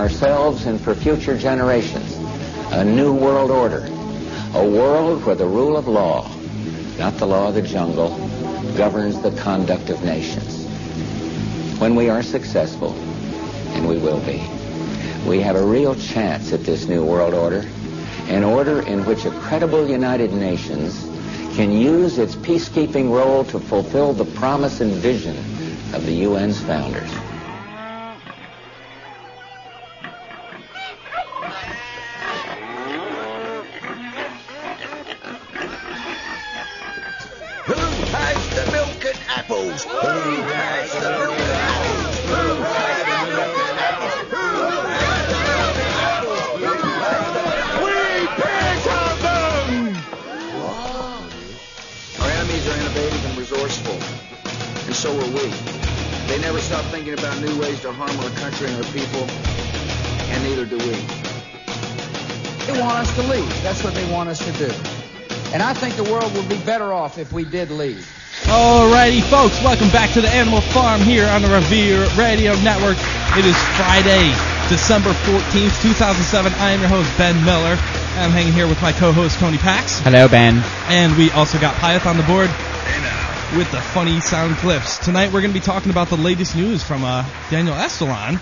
ourselves and for future generations a new world order, a world where the rule of law, not the law of the jungle, governs the conduct of nations. When we are successful, and we will be, we have a real chance at this new world order, an order in which a credible United Nations can use its peacekeeping role to fulfill the promise and vision of the UN's founders. Harm our country and our people, and neither do we. They want us to leave. That's what they want us to do. And I think the world would be better off if we did leave. Alrighty, folks, welcome back to the Animal Farm here on the Revere Radio Network. It is Friday, December 14th, 2007. I am your host, Ben Miller. I'm hanging here with my co-host, Tony Pax. Hello, Ben. And we also got Pyeth on the board with the funny sound clips. Tonight we're going to be talking about the latest news from uh, Daniel Estulin.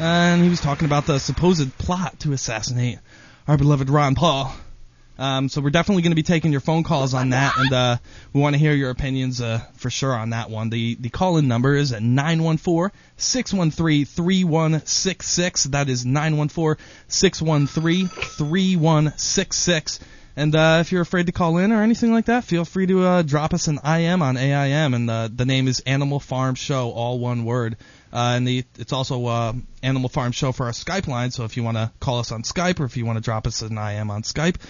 And he was talking about the supposed plot to assassinate our beloved Ron Paul. Um, so we're definitely going to be taking your phone calls on that, and uh, we want to hear your opinions uh, for sure on that one. The the call in number is at 914-613-3166. That is 914-613-3166. And uh, if you're afraid to call in or anything like that, feel free to uh, drop us an IM on AIM, and the the name is Animal Farm Show, all one word. Uh, and the, it's also uh, Animal Farm Show for our Skype line. So if you want to call us on Skype or if you want to drop us an IM on Skype,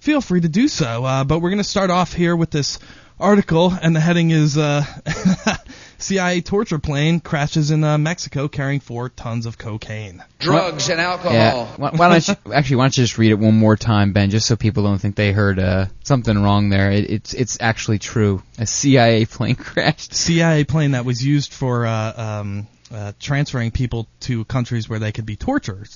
feel free to do so. Uh, but we're going to start off here with this article, and the heading is uh, CIA torture plane crashes in uh, Mexico carrying four tons of cocaine. Drugs and alcohol. Yeah. Why, why don't you actually? Why don't you just read it one more time, Ben, just so people don't think they heard uh, something wrong there. It, it's it's actually true. A CIA plane crashed. CIA plane that was used for uh, um, uh, transferring people to countries where they could be tortured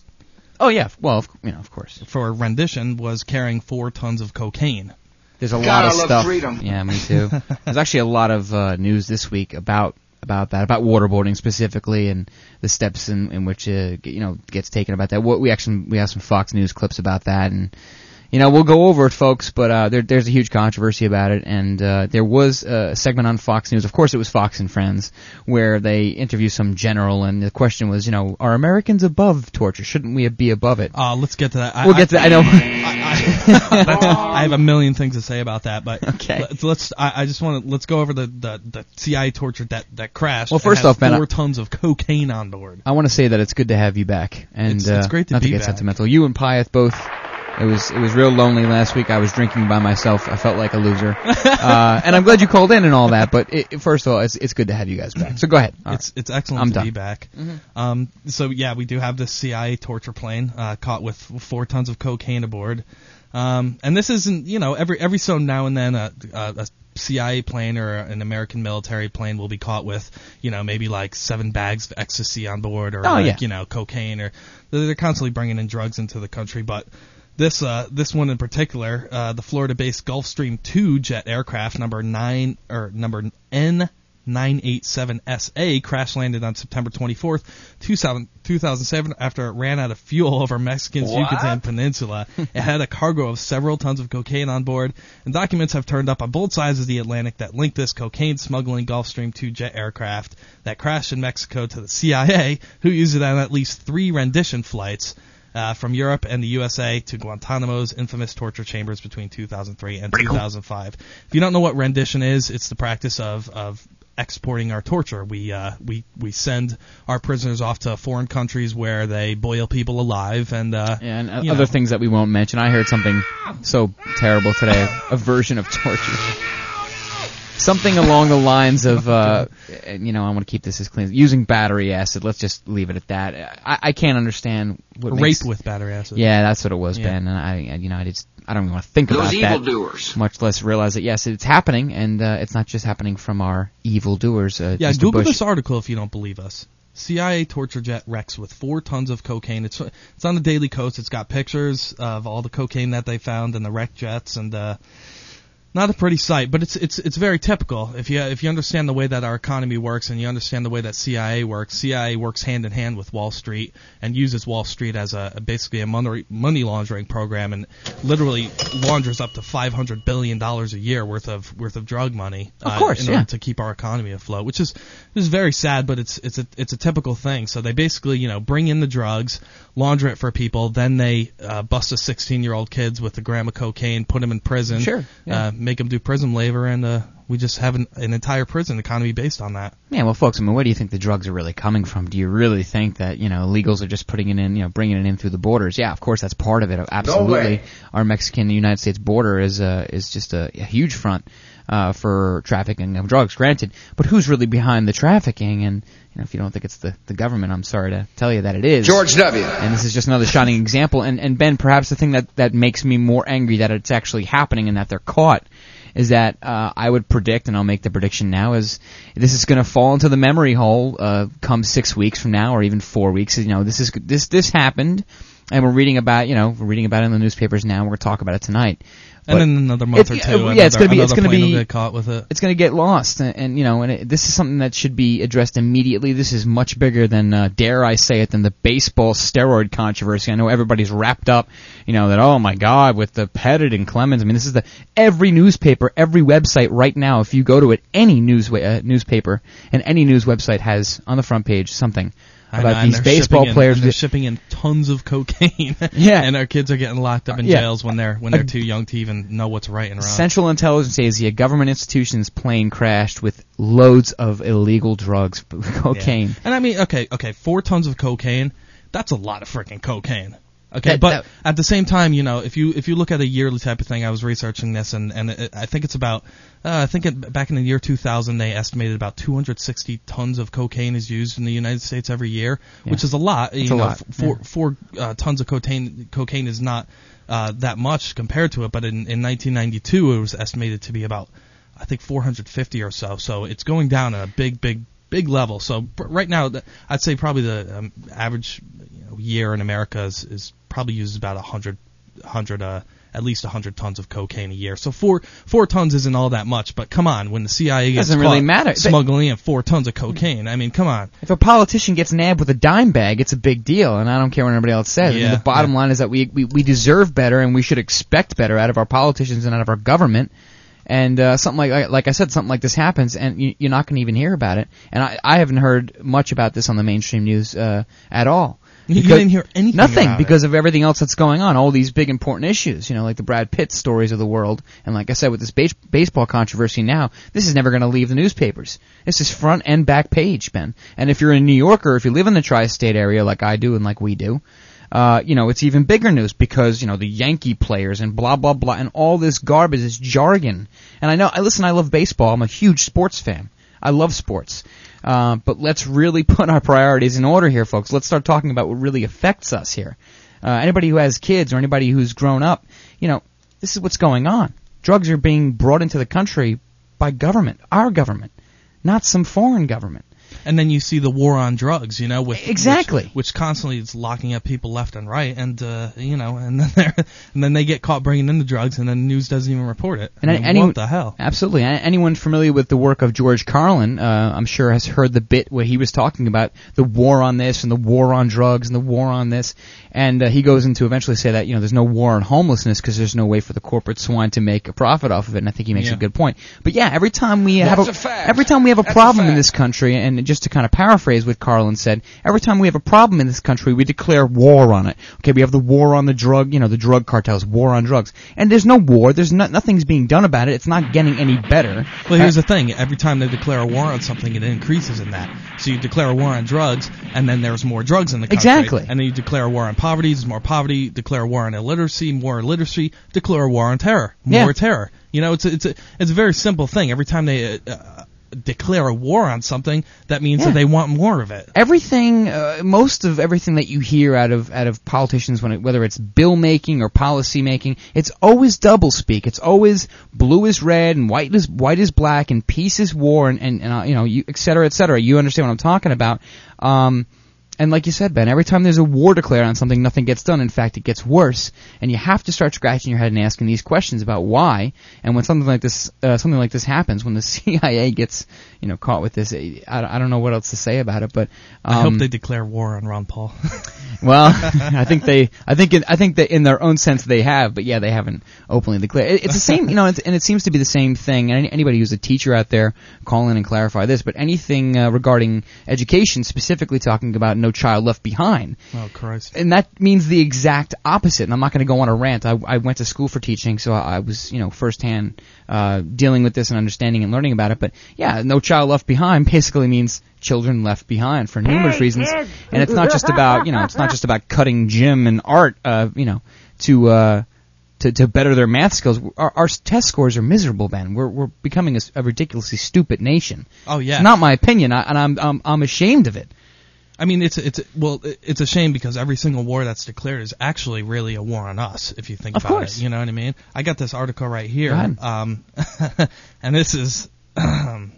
Oh yeah. Well, of, you know, of course. for rendition was carrying four tons of cocaine. There's a lot Gotta of love stuff. freedom. Yeah, me too. There's actually a lot of uh, news this week about about that, about waterboarding specifically, and the steps in, in which uh, you know gets taken about that. What we actually we have some Fox News clips about that, and you know we'll go over it, folks. But uh, there, there's a huge controversy about it, and uh, there was a segment on Fox News. Of course, it was Fox and Friends, where they interview some general, and the question was, you know, are Americans above torture? Shouldn't we be above it? Uh, let's get to that. I, we'll get to that. I know. I, I have a million things to say about that, but Okay. let's, let's I, I just want to let's go over the, the, the CIA torture that that crashed. Well, first has off, Ben, four tons of cocaine on board. I want to say that it's good to have you back, and It's- it's uh, great to not be to get back. sentimental. You and Pyeth both. It was it was real lonely last week. I was drinking by myself. I felt like a loser, uh, and I'm glad you called in and all that. But it, first of all, it's it's good to have you guys back. So go ahead. All It's it's excellent I'm to done. be back. Um, so yeah, we do have this CIA torture plane uh, caught with four tons of cocaine aboard. Um, and this isn't you know every every so now and then a, a, a CIA plane or an American military plane will be caught with you know maybe like seven bags of ecstasy on board or Oh, like, yeah. you know cocaine or they're they're constantly bringing in drugs into the country, but. This uh, this one in particular, uh, the Florida-based Gulfstream 2 jet aircraft number nine or number N 987SA crash landed on September 24th, 2000 2007 after it ran out of fuel over Mexican's Yucatan Peninsula. it had a cargo of several tons of cocaine on board, and documents have turned up on both sides of the Atlantic that link this cocaine smuggling Gulfstream 2 jet aircraft that crashed in Mexico to the CIA, who used it on at least three rendition flights. Uh, from Europe and the USA to Guantanamo's infamous torture chambers between 2003 and 2005. If you don't know what rendition is, it's the practice of, of exporting our torture. We uh, we we send our prisoners off to foreign countries where they boil people alive and uh, and uh, other know. things that we won't mention. I heard something so terrible today. A version of torture. Something along the lines of, uh, you know, I want to keep this as clean. Using battery acid. Let's just leave it at that. I, I can't understand what rape makes, with battery acid. Yeah, that's what it was, Yeah. Ben. And I, I- you know, I just, I don't even want to think Those about that. Those evildoers. Much less realize that yes, it's happening, and uh, it's not just happening from our evil doers. Uh, Yeah, Mr. Google Bush. this article if you don't believe us. CIA torture jet wrecks with four tons of cocaine. It's it's on the Daily Kos. It's got pictures of all the cocaine that they found in the wrecked jets, and uh, not a pretty sight, but it's it's it's very typical. If you if you understand the way that our economy works and you understand the way that CIA works, CIA works hand in hand with Wall Street and uses Wall Street as a basically a money money laundering program and literally launders up to 500 billion dollars a year worth of worth of drug money. Of uh, course, in yeah. order to keep our economy afloat, which is is very sad, but it's it's a it's a typical thing. So they basically you know bring in the drugs, launder it for people, then they uh, bust a 16 year old kids with a gram of cocaine, put them in prison, Sure, yeah. uh, make them do prison labor, and uh, we just have an, an entire prison economy based on that. Yeah, well, folks, I mean, where do you think the drugs are really coming from? Do you really think that you know illegals are just putting it in, you know, bringing it in through the borders? Yeah, of course, that's part of it. Absolutely, way. our Mexican United States border is uh, is just a, a huge front uh, for trafficking of drugs. Granted, but who's really behind the trafficking? And you know, if you don't think it's the the government, I'm sorry to tell you that it is. George W. And this is just another shining example. And, and Ben, perhaps the thing that, that makes me more angry that it's actually happening and that they're caught is that uh, I would predict, and I'll make the prediction now, is this is going to fall into the memory hole uh, come six weeks from now, or even four weeks. You know, this is this this happened, and we're reading about you know we're reading about it in the newspapers now. We're going to talk about it tonight. And But then another month or two, yeah, it's gonna be- it's gonna be- get caught with it. it's going to get lost, and, and you know, and it, this is something that should be addressed immediately. This is much bigger than, uh, dare I say it, than the baseball steroid controversy. I know everybody's wrapped up, you know, that oh my God, with the Pettitte and Clemens. I mean, this is the every newspaper, every website right now. If you go to it, any news uh, newspaper and any news website has on the front page something I know, about and these baseball in- players. they're shipping in tons of cocaine. Yeah. and our kids are getting locked up in Yeah. jails when they're when they're too young to even know what's right and wrong. Central Intelligence Agency, a government institution's plane crashed with loads of illegal drugs, Yeah. cocaine. And I mean, okay, okay, four tons of cocaine. That's a lot of freaking cocaine. Okay, That- but that- at the same time, you know, if you if you look at a yearly type of thing, I was researching this, and and it, I think it's about, uh, I think it, back in the year 2000, they estimated about 260 tons of cocaine is used in the United States every year, which is a lot. You a know, lot, four yeah. four uh, tons of cocaine cocaine is not uh, that much compared to it, but in in 1992 it was estimated to be about I think 450 or so. So it's going down at a big, big, big level. So right now, I'd say probably the um, average you know, year in America is, is probably uses about 100, 100 uh, at least a 100 tons of cocaine a year. So four four tons isn't all that much. But come on, when the CIA gets Doesn't really caught matter. Smuggling in four tons of cocaine, I mean, come on. If a politician gets nabbed with a dime bag, it's a big deal, and I don't care what anybody else says. I mean, the bottom yeah. line is that we, we we deserve better, and we should expect better out of our politicians and out of our government. And uh, something like like I said, something like this happens, and you, you're not going to even hear about it. And I, I haven't heard much about this on the mainstream news uh, at all. You didn't hear anything Nothing about it. because of everything else that's going on. All these big important issues, you know, like the Brad Pitt stories of the world, and like I said, with this base- baseball controversy now, this is never going to leave the newspapers. This is front and back page, Ben. And if you're a New Yorker, if you live in the tri-state area like I do and like we do, uh, you know, it's even bigger news because, you know, the Yankee players and blah, blah, blah, and all this garbage, this jargon. And I know, I listen, I love baseball. I'm a huge sports fan. I love sports. Uh, but let's really put our priorities in order here, folks. Let's start talking about what really affects us here. Uh, anybody who has kids or anybody who's grown up, you know, this is what's going on. Drugs are being brought into the country by government, our government, not some foreign government. And then you see the war on drugs, you know, with Exactly. which, which constantly is locking up people left and right, and uh, you know, and then they're, and then they get caught bringing in the drugs, and then the news doesn't even report it. And I mean, any- what the hell? Absolutely. Anyone familiar with the work of George Carlin, uh, I'm sure has heard the bit where he was talking about the war on this and the war on drugs and the war on this. And uh, he goes into eventually say that, you know, there's no war on homelessness because there's no way for the corporate swine to make a profit off of it. And I think he makes Yeah. a good point. But yeah, every time we have a, a fact. every time we have a That's a problem in this country, and just to kind of paraphrase what Carlin said, every time we have a problem in this country, we declare war on it. Okay, we have the war on the drug, you know, the drug cartels, war on drugs. And there's no war, there's no, nothing's being done about it, it's not getting any better. Well, here's the thing: every time they declare a war on something, it increases in that. So you declare a war on drugs, and then there's more drugs in the country. Exactly. And then you declare a war on poverty, there's more poverty. Declare a war on illiteracy, more illiteracy. Declare a war on terror, more Yeah. terror. You know, it's a, it's a it's a very simple thing. Every time they uh, uh, declare a war on something, that means Yeah. that they want more of it. everything, uh, most of everything that you hear out of out of politicians, when it, whether it's bill making or policy making, it's always double speak. It's always blue is red and white is white is black and peace is war and and, and uh, you know you, et cetera, et cetera. You understand what I'm talking about? Um, and like you said, Ben, every time there's a war declared on something, nothing gets done. In fact, it gets worse. And you have to start scratching your head and asking these questions about why. And when something like this, uh, something like this happens, when the CIA gets, you know, caught with this, I, I don't know what else to say about it. But um, I hope they declare war on Ron Paul. well, I think they, I think, in, I think that in their own sense they have, but yeah, they haven't openly declared. It, it's the same, you know, it's, and it seems to be the same thing. And any, anybody who's a teacher out there, call in and clarify this. But anything uh, regarding education, specifically talking about no child left behind, oh Christ! and that means the exact opposite. And I'm not going to go on a rant. I, I went to school for teaching, so I, I was, you know, firsthand uh, dealing with this and understanding and learning about it. But yeah, no child left behind basically means children left behind for numerous reasons. And it's not just about, you know, it's not just about cutting gym and art, uh, you know, to. Uh, to, to better their math skills, our, our test scores are miserable, Ben. We're we're becoming a ridiculously stupid nation. Oh yeah. It's not my opinion, I, and I'm I'm I'm ashamed of it. I mean, it's it's well, it's a shame because every single war that's declared is actually really a war on us. If you think Of about course. it, you know what I mean. I got this article right here, Go ahead. um, and this is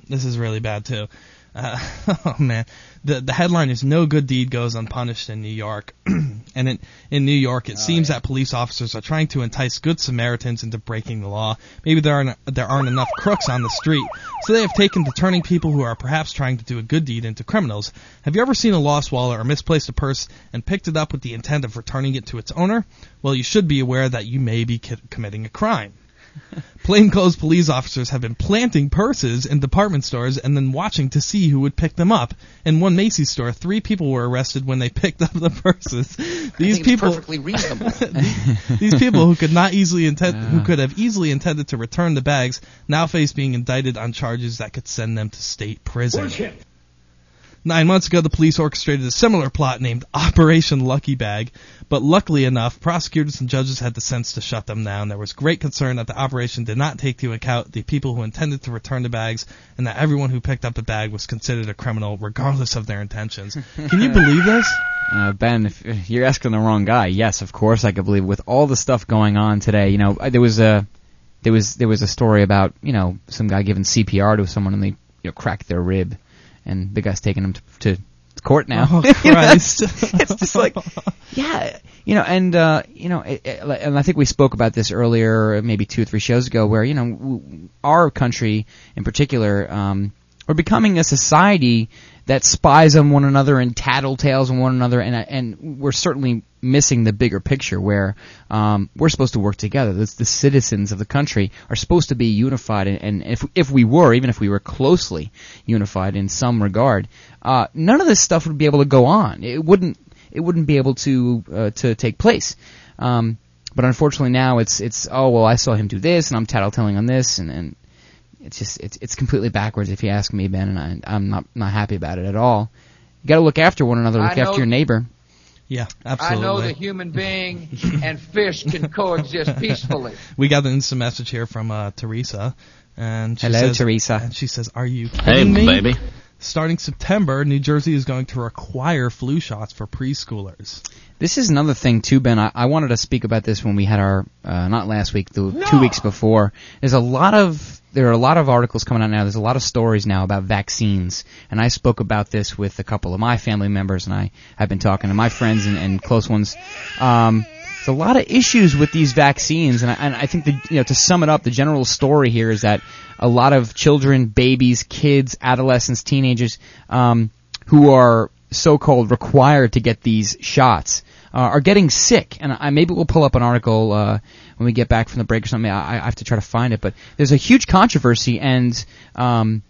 this is really bad too. Uh, oh man, the the headline is "No good deed goes unpunished in New York," and in in New York, it seems that police officers are trying to entice good Samaritans into breaking the law. Maybe there aren't there aren't enough crooks on the street, so they have taken to turning people who are perhaps trying to do a good deed into criminals. Have you ever seen a lost wallet or misplaced a purse and picked it up with the intent of returning it to its owner? Well, you should be aware that you may be ki- committing a crime. Plainclothes police officers have been planting purses in department stores and then watching to see who would pick them up. In one Macy's store, three people were arrested when they picked up the purses. These Seems people, perfectly reasonable. these people who could not easily intend, who could have easily intended to return the bags, now face being indicted on charges that could send them to state prison. Nine months ago, the police orchestrated a similar plot named Operation Lucky Bag, but luckily enough, prosecutors and judges had the sense to shut them down. There was great concern that the operation did not take into account the people who intended to return the bags, and that everyone who picked up the bag was considered a criminal, regardless of their intentions. Can you believe this? Uh, ben, if you're asking the wrong guy, yes, of course I could believe. With all the stuff going on today, you know, there was a there was there was a story about you know some guy giving CPR to someone and they you know cracked their rib, and the guy's taking him to, to court now. Oh, You know, it's, Christ. it's just like, yeah, you know, and uh, you know, it, it, and I think we spoke about this earlier, maybe two or three shows ago, where you know, our country in particular, um, we're becoming a society that spies on one another and tattletales on one another, and and we're certainly missing the bigger picture where um, we're supposed to work together. The, the citizens of the country are supposed to be unified, and, and if if we were, even if we were closely unified in some regard, uh, none of this stuff would be able to go on. It wouldn't it wouldn't be able to uh, to take place. Um, but unfortunately now it's it's oh well I saw him do this and I'm tattletelling on this and, and it's just it's it's completely backwards if you ask me Ben and I I'm not not happy about it at all. You got to look after one another, I look after your neighbor. Yeah, absolutely. I know the human being and fish can coexist peacefully. We got an instant message here from uh, Teresa, and she Hello, says, Teresa. And she says, "Are you Hey, kidding me? baby. Starting September, New Jersey is going to require flu shots for preschoolers. This is another thing too, Ben. I, I wanted to speak about this when we had our uh, not last week, the two weeks before. There's a lot of there are a lot of articles coming out now. There's a lot of stories now about vaccines, and I spoke about this with a couple of my family members, and I have been talking to my friends and, and close ones. Um, there's a lot of issues with these vaccines, and I, and I think the, you know to sum it up, the general story here is that a lot of children, babies, kids, adolescents, teenagers, um, who are so-called required to get these shots uh, are getting sick. And I maybe we'll pull up an article uh, when we get back from the break or something. I, I have to try to find it, but there's a huge controversy and. Um,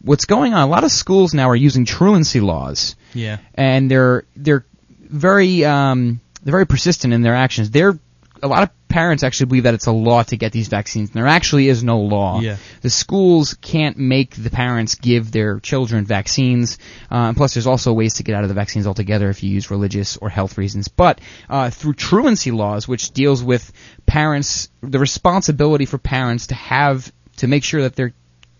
What's going on? A lot of schools now are using truancy laws Yeah, and they're they're very um, they're very persistent in their actions. They're a lot of parents actually believe that it's a law to get these vaccines, and there actually is no law. Yeah. The schools can't make the parents give their children vaccines, uh, and plus there's also ways to get out of the vaccines altogether if you use religious or health reasons. But uh, through truancy laws, which deals with parents, the responsibility for parents to have to make sure that their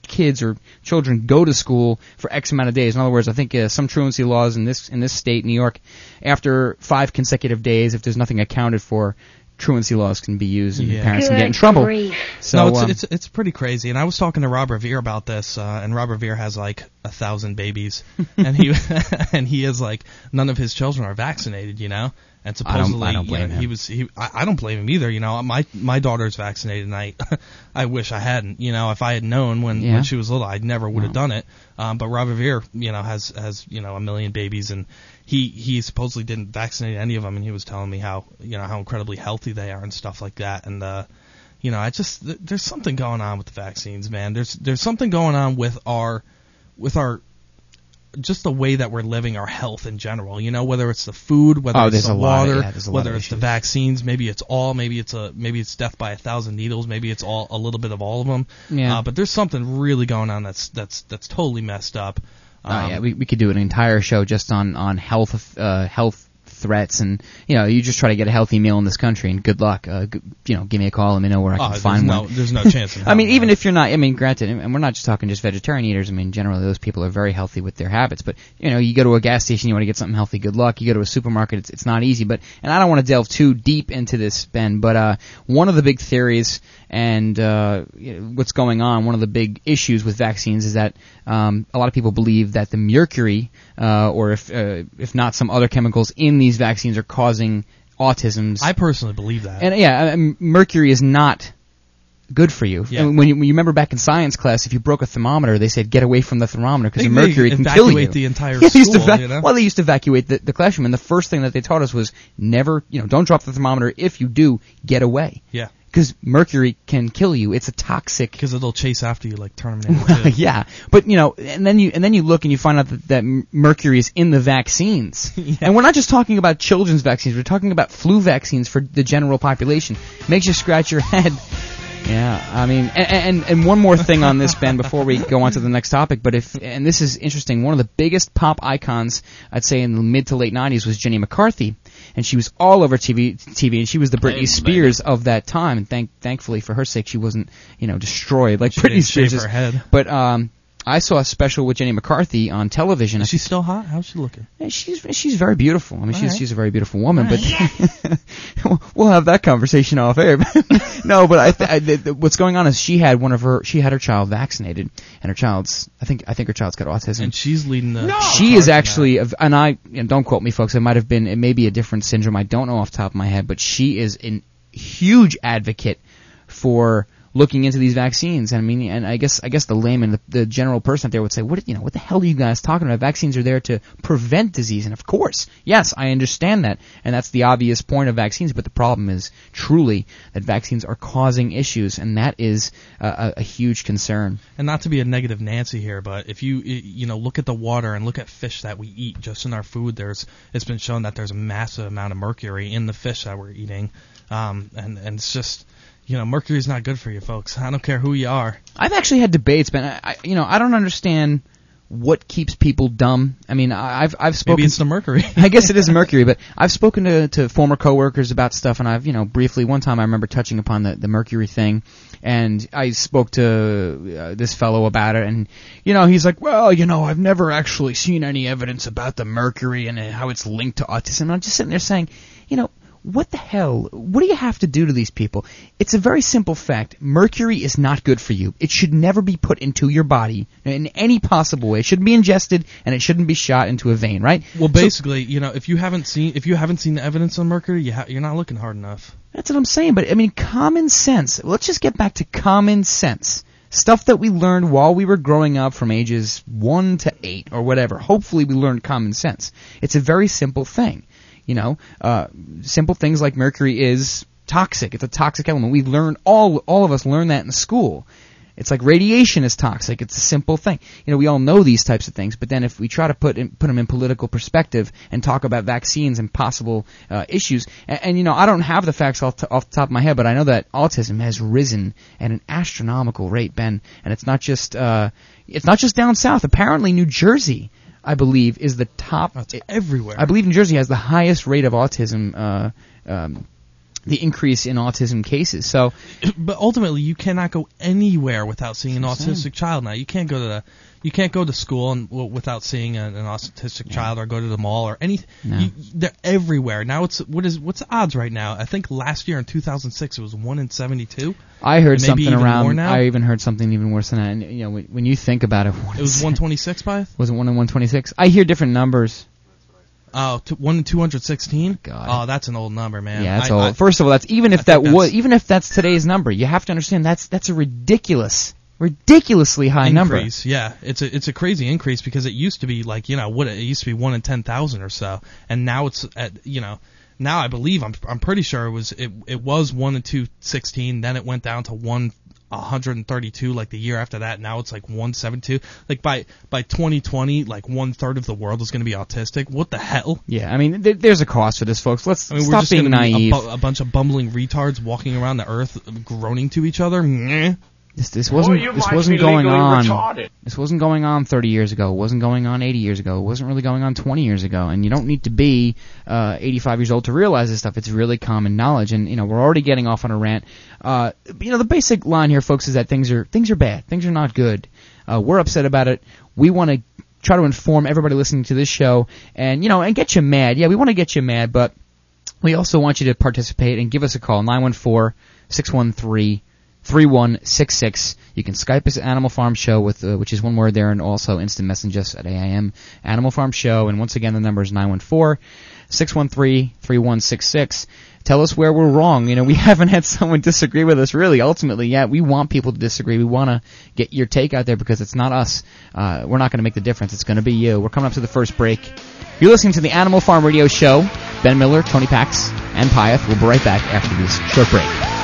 kids or children go to school for X amount of days. In other words, I think uh, some truancy laws in this in this state, New York, after five consecutive days, if there's nothing accounted for, truancy laws can be used and Yeah. parents can get in trouble. grief. So no, it's, um, it's it's pretty crazy. And I was talking to Rob Revere about this, uh, and Rob Revere has like a thousand babies, and he and he is like none of his children are vaccinated, you know. And I don't- supposedly, I don't you blame know, him. he was he. I, I don't blame him either. You know, my my daughter's vaccinated, and I I wish I hadn't. You know, if I had known when Yeah. when she was little, I never would have No. done it. Um, but Rob Revere, you know, has has you know a million babies, and he he supposedly didn't vaccinate any of them, and he was telling me how you know how incredibly healthy they are and stuff like that, and uh you know, I just th- there's something going on with the vaccines, man. There's there's something going on with our with our just the way that we're living our health in general. You know, whether it's the food, whether Oh, it's the a lot of- water, yeah, there's a lot whether it's the vaccines, maybe it's all, maybe it's a maybe it's death by a thousand needles, maybe it's all a little bit of all of them. Yeah. Uh, but there's something really going on that's that's that's totally messed up. Oh Um, yeah, we we could do an entire show just on on health uh, health threats and you know you just try to get a healthy meal in this country and good luck. Uh, g- you know, give me a call. Let me know where I oh, can there's find no one. there's no chance. I mean, even man. if you're not, I mean, granted, and we're not just talking just vegetarian eaters. I mean, generally those people are very healthy with their habits. But you know, you go to a gas station, you want to get something healthy. Good luck. You go to a supermarket, it's it's not easy. But and I don't want to delve too deep into this, Ben. But uh, one of the big theories and uh, what's going on, one of the big issues with vaccines is that um, a lot of people believe that the mercury, uh, or if uh, if not some other chemicals in these vaccines, are causing autisms. I personally believe that. And yeah, mercury is not good for you. Yeah. When you, when you remember back in science class, if you broke a thermometer, they said get away from the thermometer because the mercury can kill you. evacuate the entire Yeah, they used to school, eva- you know? Well, they used to evacuate the, the classroom, and the first thing that they taught us was never, you know, don't drop the thermometer. If you do, get away. yeah, Because mercury can kill you. It's a toxic because it'll chase after you like Terminator. well, 2. yeah, but you know, and then you and then you look and you find out that, that mercury is in the vaccines, and we're not just talking about children's vaccines. We're talking about flu vaccines for the general population. Makes you scratch your head. Yeah, I mean, and, and and one more thing on this, Ben, before we go on to the next topic. But if and this is interesting, one of the biggest pop icons I'd say in the mid to late '90s was Jenny McCarthy, and she was all over TV, TV, and she was the Britney Spears of that time. And thank thankfully for her sake, she wasn't you know destroyed like She Britney didn't shave Spears. her is. head. But um, I saw a special with Jenny McCarthy on television. Is she still hot? How's she looking? Yeah, she's she's very beautiful. I mean, she's Alright. she's a very beautiful woman. But we'll have that conversation off air. no, but I, th- I th- th- what's going on is she had one of her she had her child vaccinated, and her child's I think I think her child's got autism. And she's leading the. No! she is actually, a- and I and don't quote me, folks. It might have been, it may be a different syndrome. I don't know off the top of my head, but she is a huge advocate for looking into these vaccines. I mean, and I guess I guess the layman, the, the general person out there would say, "What you know? What the hell are you guys talking about? Vaccines are there to prevent disease." And of course, yes, I understand that, and that's the obvious point of vaccines. But the problem is truly that vaccines are causing issues, and that is a, a huge concern. and not to be a negative Nancy here, but if you you know look at the water and look at fish that we eat just in our food, there's it's been shown that there's a massive amount of mercury in the fish that we're eating, um, and and it's just you know mercury's not good for you, folks. I don't care who you are. I've actually had debates, but I, I, you know, I don't understand what keeps people dumb. I mean, I- I've I've spoken. Maybe it's the mercury. I guess it is mercury, but I've spoken to, to former coworkers about stuff, and I've, you know, briefly one time I remember touching upon the, the mercury thing, and I spoke to uh, this fellow about it, and, you know, he's like, well, you know, I've never actually seen any evidence about the mercury and how it's linked to autism. And I'm just sitting there saying, you know, what the hell? What do you have to do to these people? It's a very simple fact. Mercury is not good for you. It should never be put into your body in any possible way. It shouldn't be ingested, and it shouldn't be shot into a vein, right? Well, So- basically, you know, if you haven't seen if you haven't seen the evidence on mercury, you ha- you're not looking hard enough. That's what I'm saying. But I mean, common sense. Let's just get back to common sense. Stuff that we learned while we were growing up from ages one to eight or whatever. Hopefully we learned common sense. It's a very simple thing. You know, uh, simple things like mercury is toxic. It's a toxic element. We learn all, all of us learn that in school. It's like radiation is toxic. It's a simple thing. You know, we all know these types of things, but then if we try to put in, put them in political perspective and talk about vaccines and possible uh, issues, and, and you know, I don't have the facts off, to, off the top of my head, but I know that autism has risen at an astronomical rate, Ben, and it's not just uh, it's not just down south. Apparently, New Jersey, I believe, is the top. Everywhere. I believe New Jersey has the highest rate of autism. Uh, um, the increase in autism cases. So, but ultimately, you cannot go anywhere without seeing an That's what I'm autistic child. Now, you can't go to the, you can't go to school and w- without seeing an, an autistic child, or go to the mall or anything. No. You, they're everywhere now. It's what is what's the odds right now? I think last year in 2006 it was one in 72. I heard Maybe something even more around. now? I even heard something even worse than that. And you know, when, when you think about it, It was is- 126 by. Was it one in 126? I hear different numbers. Oh, t- one in 216. God. Oh, that's an old number, man. yeah, that's I, all. I- First of all, that's even I if that was even if that's today's number, you have to understand that's that's a ridiculous, ridiculously high number. increase. Yeah, it's a it's a crazy increase because it used to be like you know what it used to be one in ten thousand or so, and now it's at you know now I believe I'm I'm pretty sure it was it it was one in two sixteen, then it went down to one. 132 like the year after that now it's like 172 like by by 2020 like one third of the world is going to be autistic what the hell Yeah, I mean, th- there's a cost for this, folks. Let's I mean, we're stop just being gonna be naive. a, bu- a bunch of bumbling retards walking around the earth groaning to each other Meh. This, this wasn't you this wasn't going on. retarded. This wasn't going on 30 years ago. It wasn't going on 80 years ago. It wasn't really going on 20 years ago. And you don't need to be uh, 85 years old to realize this stuff. It's really common knowledge. And you know we're already getting off on a rant. Uh, you know the basic line here, folks, is that things are things are bad. Things are not good. Uh, we're upset about it. We want to try to inform everybody listening to this show, and you know, and get you mad. Yeah, we want to get you mad, but we also want you to participate and give us a call 914 613 3166. You can Skype us at Animal Farm Show with uh, which is one word there and also instant message us at AIM Animal Farm Show and once again the number is 914 613 3166. Tell us where we're wrong. You know, we haven't had someone disagree with us really ultimately yet. We want people to disagree. We want to get your take out there because it's not us. Uh, we're not going to make the difference. It's going to be you. We're coming up to the first break. You're listening to the Animal Farm Radio Show. Ben Miller, Tony Pax, and Pyeth. We'll be right back after this short break.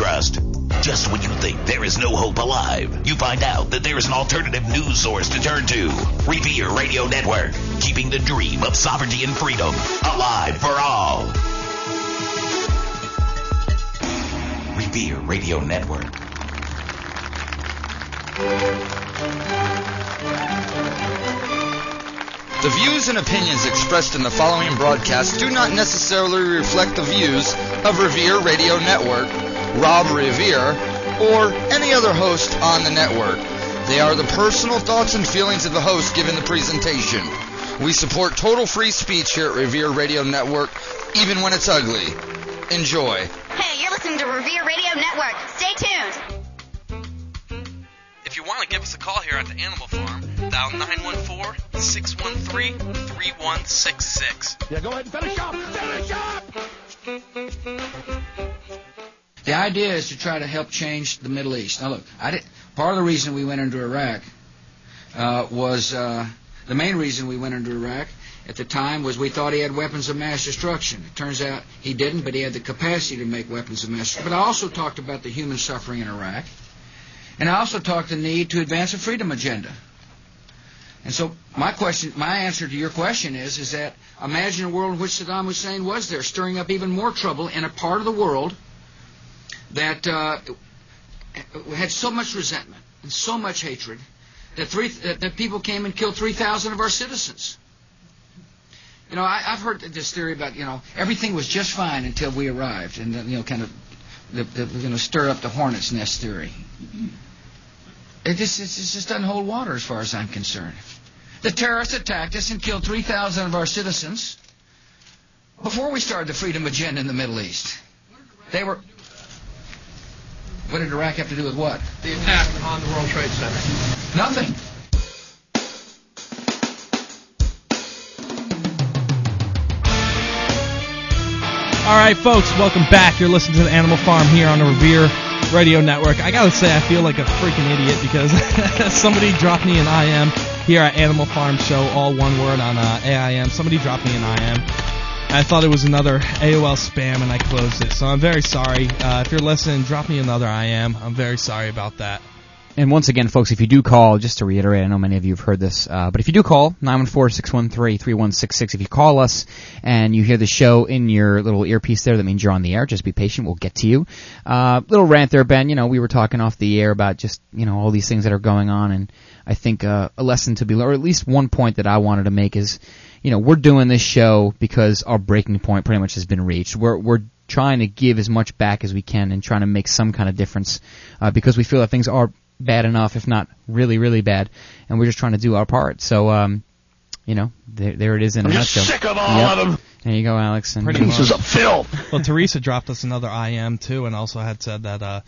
Trust? Just when you think there is no hope alive, you find out that there is an alternative news source to turn to. Revere Radio Network, keeping the dream of sovereignty and freedom alive for all. Revere Radio Network. The views and opinions expressed in the following broadcast do not necessarily reflect the views of Revere Radio Network, Rob Revere, or any other host on the network. They are the personal thoughts and feelings of the host given the presentation. We support total free speech here at Revere Radio Network, even when it's ugly. Enjoy. Hey, you're listening to Revere Radio Network. Stay tuned. If you want to give us a call here at the Animal Farm, dial 914-613-3166. Yeah, go ahead and finish up. Finish up. The idea is to try to help change the Middle East. Now, look, did, part of the reason we went into Iraq uh, was uh, the main reason we went into Iraq at the time was we thought he had weapons of mass destruction. It turns out he didn't, but he had the capacity to make weapons of mass destruction. But I also talked about the human suffering in Iraq, and I also talked the need to advance a freedom agenda. And so my question, my answer to your question is, is that imagine a world in which Saddam Hussein was there, stirring up even more trouble in a part of the world that uh, had so much resentment and so much hatred that three that, that people came and killed three thousand of our citizens. You know, I, I've heard this theory about you know everything was just fine until we arrived, and then, you know, kind of the, the you know stir up the hornet's nest theory. It just it just doesn't hold water as far as I'm concerned. The terrorists attacked us and killed three thousand of our citizens before we started the freedom agenda in the Middle East. They were What did Iraq have to do with what? The attack on the World Trade Center. Nothing. All right, folks, welcome back. You're listening to the Animal Farm here on the Revere Radio Network. I gotta say, I feel like a freaking idiot because somebody dropped me an IM here at Animal Farm Show, all one word on uh, AIM. Somebody dropped me an IM. I thought it was another AOL spam and I closed it. So I'm very sorry. Uh, if you're listening, drop me another I am. I'm very sorry about that. And once again, folks, if you do call, just to reiterate, I know many of you have heard this, uh, but if you do call, 914-613-3166, if you call us and you hear the show in your little earpiece there, that means you're on the air. Just be patient. We'll get to you. Uh, little rant there, Ben. You know, we were talking off the air about just, you know, all these things that are going on, and I think uh, a lesson to be learned, or at least one point that I wanted to make is, you know, we're doing this show because our breaking point pretty much has been reached. We're, we're trying to give as much back as we can and trying to make some kind of difference, uh, because we feel that things are bad enough, if not really, really bad, and we're just trying to do our part. So, um, you know, there, there it is in I'm a just nutshell. sick of all Yep. of them. There you go, Alex. And Pretty Pieces much. of filth. Well, Teresa dropped us another IM too, and also had said that uh,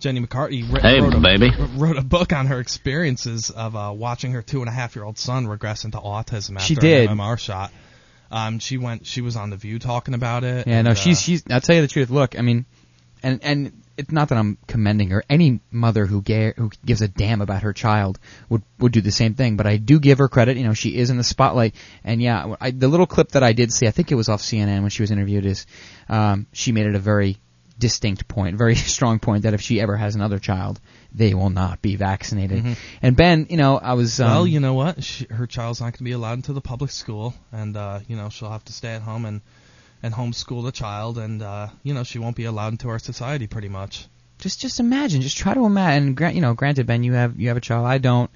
Jenny McCarthy wr- Hey, wrote, a, baby. wrote a book on her experiences of uh, watching her two and a half year old son regress into autism after She did. an MMR shot. Um, she went. She was on the View talking about it. Yeah, no, she's uh, she's. I'll tell you the truth. Look, I mean, and and it's not that I'm commending her. Any mother who ga- who gives a damn about her child would would do the same thing. But I do give her credit. You know, she is in the spotlight. And yeah, I, the little clip that I did see, I think it was off CNN when she was interviewed, is um, she made it a very distinct point, very strong point that if she ever has another child, they will not be vaccinated. Mhm. And Ben, you know, I was. Um, well, you know what? She, her child's not going to be allowed into the public school, and uh, you know she'll have to stay at home and and homeschool the child, and uh, you know she won't be allowed into our society pretty much. just just imagine, just try to imagine. And grant, you know, granted, Ben, you have you have a child. I don't.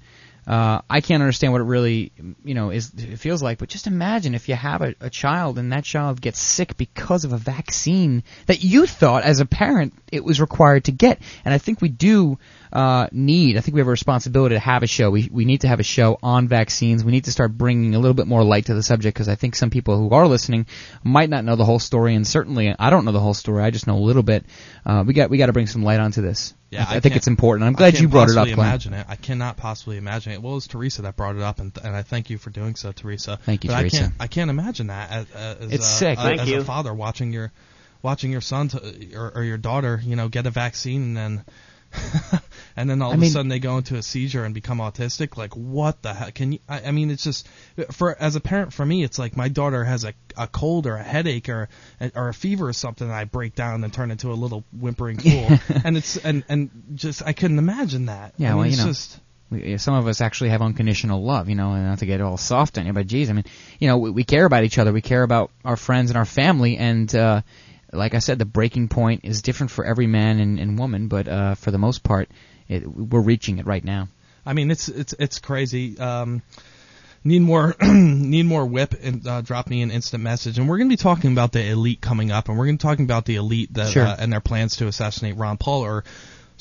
Uh, I can't understand what it really, you know, is it feels like. But just imagine if you have a, a child and that child gets sick because of a vaccine that you thought, as a parent, it was required to get. And I think we do uh, need. I think we have a responsibility to have a show. We we need to have a show on vaccines. We need to start bringing a little bit more light to the subject because I think some people who are listening might not know the whole story, and certainly I don't know the whole story. I just know a little bit. Uh, we got we got to bring some light onto this. Yeah, I, I think it's important. I'm glad you brought it up, possibly Glenn. Imagine it. I cannot possibly imagine it. Well, it was Teresa that brought it up, and, and I thank you for doing so, Teresa. Thank you, but Teresa. I can't. I can't imagine that as, as It's a, sick. a- Thank as you. a father watching your watching your son to, or, or your daughter, you know, get a vaccine and then. and then all I of mean- a sudden they go into a seizure and become autistic. Like what the heck? Can you? I, I mean, it's just for as a parent for me, it's like my daughter has a a cold or a headache or or a fever or something, and I break down and turn into a little whimpering fool. and it's and and just I couldn't imagine that. Yeah, I mean, well, you know, just some of us actually have unconditional love, you know, and not to get all soft on you, but geez, I mean, you know, we, we care about each other, we care about our friends and our family, and uh, like I said, the breaking point is different for every man and, and woman, but uh, for the most part, it, we're reaching it right now. I mean, it's it's it's crazy. Um, need more need more whip and uh, drop me an instant message. And we're going to be talking about the elite coming up, and we're going to be talking about the elite that Sure. uh, and their plans to assassinate Ron Paul or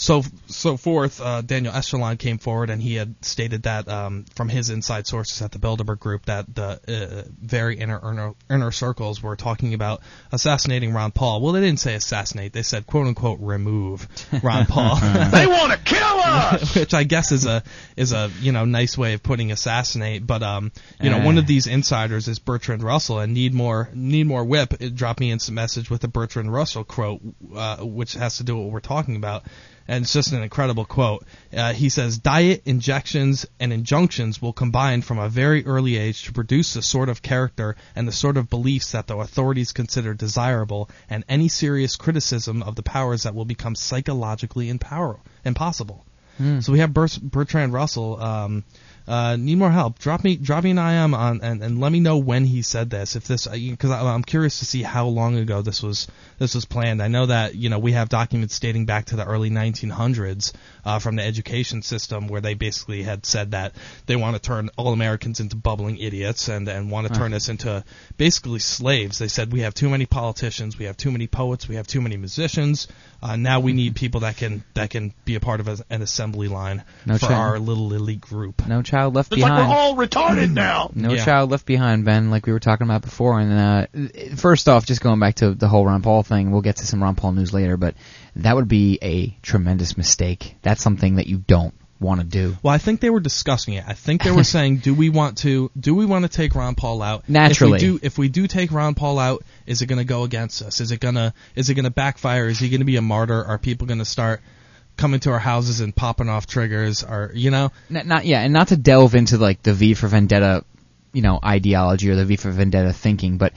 so so forth. Uh, Daniel Estulin came forward and he had stated that um, from his inside sources at the Bilderberg Group that the uh, very inner, inner inner circles were talking about assassinating Ron Paul. Well, they didn't say assassinate; they said "quote unquote" remove Ron Paul. They want to kill us. which I guess is a is a you know nice way of putting assassinate. But um, you know, Uh. one of these insiders is Bertrand Russell, and need more need more whip. Drop me in some message with a Bertrand Russell quote, uh, which has to do with what we're talking about. And it's just an incredible quote. Uh, he says, "Diet, injections, and injunctions will combine from a very early age to produce the sort of character and the sort of beliefs that the authorities consider desirable, and any serious criticism of the powers that will become psychologically impower- impossible." So we have Bert, Bertrand Russell. Um, uh, need more help? Drop me, drop me an IM on, and, and let me know when he said this. If this, because I'm curious to see how long ago this was this was planned. I know that you know we have documents dating back to the early 1900s uh, from the education system where they basically had said that they want to turn all Americans into bubbling idiots and and want to turn us into basically slaves. They said we have too many politicians, we have too many poets, we have too many musicians. Uh, now we need people that can that can be a part of a, an assembly line No for check. our little elite group. No child left It's like behind. we're all retarded now. No Yeah. child left behind, Ben, like we were talking about before. And uh, first off, just going back to the whole Ron Paul thing, we'll get to some Ron Paul news later, but that would be a tremendous mistake. That's something that you don't want to do. Well, I think they were discussing it. I think they were saying, do we want to do we want to take Ron Paul out? Naturally. If we do if we do take Ron Paul out, is it going to go against us? Is it going to is it going to backfire? Is he going to be a martyr? Are people going to start coming to our houses and popping off triggers? Or you know, Not, not yeah, and not to delve into like the V for Vendetta, you know, ideology or the V for Vendetta thinking, but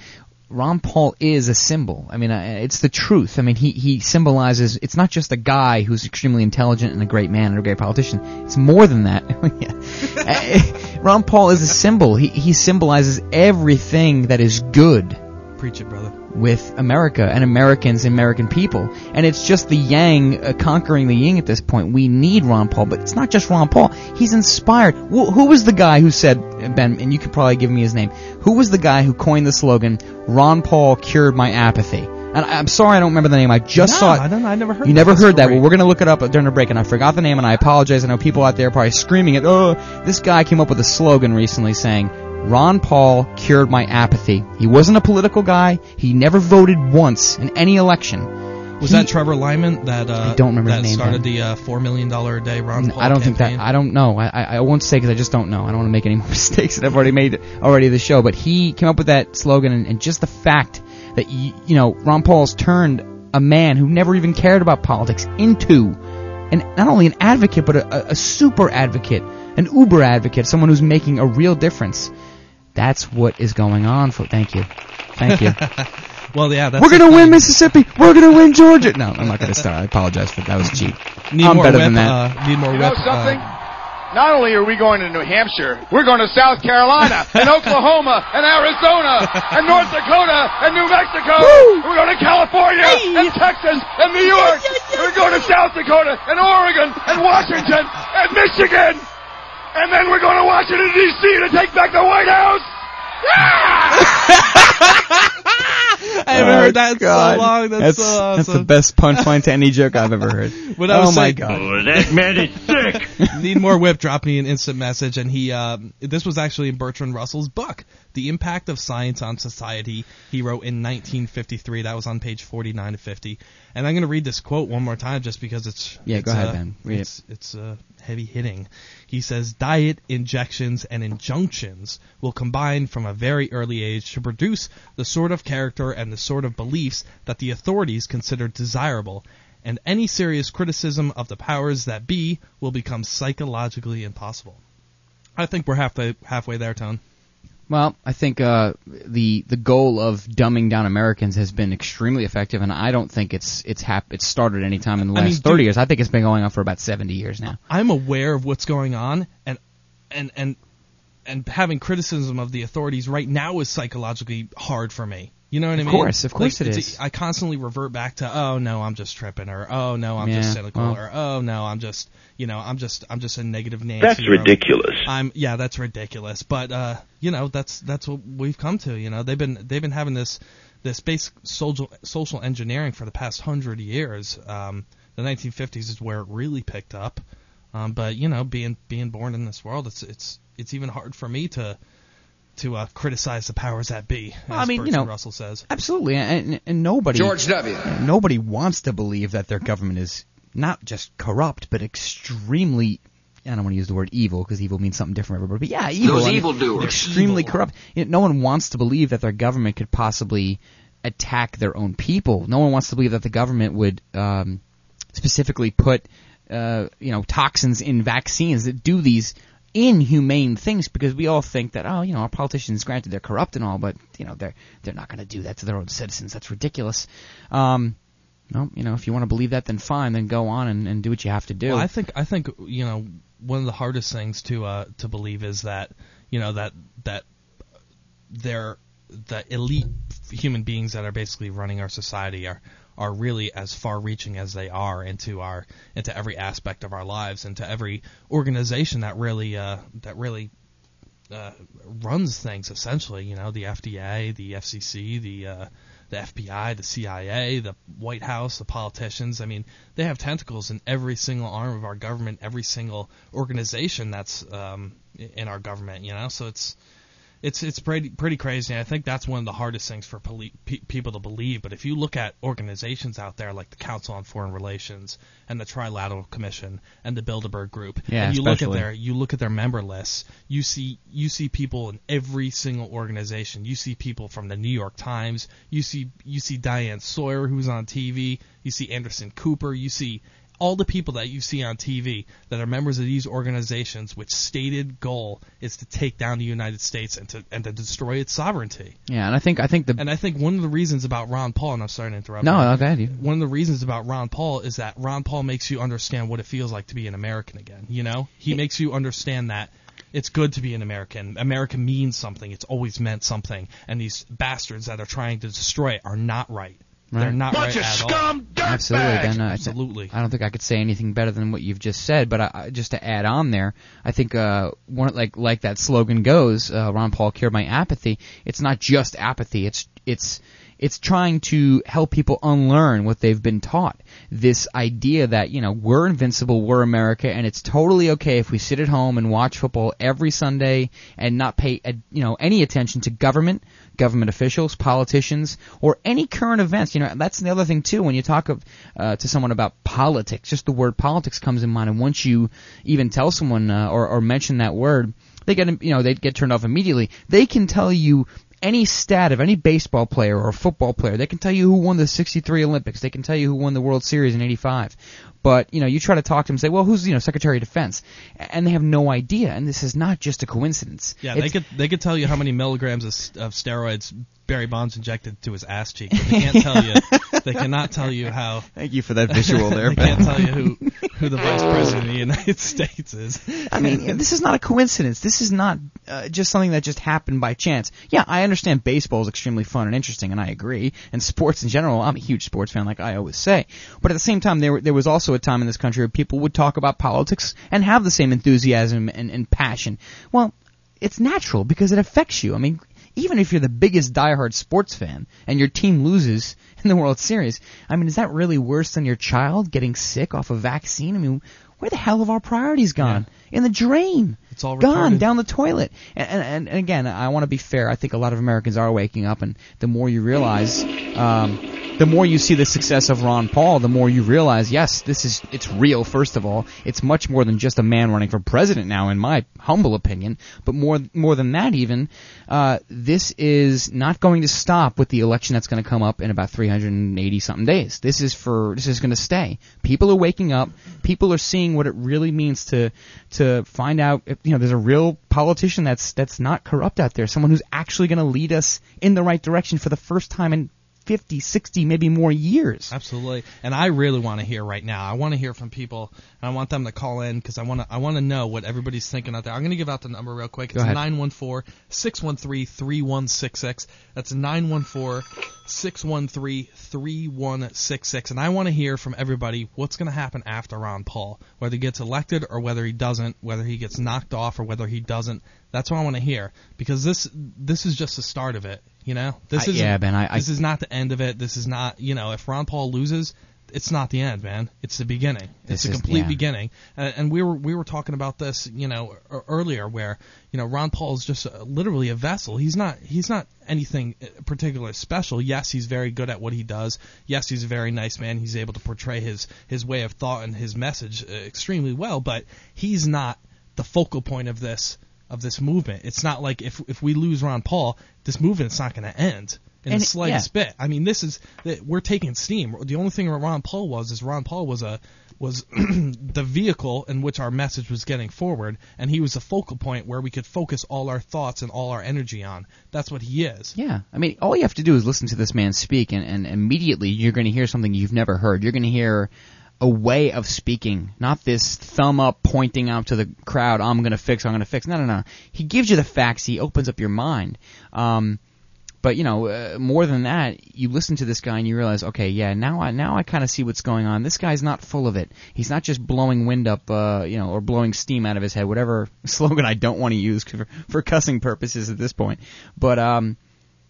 Ron Paul is a symbol. I mean, uh, it's the truth. I mean, he he symbolizes. It's not just a guy who's extremely intelligent and a great man and a great politician. It's more than that. Ron Paul is a symbol. He he symbolizes everything that is good preach it, brother. With America and Americans and American people. And it's just the yang uh, conquering the yin at this point. We need Ron Paul, but it's not just Ron Paul. He's inspired. Wh- who was the guy who said, Ben, and you could probably give me his name, who was the guy who coined the slogan, Ron Paul cured my apathy? And I- I'm sorry I don't remember the name. I just No, saw it. I don't. I never heard. You that. never heard that. Well, we're going to look it up during the break, and I forgot the name, and I apologize. I know people out there are probably screaming it. Oh, this guy came up with a slogan recently saying, Ron Paul cured my apathy. He wasn't a political guy. He never voted once in any election. Was He- that Trevor Lyman that uh, I don't remember that name, started Ben. the uh, four million dollar a day Ron Paul I don't think that. I don't know. I, I, I won't say because I just don't know. I don't want to make any more mistakes that I've already made already the show. But he came up with that slogan, and, and just the fact that y- you know Ron Paul's turned a man who never even cared about politics into, and not only an advocate but a, a super advocate, an uber advocate, someone who's making a real difference. That's what is going on. For thank you, thank you. Well, yeah, that's We're gonna win. Mississippi. We're gonna win Georgia. No, I'm not gonna start. I apologize for that. That was cheap. Need I'm more better whip, than that. Uh, need more You know whip. something? Uh, Not only are we going to New Hampshire, we're going to South Carolina and Oklahoma and Arizona and North Dakota and New Mexico. We're going to California and Texas and New York. We're going to South Dakota and Oregon and Washington and Michigan. And then we're going to Washington D.C. to take back the White House. I haven't heard that in so long. That's, so awesome. that's the best punchline to any joke I've ever heard. What I oh was my god. Oh, that man is sick. Need more whip. Drop me an instant message, and he. Um, this was actually in Bertrand Russell's book, "The Impact of Science on Society." He wrote in 1953. That was on page 49 to 50. And I'm going to read this quote one more time, just because it's. Yeah, it's, go ahead, uh, Ben. Read it. it's, It's uh, heavy hitting. He says, "Diet, injections, and injunctions will combine from a very early age to produce the sort of character and the sort of beliefs that the authorities consider desirable." And any serious criticism of the powers that be will become psychologically impossible. I think we're halfway halfway there, Tone. Well, I think uh, the the goal of dumbing down Americans has been extremely effective, and I don't think it's it's hap- it's started any time in the I last mean, thirty dude- years. I think it's been going on for about seventy years now. I'm aware of what's going on, and and and and having criticism of the authorities right now is psychologically hard for me. You know what I Of mean? course, of course Like, it's- is. I constantly revert back to, oh no, I'm just tripping, or oh no, I'm Yeah, just cynical, well. or oh no, I'm just, you know, I'm just, I'm just a negative Nancy. That's or I'm- ridiculous. I'm yeah, that's ridiculous. But uh, you know, that's that's what we've come to. You know, they've been they've been having this this basic social social engineering for the past hundred years. Um, the 1950s is where it really picked up. Um, but you know, being being born in this world, it's it's it's even hard for me to to uh, criticize the powers that be. As Well, I mean, you know, Russell says. Absolutely, and, and nobody George W. nobody wants to believe that their government is not just corrupt, but extremely. I don't want to use the word evil because evil means something different for everybody. But yeah, evil. Those I mean, evildoers. Extremely Evil. corrupt. You know, no one wants to believe that their government could possibly attack their own people. No one wants to believe that the government would um, specifically put uh, you know toxins in vaccines that do these inhumane things because we all think that oh you know our politicians granted they're corrupt and all but you know they're they're not going to do that to their own citizens. That's ridiculous. Um no you know if you want to believe that then fine then go on and, and do what you have to do. Well, I think I think you know one of the hardest things to uh, to believe is that you know that that they're the elite human beings that are basically running our society are are really as far reaching as they are into our into every aspect of our lives into every organization that really uh, that really uh, runs things essentially you know the FDA the FCC the uh, the FBI, the CIA, the White House, the politicians. I mean, they have tentacles in every single arm of our government, every single organization that's um, in our government. You know, so it's it's it's pretty pretty crazy. And I think that's one of the hardest things for poli- pe- people to believe. But if you look at organizations out there like the Council on Foreign Relations and the Trilateral Commission and the Bilderberg Group, Yeah, and you look at their you look at their member lists, you see you see people in every single organization. You see people from the New York Times. You see you see Diane Sawyer who's on TV. You see Anderson Cooper. You see all the people that you see on TV that are members of these organizations, which stated goal is to take down the United States and to and to destroy its sovereignty. Yeah, and I think I think the And I think one of the reasons about Ron Paul, and I'm sorry to interrupt. No, you, you- One of the reasons about Ron Paul is that Ron Paul makes you understand what it feels like to be an American again. You know, he makes you understand that it's good to be an American. America means something. It's always meant something. And these bastards that are trying to destroy it are not right. They're not Bunch right of at all. Absolutely, Ben. I- Absolutely. I don't think I could say anything better than what you've just said. But I, I- just to add on there, I think uh, one like like that slogan goes, uh, Ron Paul cured my apathy. It's not just apathy. It's it's it's trying to help people unlearn what they've been taught. This idea that you know we're invincible, we're America, and it's totally okay if we sit at home and watch football every Sunday and not pay uh, you know any attention to government, government officials, politicians, or any current events. You know that's the other thing too. When you talk of, uh, to someone about politics, just the word politics comes in mind, and once you even tell someone uh, or, or mention that word, they get you know they get turned off immediately. They can tell you any stat of any baseball player or football player. They can tell you who won the 63 Olympics. They can tell you who won the World Series in 85. But, you know, you try to talk to them and say, well, who's, you know, Secretary of Defense? And they have no idea. And this is not just a coincidence. Yeah, It's- they could they could tell you how many milligrams of, of steroids Barry Bonds injected to his ass cheek. They can't tell you. They cannot tell you how. Thank you for that visual there, they can't tell you who who the vice president of the United States is. I mean, this is not a coincidence. This is not uh, just something that just happened by chance. Yeah, I understand baseball is extremely fun and interesting, and I agree. And sports in general, I'm a huge sports fan, like I always say. But at the same time, there were- there was also a time in this country where people would talk about politics and have the same enthusiasm and, and passion. Well, it's natural because it affects you. I mean, even if you're the biggest diehard sports fan and your team loses in the World Series, I mean, is that really worse than your child getting sick off a vaccine? I mean, where the hell have our priorities gone? In the drain. It's all gone down the toilet. And, and, and again, I want to be fair. I think a lot of Americans are waking up, and the more you realize, um, the more you see the success of Ron Paul, the more you realize, yes, this is it's real. First of all, it's much more than just a man running for president now, in my humble opinion. But more more than that, even uh, this is not going to stop with the election that's going to come up in about 380 something days. This is for this is going to stay. People are waking up. People are seeing what it really means to to find out. If, you know, there's a real politician that's that's not corrupt out there. Someone who's actually going to lead us in the right direction for the first time in 50, 60, maybe more years. Absolutely. And I really want to hear right now. I want to hear from people, and I want them to call in because I want to. I want to know what everybody's thinking out there. I'm going to give out the number real quick. It's ahead. nine one four six one three three one six six. That's nine one four six one three three one six six. And I want to hear from everybody what's going to happen after Ron Paul, whether he gets elected or whether he doesn't, whether he gets knocked off or whether he doesn't. That's what I want to hear because this this is just the start of it. You know, this is yeah, Ben, I- I- this is not the end of it. This is not you know if Ron Paul loses, it's not the end, man. It's the beginning. It's a complete yeah. beginning. Uh, and we were we were talking about this you know earlier where you know Ron Paul is just uh literally a vessel. He's not he's not anything uh, particularly special. Yes, he's very good at what he does. Yes, he's a very nice man. He's able to portray his his way of thought and his message uh, extremely well. But he's not the focal point of this of this movement. It's not like if if we lose Ron Paul, this movement's not going to end in And the slightest yeah. bit. I mean, this is that we're taking steam. The only thing Ron Paul was is Ron Paul was a was the vehicle in which our message was getting forward, and he was the focal point where we could focus all our thoughts and all our energy on. That's what he is. Yeah, I mean, all you have to do is listen to this man speak, and, and immediately you're going to hear something you've never heard. You're going to hear a way of speaking, not this thumb up pointing out to the crowd, I'm going to fix, I'm going to fix. No, no, no. He gives you the facts, he opens up your mind. Um, but you know, uh, more than that, you listen to this guy and you realize, okay, yeah, now I now I kind of see what's going on. This guy's not full of it. He's not just blowing wind up, uh, you know, or blowing steam out of his head. Whatever slogan I don't want to use for, for cussing purposes at this point. But um,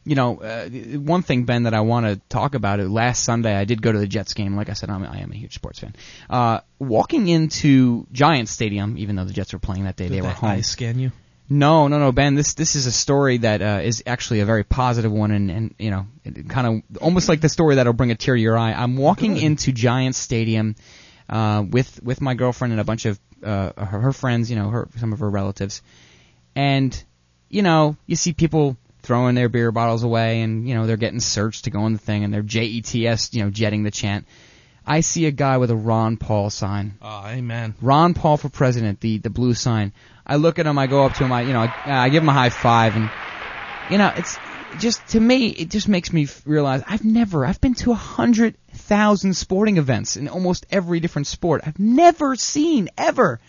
you know, uh, one thing, Ben, that I want to talk about it. Last Sunday, I did go to the Jets game. Like I said, I'm, I am a huge sports fan. Uh, walking into Giants Stadium, even though the Jets were playing that day, Did they were home. eye scan you? No, no, no, Ben. This this is a story that uh, is actually a very positive one, and and you know, kind of almost like the story that'll bring a tear to your eye. I'm walking into Giants Stadium uh, with with my girlfriend and a bunch of uh, her, her friends, you know, her some of her relatives, and you know, you see people throwing their beer bottles away, and you know, they're getting searched to go on the thing, and they're JETS, you know, jetting the chant. I see a guy with a Ron Paul sign. Oh, amen. Ron Paul for president, the the blue sign. I look at him, I go up to him, I you know, I, I give him a high five, and you know, it's just to me, it just makes me realize I've never, I've been to a hundred thousand sporting events in almost every different sport. I've never seen ever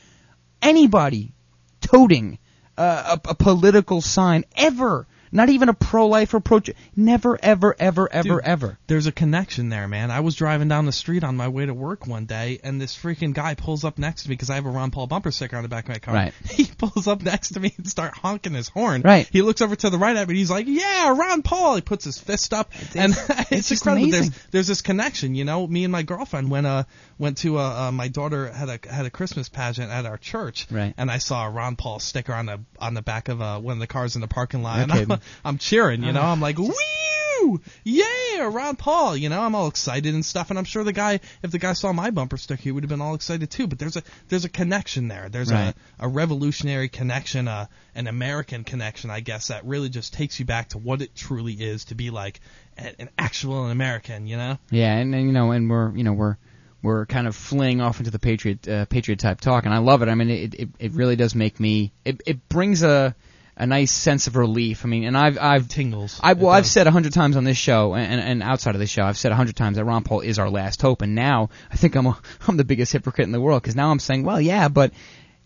anybody toting uh, a, a political sign ever. Not even a pro-life or pro. Never, ever, ever, ever, Dude, ever. There's a connection there, man. I was driving down the street on my way to work one day, and this freaking guy pulls up next to me because I have a Ron Paul bumper sticker on the back of my car. Right. He pulls up next to me and start honking his horn. Right. He looks over to the right at me. He's like, "Yeah, Ron Paul." He puts his fist up, and it's, it's incredible. amazing. There's there's this connection, you know. Me and my girlfriend went uh went to uh, uh my daughter had a had a Christmas pageant at our church, Right. and I saw a Ron Paul sticker on the on the back of uh, one of the cars in the parking lot, and Okay. I'm, I'm cheering, you know. I'm like, "Woo! Yeah, Ron Paul!" You know, I'm all excited and stuff, and I'm sure the guy, if the guy saw my bumper sticker, he would have been all excited too. But there's a there's a connection there. There's Right. a a revolutionary connection, uh, an American connection, I guess, that really just takes you back to what it truly is to be like a- an actual American. You know. Yeah, and, and you know, and we're you know we're we're kind of fleeing off into the patriot uh, patriot type talk, and I love it. I mean, it it, it really does make me it it brings a a nice sense of relief. I mean, and I've I've tingles. I well, I've said a hundred times on this show and, and outside of this show, I've said a hundred times that Ron Paul is our last hope, and now I think I'm a, I'm the biggest hypocrite in the world because now I'm saying, well, yeah, but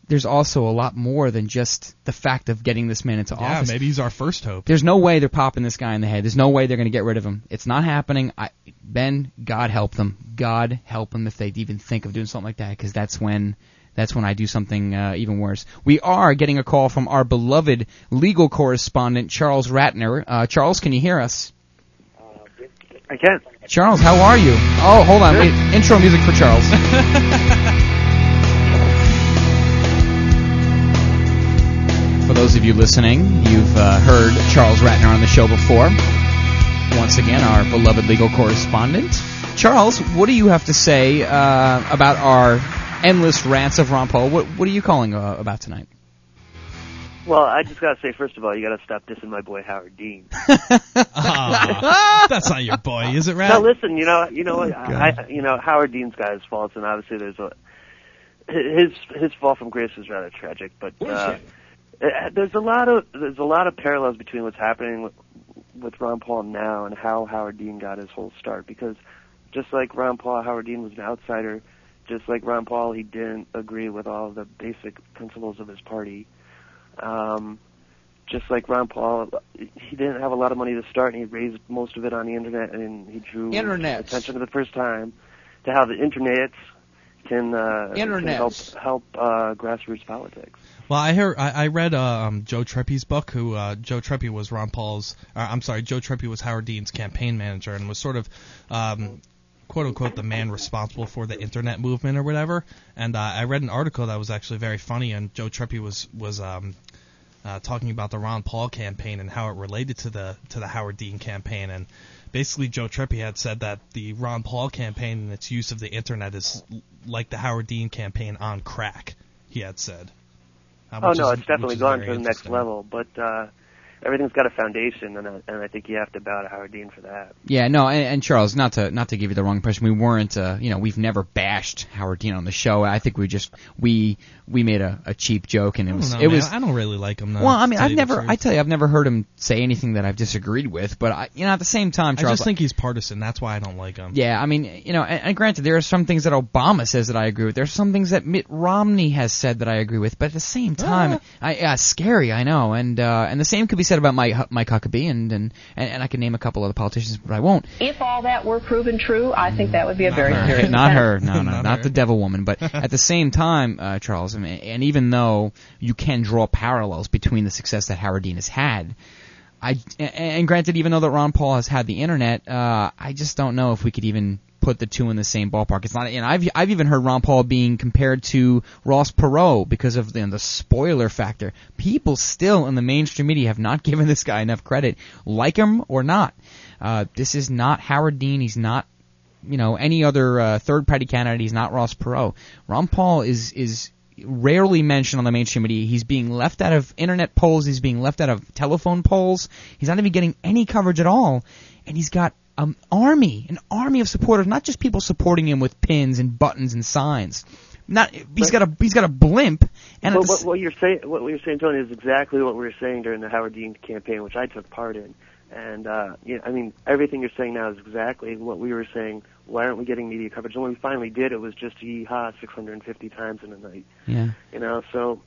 there's also a lot more than just the fact of getting this man into Yeah, office. Yeah, maybe he's our first hope. There's no way they're popping this guy in the head. There's no way they're going to get rid of him. It's not happening. I, ben, God help them. God help them if they even think of doing something like that, because that's when that's when I do something uh, even worse. We are getting a call from our beloved legal correspondent Charles Ratner. Uh, Charles, can you hear us? I can't. Charles, how are you? Oh, hold on. Wait. Intro music for Charles. those of you listening, you've uh, heard Charles Ratner on the show before. Once again, our beloved legal correspondent. Charles, what do you have to say uh, about our endless rants of Ron Paul? What, what are you calling uh, about tonight? Well, I just gotta say, first of all, you gotta stop dissing my boy Howard Dean. Ah, that's not your boy, is it, Rat? Now listen, you know, you know, what, God. I, you know, Howard Dean's got his faults, and obviously there's a his his fall from grace is rather tragic, but uh, uh, there's a lot of there's a lot of parallels between what's happening with, with Ron Paul now and how Howard Dean got his whole start. Because just like Ron Paul, Howard Dean was an outsider. Just like Ron Paul, he didn't agree with all the basic principles of his party. Um, just like Ron Paul, he didn't have a lot of money to start, and he raised most of it on the internet, and he drew Internets. attention for the first time to how the internet can, uh, can help help uh, grassroots politics. Well, I heard I, I read uh, um, Joe Trippi's book. Who uh, Joe Trippi was Ron Paul's. Uh, I'm sorry, Joe Trippi was Howard Dean's campaign manager and was sort of. Um, "Quote unquote," the man responsible for the internet movement or whatever. And uh, I read an article that was actually very funny, and Joe Trippi was was um, uh, talking about the Ron Paul campaign and how it related to the to the Howard Dean campaign. And basically, Joe Trippi had said that the Ron Paul campaign and its use of the internet is like the Howard Dean campaign on crack. He had said. Oh no, it's definitely gone to the next level, but uh, everything's got a foundation, and I, and I think you have to bow to Howard Dean for that. Yeah, no, and, and Charles, not to not to give you the wrong impression, we weren't, uh, you know, we've never bashed Howard Dean on the show. I think we just we we made a, a cheap joke, and it I was don't know, it man. was. I don't really like him. Though, well, I mean, I've never. I tell you, I've never heard him say anything that I've disagreed with. But I, you know, at the same time, Charles, I just think he's partisan. That's why I don't like him. yeah, I mean, you know, and, and granted, there are some things that Obama says that I agree with. There's some things that Mitt Romney has said that I agree with. But at the same time, I, yeah, scary, I know, and uh, and the same could be said about Mike Mike Huckabee, and and and, and I can name a couple other politicians, but I won't. If all that were proven true, I think that would be a very her. serious not her, no, no, Not not, the devil woman. But at the same time, uh, Charles, I mean, and even though you can draw parallels between the success that Howard Dean has had, I and- and granted, even though that Ron Paul has had the internet, uh, I just don't know if we could even put the two in the same ballpark. It's not, and I've I've even heard Ron Paul being compared to Ross Perot because of the, the spoiler factor. People still in the mainstream media have not given this guy enough credit, like him or not. Uh, this is not Howard Dean. He's not you know any other uh, third party candidate. He's not Ross Perot. Ron Paul is is rarely mentioned on the mainstream media. He's being left out of internet polls. He's being left out of telephone polls. He's not even getting any coverage at all. And he's got an army, an army of supporters, not just people supporting him with pins and buttons and signs. Not he's got a he's got a blimp. And But what, what you're saying, what you're saying, Tony, is exactly what we were saying during the Howard Dean campaign, which I took part in. And uh, you know, I mean, everything you're saying now is exactly what we were saying. Why aren't we getting media coverage? And when we finally did, it was just yeehaw 650 times in a night. yeah. You know, so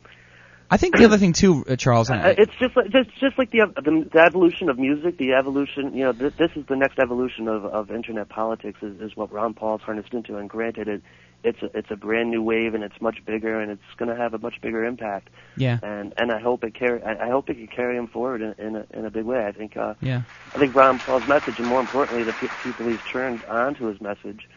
I think the other thing too, uh, Charles. and Uh, it's just like just just like the, the the evolution of music, the evolution. You know, th- this is the next evolution of of internet politics. Is, is what Ron Paul's harnessed into. And granted, it it's a, it's a brand new wave, and it's much bigger, and it's going to have a much bigger impact. Yeah. And and I hope it carry I, I hope it can carry him forward in in a, in a big way. I think. uh Yeah. I think Ron Paul's message, and more importantly, the pe- people he's turned onto his message,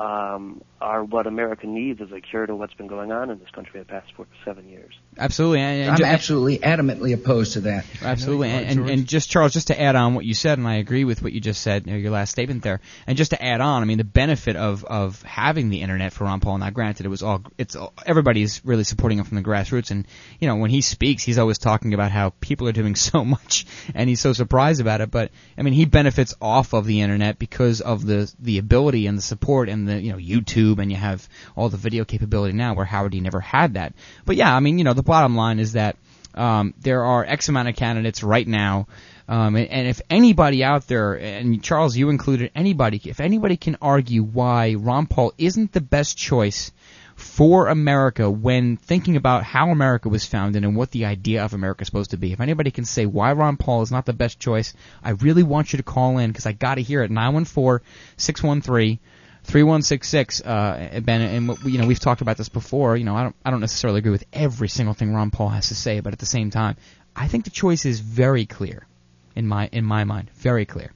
um, are what America needs as a cure to what's been going on in this country the past four, seven years. Absolutely. And, and I'm ju- absolutely adamantly opposed to that. Absolutely, and, and, and just Charles, just to add on what you said, and I agree with what you just said, you know, your last statement there, and just to add on, I mean, the benefit of of having the internet for Ron Paul. Now, granted, it was all it's all, everybody's really supporting him from the grassroots, and you know, when he speaks, he's always talking about how people are doing so much, and he's so surprised about it. But I mean, he benefits off of the internet because of the the ability and the support and the you know YouTube, and you have all the video capability now, where Howard D never had that. But yeah, I mean, you know, the bottom line is that um, there are X amount of candidates right now. Um, and, and if anybody out there, and Charles, you included, anybody, if anybody can argue why Ron Paul isn't the best choice for America when thinking about how America was founded and what the idea of America is supposed to be, if anybody can say why Ron Paul is not the best choice, I really want you to call in because I got to hear it. 914 613 3166 uh Ben and you know we've talked about this before. You know I don't I don't necessarily agree with every single thing Ron Paul has to say but at the same time I think the choice is very clear in my in my mind. Very clear.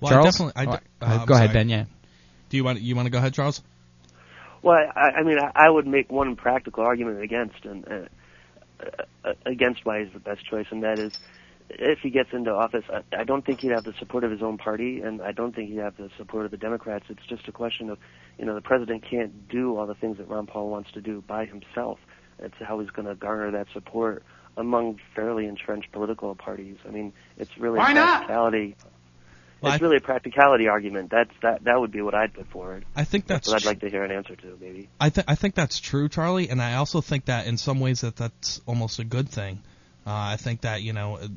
Well, I Charles? definitely- I de- Oh, uh, I'm go ahead sorry. Ben yeah. Do you want you want to go ahead, Charles? Well, I, I mean, I, I would make one practical argument against and uh, uh, against why he's the best choice, and that is, if he gets into office, I, I don't think he'd have the support of his own party, and I don't think he'd have the support of the Democrats. It's just a question of, you know, the president can't do all the things that Ron Paul wants to do by himself. It's how he's going to garner that support among fairly entrenched political parties. I mean, it's really Why a not? practicality. Well, it's I- really a practicality argument. That's that. That would be what I'd put forward. I think that's what I'd tr- like to hear an answer to, maybe. I think I think that's true, Charlie, and I also think that in some ways that that's almost a good thing. Uh, I think that you know, uh,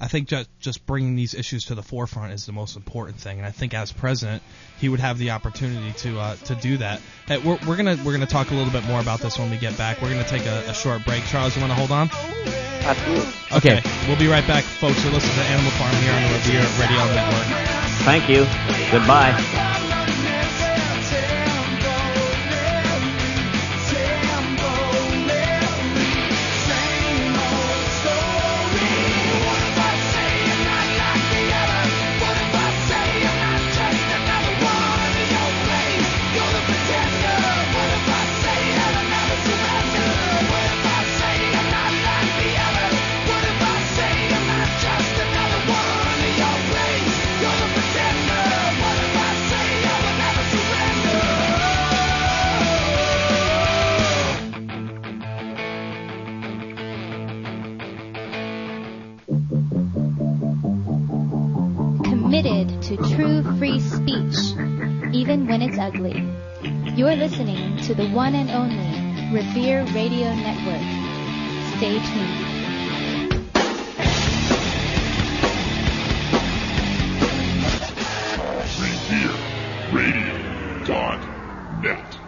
I think just just bringing these issues to the forefront is the most important thing, and I think as president, he would have the opportunity to uh, to do that. Hey, we're we're gonna we're gonna talk a little bit more about this when we get back. We're gonna take a, a short break. Charles, you want to hold on? Absolutely. Okay, we'll be right back, folks. You're listening to Animal Farm here on the Revere Radio Network. Thank you. Goodbye. Ugly. You're listening to the one and only Revere Radio Network. Stay tuned. RevereRadio.net.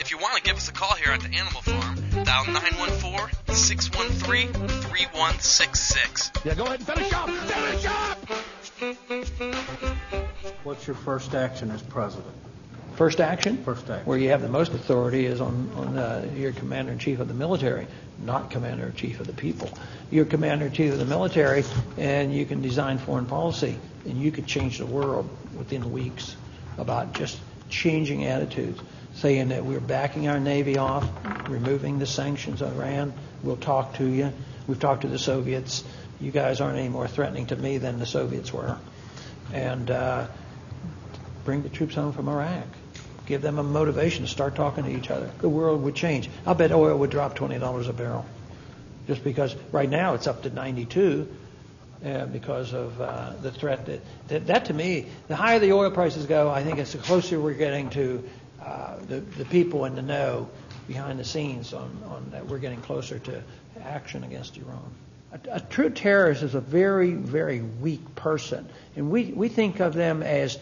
If you want to give us a call here at the Animal Farm, dial 914-613-3166. Yeah, go ahead and finish up. Finish up. What's your first action as president? First action? First action. Where you have the most authority is on, on uh, your commander in chief of the military, not commander in chief of the people. You're commander in chief of the military, and you can design foreign policy, and you could change the world within weeks about just changing attitudes, saying that we're backing our navy off, removing the sanctions on Iran. We'll talk to you. We've talked to the Soviets. You guys aren't any more threatening to me than the Soviets were. And uh, bring the troops home from Iraq. Give them a motivation to start talking to each other. The world would change. I bet oil would drop twenty dollars a barrel, just because right now it's up to ninety-two, uh, because of uh, the threat that, that that to me, the higher the oil prices go, I think it's the closer we're getting to uh, the the people in the know behind the scenes on, on that we're getting closer to action against Iran. A, a true terrorist is a very, very weak person. And we, we think of them as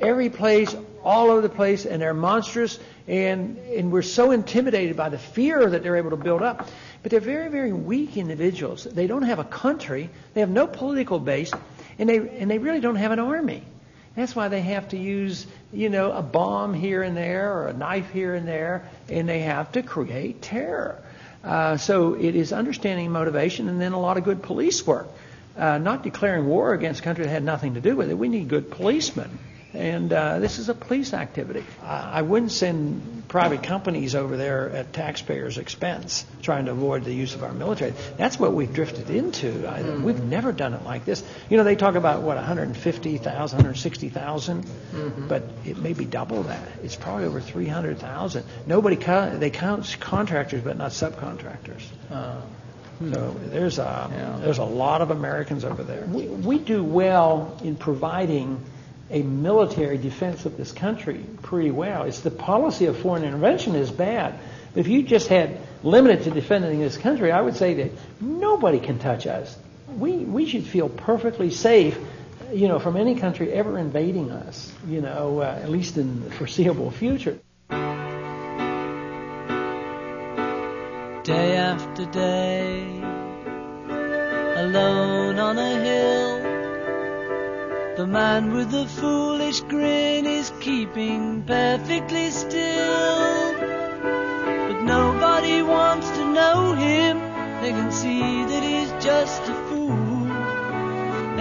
every place, all over the place, and they're monstrous, and, and we're so intimidated by the fear that they're able to build up. But they're very, very weak individuals. They don't have a country, they have no political base, and they, and they really don't have an army. That's why they have to use, you know, a bomb here and there or a knife here and there, and they have to create terror. Uh, so it is understanding motivation and then a lot of good police work. Uh, not declaring war against a country that had nothing to do with it. We need good policemen. And uh, this is a police activity. I, I wouldn't send private companies over there at taxpayers' expense, trying to avoid the use of our military. That's what we've drifted into. I, mm-hmm. We've never done it like this. You know, they talk about what 150,000, 160,000, mm-hmm. but it may be double that. It's probably over 300,000. Nobody co- they count contractors, but not subcontractors. Uh, hmm. So there's a there's a lot of Americans over there. We, we do well in providing a military defense of this country pretty well. It's the policy of foreign intervention is bad. If you just had limited to defending this country, I would say that nobody can touch us. We we should feel perfectly safe, you know, from any country ever invading us. You know, uh, at least in the foreseeable future. day after day, alone on a hill. The man with the foolish grin is keeping perfectly still. But nobody wants to know him, they can see that he's just a fool.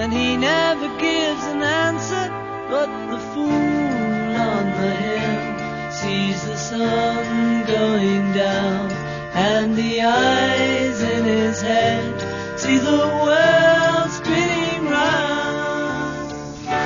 And he never gives an answer, but the fool on the hill sees the sun going down and the eyes in his head see the world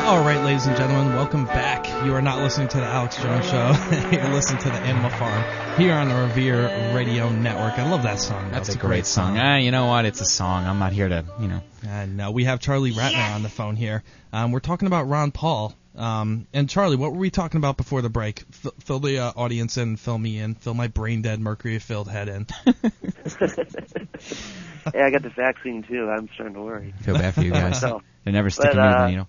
All right, ladies and gentlemen, welcome back. You are not listening to the Alex Jones Show. You're listening to the Animal Farm here on the Revere Radio Network. I love that song. That's That's a great song. Ah, you know what? It's a song. I'm not here to, you know. And uh, we have Charlie Ratner on the phone here. Um, we're talking about Ron Paul. Um, and Charlie, what were we talking about before the break? F- fill the uh, audience in, fill me in, fill my brain dead, mercury filled head in. hey, I got the vaccine too. I'm starting to worry. Feel bad for you guys. So, They never stick but, a needle, uh, you know.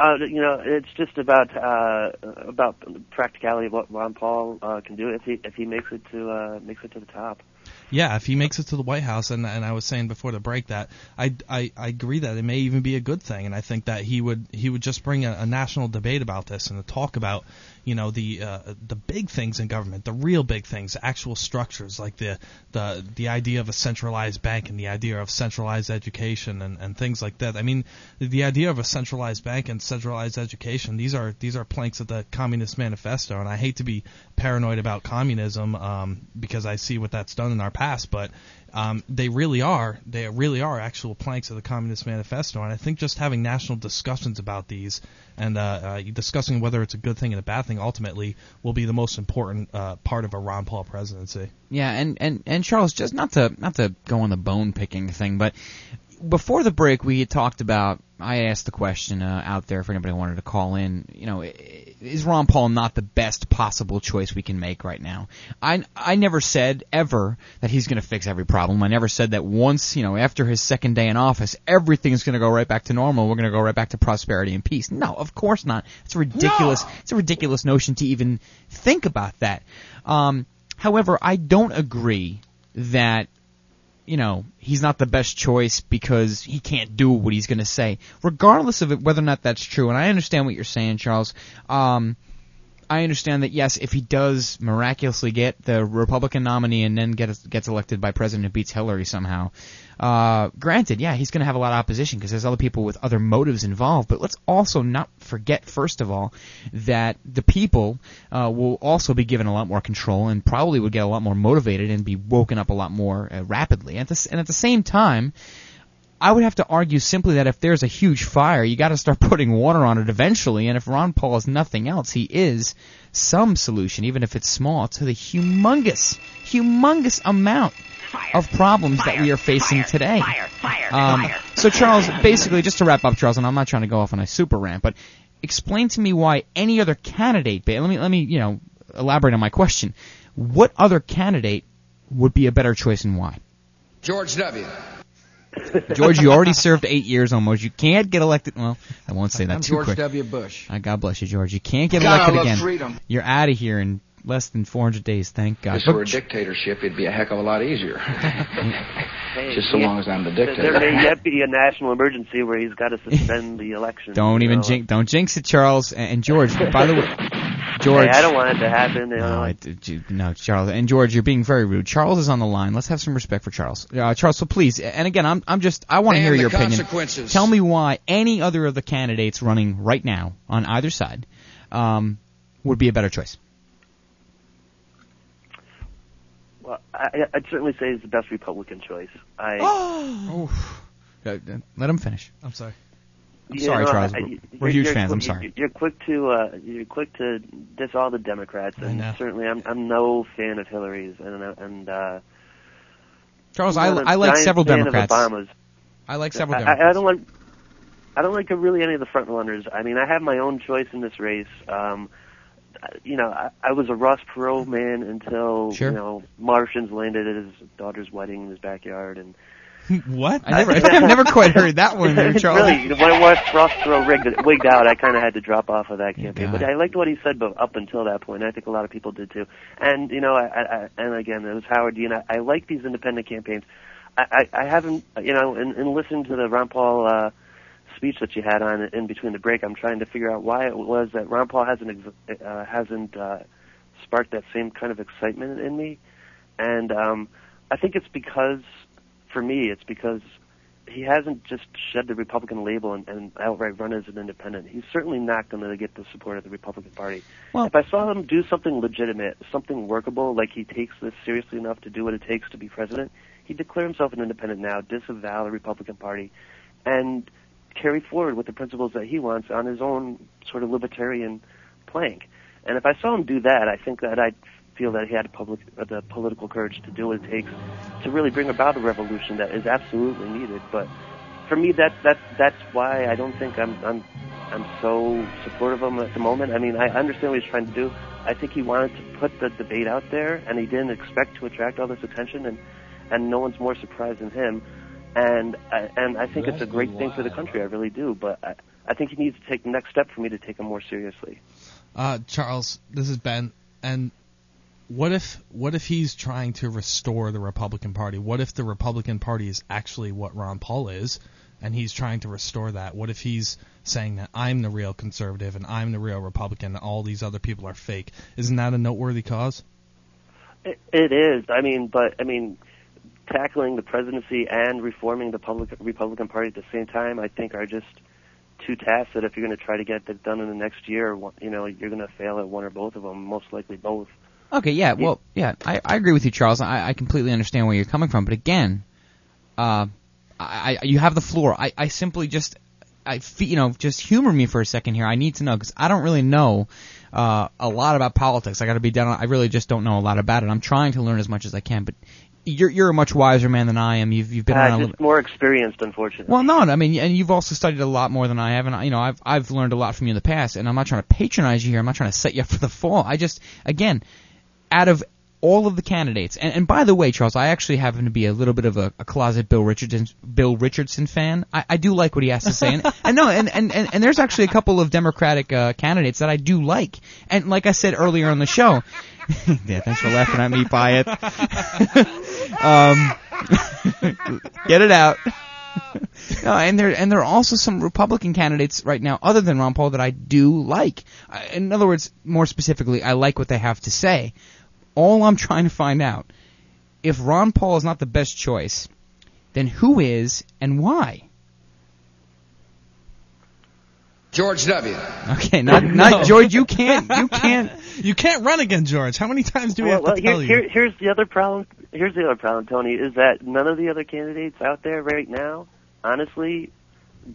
Uh, you know, it's just about uh, about practicality of what Ron Paul uh, can do if he if he makes it to uh, makes it to the top. Yeah, if he makes it to the White House, and and I was saying before the break that I, I, I agree that it may even be a good thing, and I think that he would he would just bring a, a national debate about this and to talk about you know the uh, the big things in government, the real big things, actual structures like the the the idea of a centralized bank and the idea of centralized education and, and things like that. I mean, the, idea of a centralized bank and centralized education these are these are planks of the Communist Manifesto, and I hate to be paranoid about communism um, because I see what that's done in our past, but um, they really are they really are actual planks of the Communist Manifesto, and I think just having national discussions about these and uh, uh, discussing whether it's a good thing and a bad thing ultimately will be the most important uh, part of a Ron Paul presidency. Yeah, and, and, and Charles, just not to not to go on the bone picking thing, but before the break we had talked about. I asked the question uh, out there if anybody wanted to call in. You know, is Ron Paul not the best possible choice we can make right now? I I never said ever that he's going to fix every problem. I never said that once you know after his second day in office everything's going to go right back to normal. We're going to go right back to prosperity and peace. No, of course not. It's a ridiculous. It's a ridiculous notion to even think about that. Um, however, I don't agree that you know, he's not the best choice because he can't do what he's going to say, regardless of whether or not that's true. And I understand what you're saying, Charles. Um, I understand that yes, if he does miraculously get the Republican nominee and then gets gets elected by president who beats Hillary somehow, uh, granted, yeah, he's going to have a lot of opposition because there's other people with other motives involved. But let's also not forget, first of all, that the people uh, will also be given a lot more control and probably would get a lot more motivated and be woken up a lot more uh, rapidly. At, and at the same time, I would have to argue simply that if there's a huge fire, you got to start putting water on it eventually. And if Ron Paul is nothing else, he is some solution, even if it's small, to the humongous, humongous amount of problems that we are facing today. Um, so Charles, basically, just to wrap up, Charles, and I'm not trying to go off on a super rant, but explain to me why any other candidate. Let me let me you know elaborate on my question. What other candidate would be a better choice and why? George W. George, you already served eight years almost. You can't get elected. Well, I won't say that I'm too George quick. W. Bush. Uh, God bless you, George. You can't get God, I elected love again. freedom. You're out of here in less than 400 days. Thank God. If this were a dictatorship, it'd be a heck of a lot easier. Hey, Just so yeah, long as I'm the there- dictator. There may yet be a national emergency where he's got to suspend the election. don't even know. jinx, don't jinx it, Charles and, and George. By the way, George. Hey, I don't want it to happen. No, know. it, it- no, Charles and George, you're being very rude. Charles is on the line. Let's have some respect for Charles. Uh, Charles, so please, and again, I'm, I'm just, I want to hear the your opinion. consequences. Tell me why any other of the candidates running right now on either side um, would be a better choice. Well, I, I'd certainly say he's the best Republican choice. I. Oh. Let him finish. I'm sorry. I'm you sorry, know, Charles. We're, we're huge fans. I'm sorry. You're quick to uh, you're quick to diss all the Democrats, I and know. certainly I'm I'm no fan of Hillary's, and uh, and uh, Charles, I, I like several Democrats. I like several I, Democrats. I, I don't like. I don't like really any of the front runners. I mean, I have my own choice in this race. Um, you know, I, I was a Ross Perot man until Sure. you know Martians landed at his daughter's wedding in his backyard, and what? I never, I've never quite heard that one, there, Charles. really, when Ross Ross Perot rigged, wigged out, I kind of had to drop off of that campaign. But I liked what he said, but up until that point, I think a lot of people did too. And you know, I, I, I and again, it was Howard Dean. I, I like these independent campaigns. I, I, I haven't, you know, in, in listening to the Ron Paul uh, speech that you had on in between the break, I'm trying to figure out why it was that Ron Paul hasn't ex- uh, hasn't uh, sparked that same kind of excitement in me. And um, I think it's because, for me, it's because he hasn't just shed the Republican label and, and outright run as an independent. He's certainly not going to get the support of the Republican Party. Well- if I saw him do something legitimate, something workable, like he takes this seriously enough to do what it takes to be president, he'd declare himself an independent now, disavow the Republican Party, and carry forward with the principles that he wants on his own sort of libertarian plank. And if I saw him do that, I think that I'd feel that he had public, uh, the political courage to do what it takes to really bring about a revolution that is absolutely needed. But for me, that that that's why I don't think I'm I'm I'm so supportive of him at the moment. I mean, I understand what he's trying to do. I think he wanted to put the debate out there, and he didn't expect to attract all this attention, and and no one's more surprised than him. And I, and I think it's a great thing for the country. I really do. But I, I think he needs to take the next step for me to take him more seriously. Uh, Charles, this is Ben, and what if what if he's trying to restore the Republican Party? What if the Republican Party is actually what Ron Paul is, and he's trying to restore that? What if he's saying that I'm the real conservative and I'm the real Republican, and all these other people are fake? Isn't that a noteworthy cause? It, it is. I mean, but I mean, tackling the presidency and reforming the public Republican Party at the same time, I think, are just two tasks that if you're going to try to get that done in the next year, you know, you're going to fail at one or both of them. Most likely both. Okay, yeah, well, yeah, I, I agree with you, Charles. I, I completely understand where you're coming from, but again, uh, I, I you have the floor. I, I simply just, I fe- you know, just humor me for a second here. I need to know because I don't really know uh, a lot about politics. I got to be down. I really just don't know a lot about it. I'm trying to learn as much as I can, but you're you're a much wiser man than I am. You've you've been a Uh, little. just more experienced, unfortunately. Well, no, I mean, and you've also studied a lot more than I have, and you know, I've I've learned a lot from you in the past, and I'm not trying to patronize you here. I'm not trying to set you up for the fall. I just, again, out of all of the candidates, and, and by the way, Charles, I actually happen to be a little bit of a, a closet Bill Richardson Bill Richardson fan. I, I do like what he has to say, and, and no, and, and, and, and there's actually a couple of Democratic uh, candidates that I do like, and like I said earlier on the show, yeah, thanks for laughing at me, by it. um, get it out. No, and there and there are also some Republican candidates right now, other than Ron Paul, that I do like. I- In other words, more specifically, I like what they have to say. All I'm trying to find out, if Ron Paul is not the best choice, then who is and why? George W. Okay, not not George. You can't. You can't. you can't run again, George. How many times do we well, have well, to here, tell you? here, here's the other problem. Here's the other problem, Tony, is that none of the other candidates out there right now, honestly,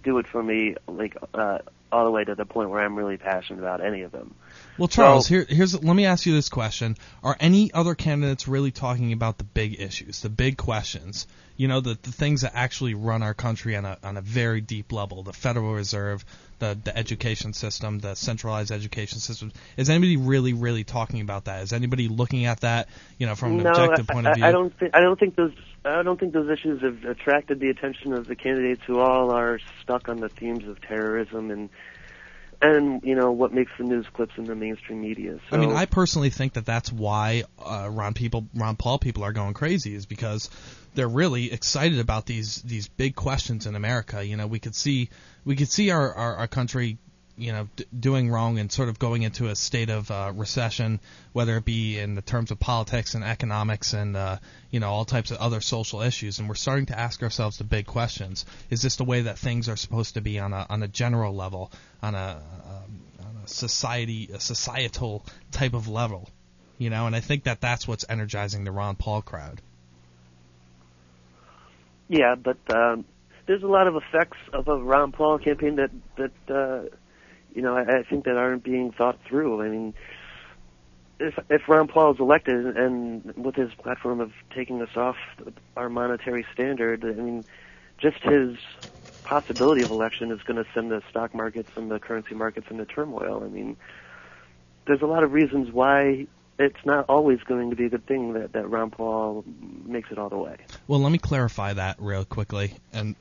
do it for me like uh, all the way to the point where I'm really passionate about any of them. Well, Charles, So- here, here's let me ask you this question: Are any other candidates really talking about the big issues, the big questions? You know, the the things that actually run our country on a on a very deep level: the Federal Reserve, the the education system, the centralized education system. Is anybody really, really talking about that? Is anybody looking at that, you know, from an no, objective I, point of I- view? I don't think I don't think those I don't think those issues have attracted the attention of the candidates who all are stuck on the themes of terrorism and and you know what makes the news clips in the mainstream media. So I mean, I personally think that that's why uh, Ron people, Ron Paul people are going crazy is because they're really excited about these these big questions in America. You know, we could see we could see our our, our country, you know, d- doing wrong and sort of going into a state of uh, recession, whether it be in the terms of politics and economics and uh, you know all types of other social issues. And we're starting to ask ourselves the big questions: Is this the way that things are supposed to be on a on a general level, on a um, on a society a societal type of level? You know, and I think that that's what's energizing the Ron Paul crowd. Yeah, but um, there's a lot of effects of a Ron Paul campaign that that uh, you know I, I think that aren't being thought through. I mean, if if Ron Paul is elected and with his platform of taking us off our monetary standard, I mean, just his possibility of election is going to send the stock markets and the currency markets into turmoil. I mean, there's a lot of reasons why it's not always going to be a good thing that that Ron Paul makes it all the way. Well, let me clarify that real quickly. And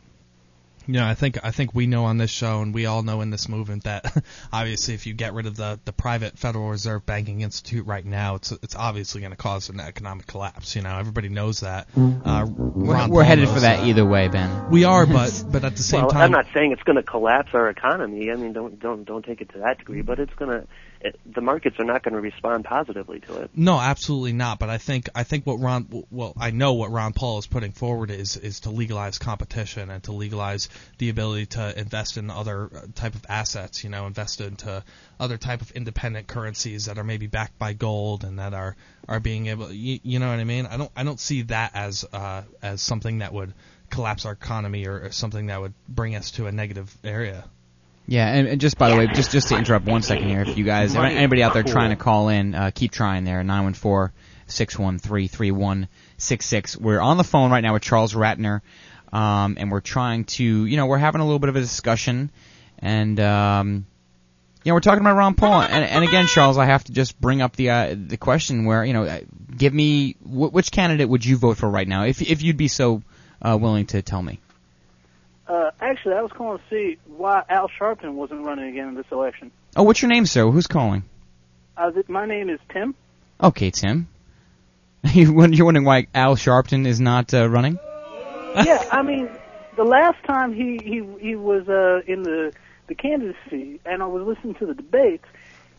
you know, I think I think we know on this show, and we all know in this movement that obviously, if you get rid of the the private Federal Reserve Banking Institute right now, it's it's obviously going to cause an economic collapse. You know, everybody knows that. Uh, We're, we're headed knows for that either way, Ben. We are, but but at the same well, time, I'm not saying it's going to collapse our economy. I mean, don't don't don't take it to that degree, but it's going to. The markets are not going to respond positively to it. No, absolutely not. But I think I think what Ron well I know what Ron Paul is putting forward is is to legalize competition and to legalize the ability to invest in other uh, type of assets. You know, invest into other type of independent currencies that are maybe backed by gold and that are are being able. You, you know what I mean? I don't I don't see that as uh, as something that would collapse our economy or, or something that would bring us to a negative area. Yeah, and, and just by the way, just just to interrupt one second here, if you guys, if anybody out there trying to call in, uh, keep trying there. Nine one four six one three three one six six. We're on the phone right now with Charles Ratner, um, and we're trying to, you know, we're having a little bit of a discussion, and um, you know, we're talking about Ron Paul, and, and again, Charles, I have to just bring up the uh, the question where, you know, uh, give me wh- which candidate would you vote for right now, if if you'd be so uh, willing to tell me. Uh, actually, I was calling to see why Al Sharpton wasn't running again in this election. Oh, what's your name, sir? Who's calling? Uh, th- my name is Tim. Okay, Tim. You're wondering why Al Sharpton is not uh, running? yeah, I mean, the last time he he he was uh, in the the candidacy, and I was listening to the debates.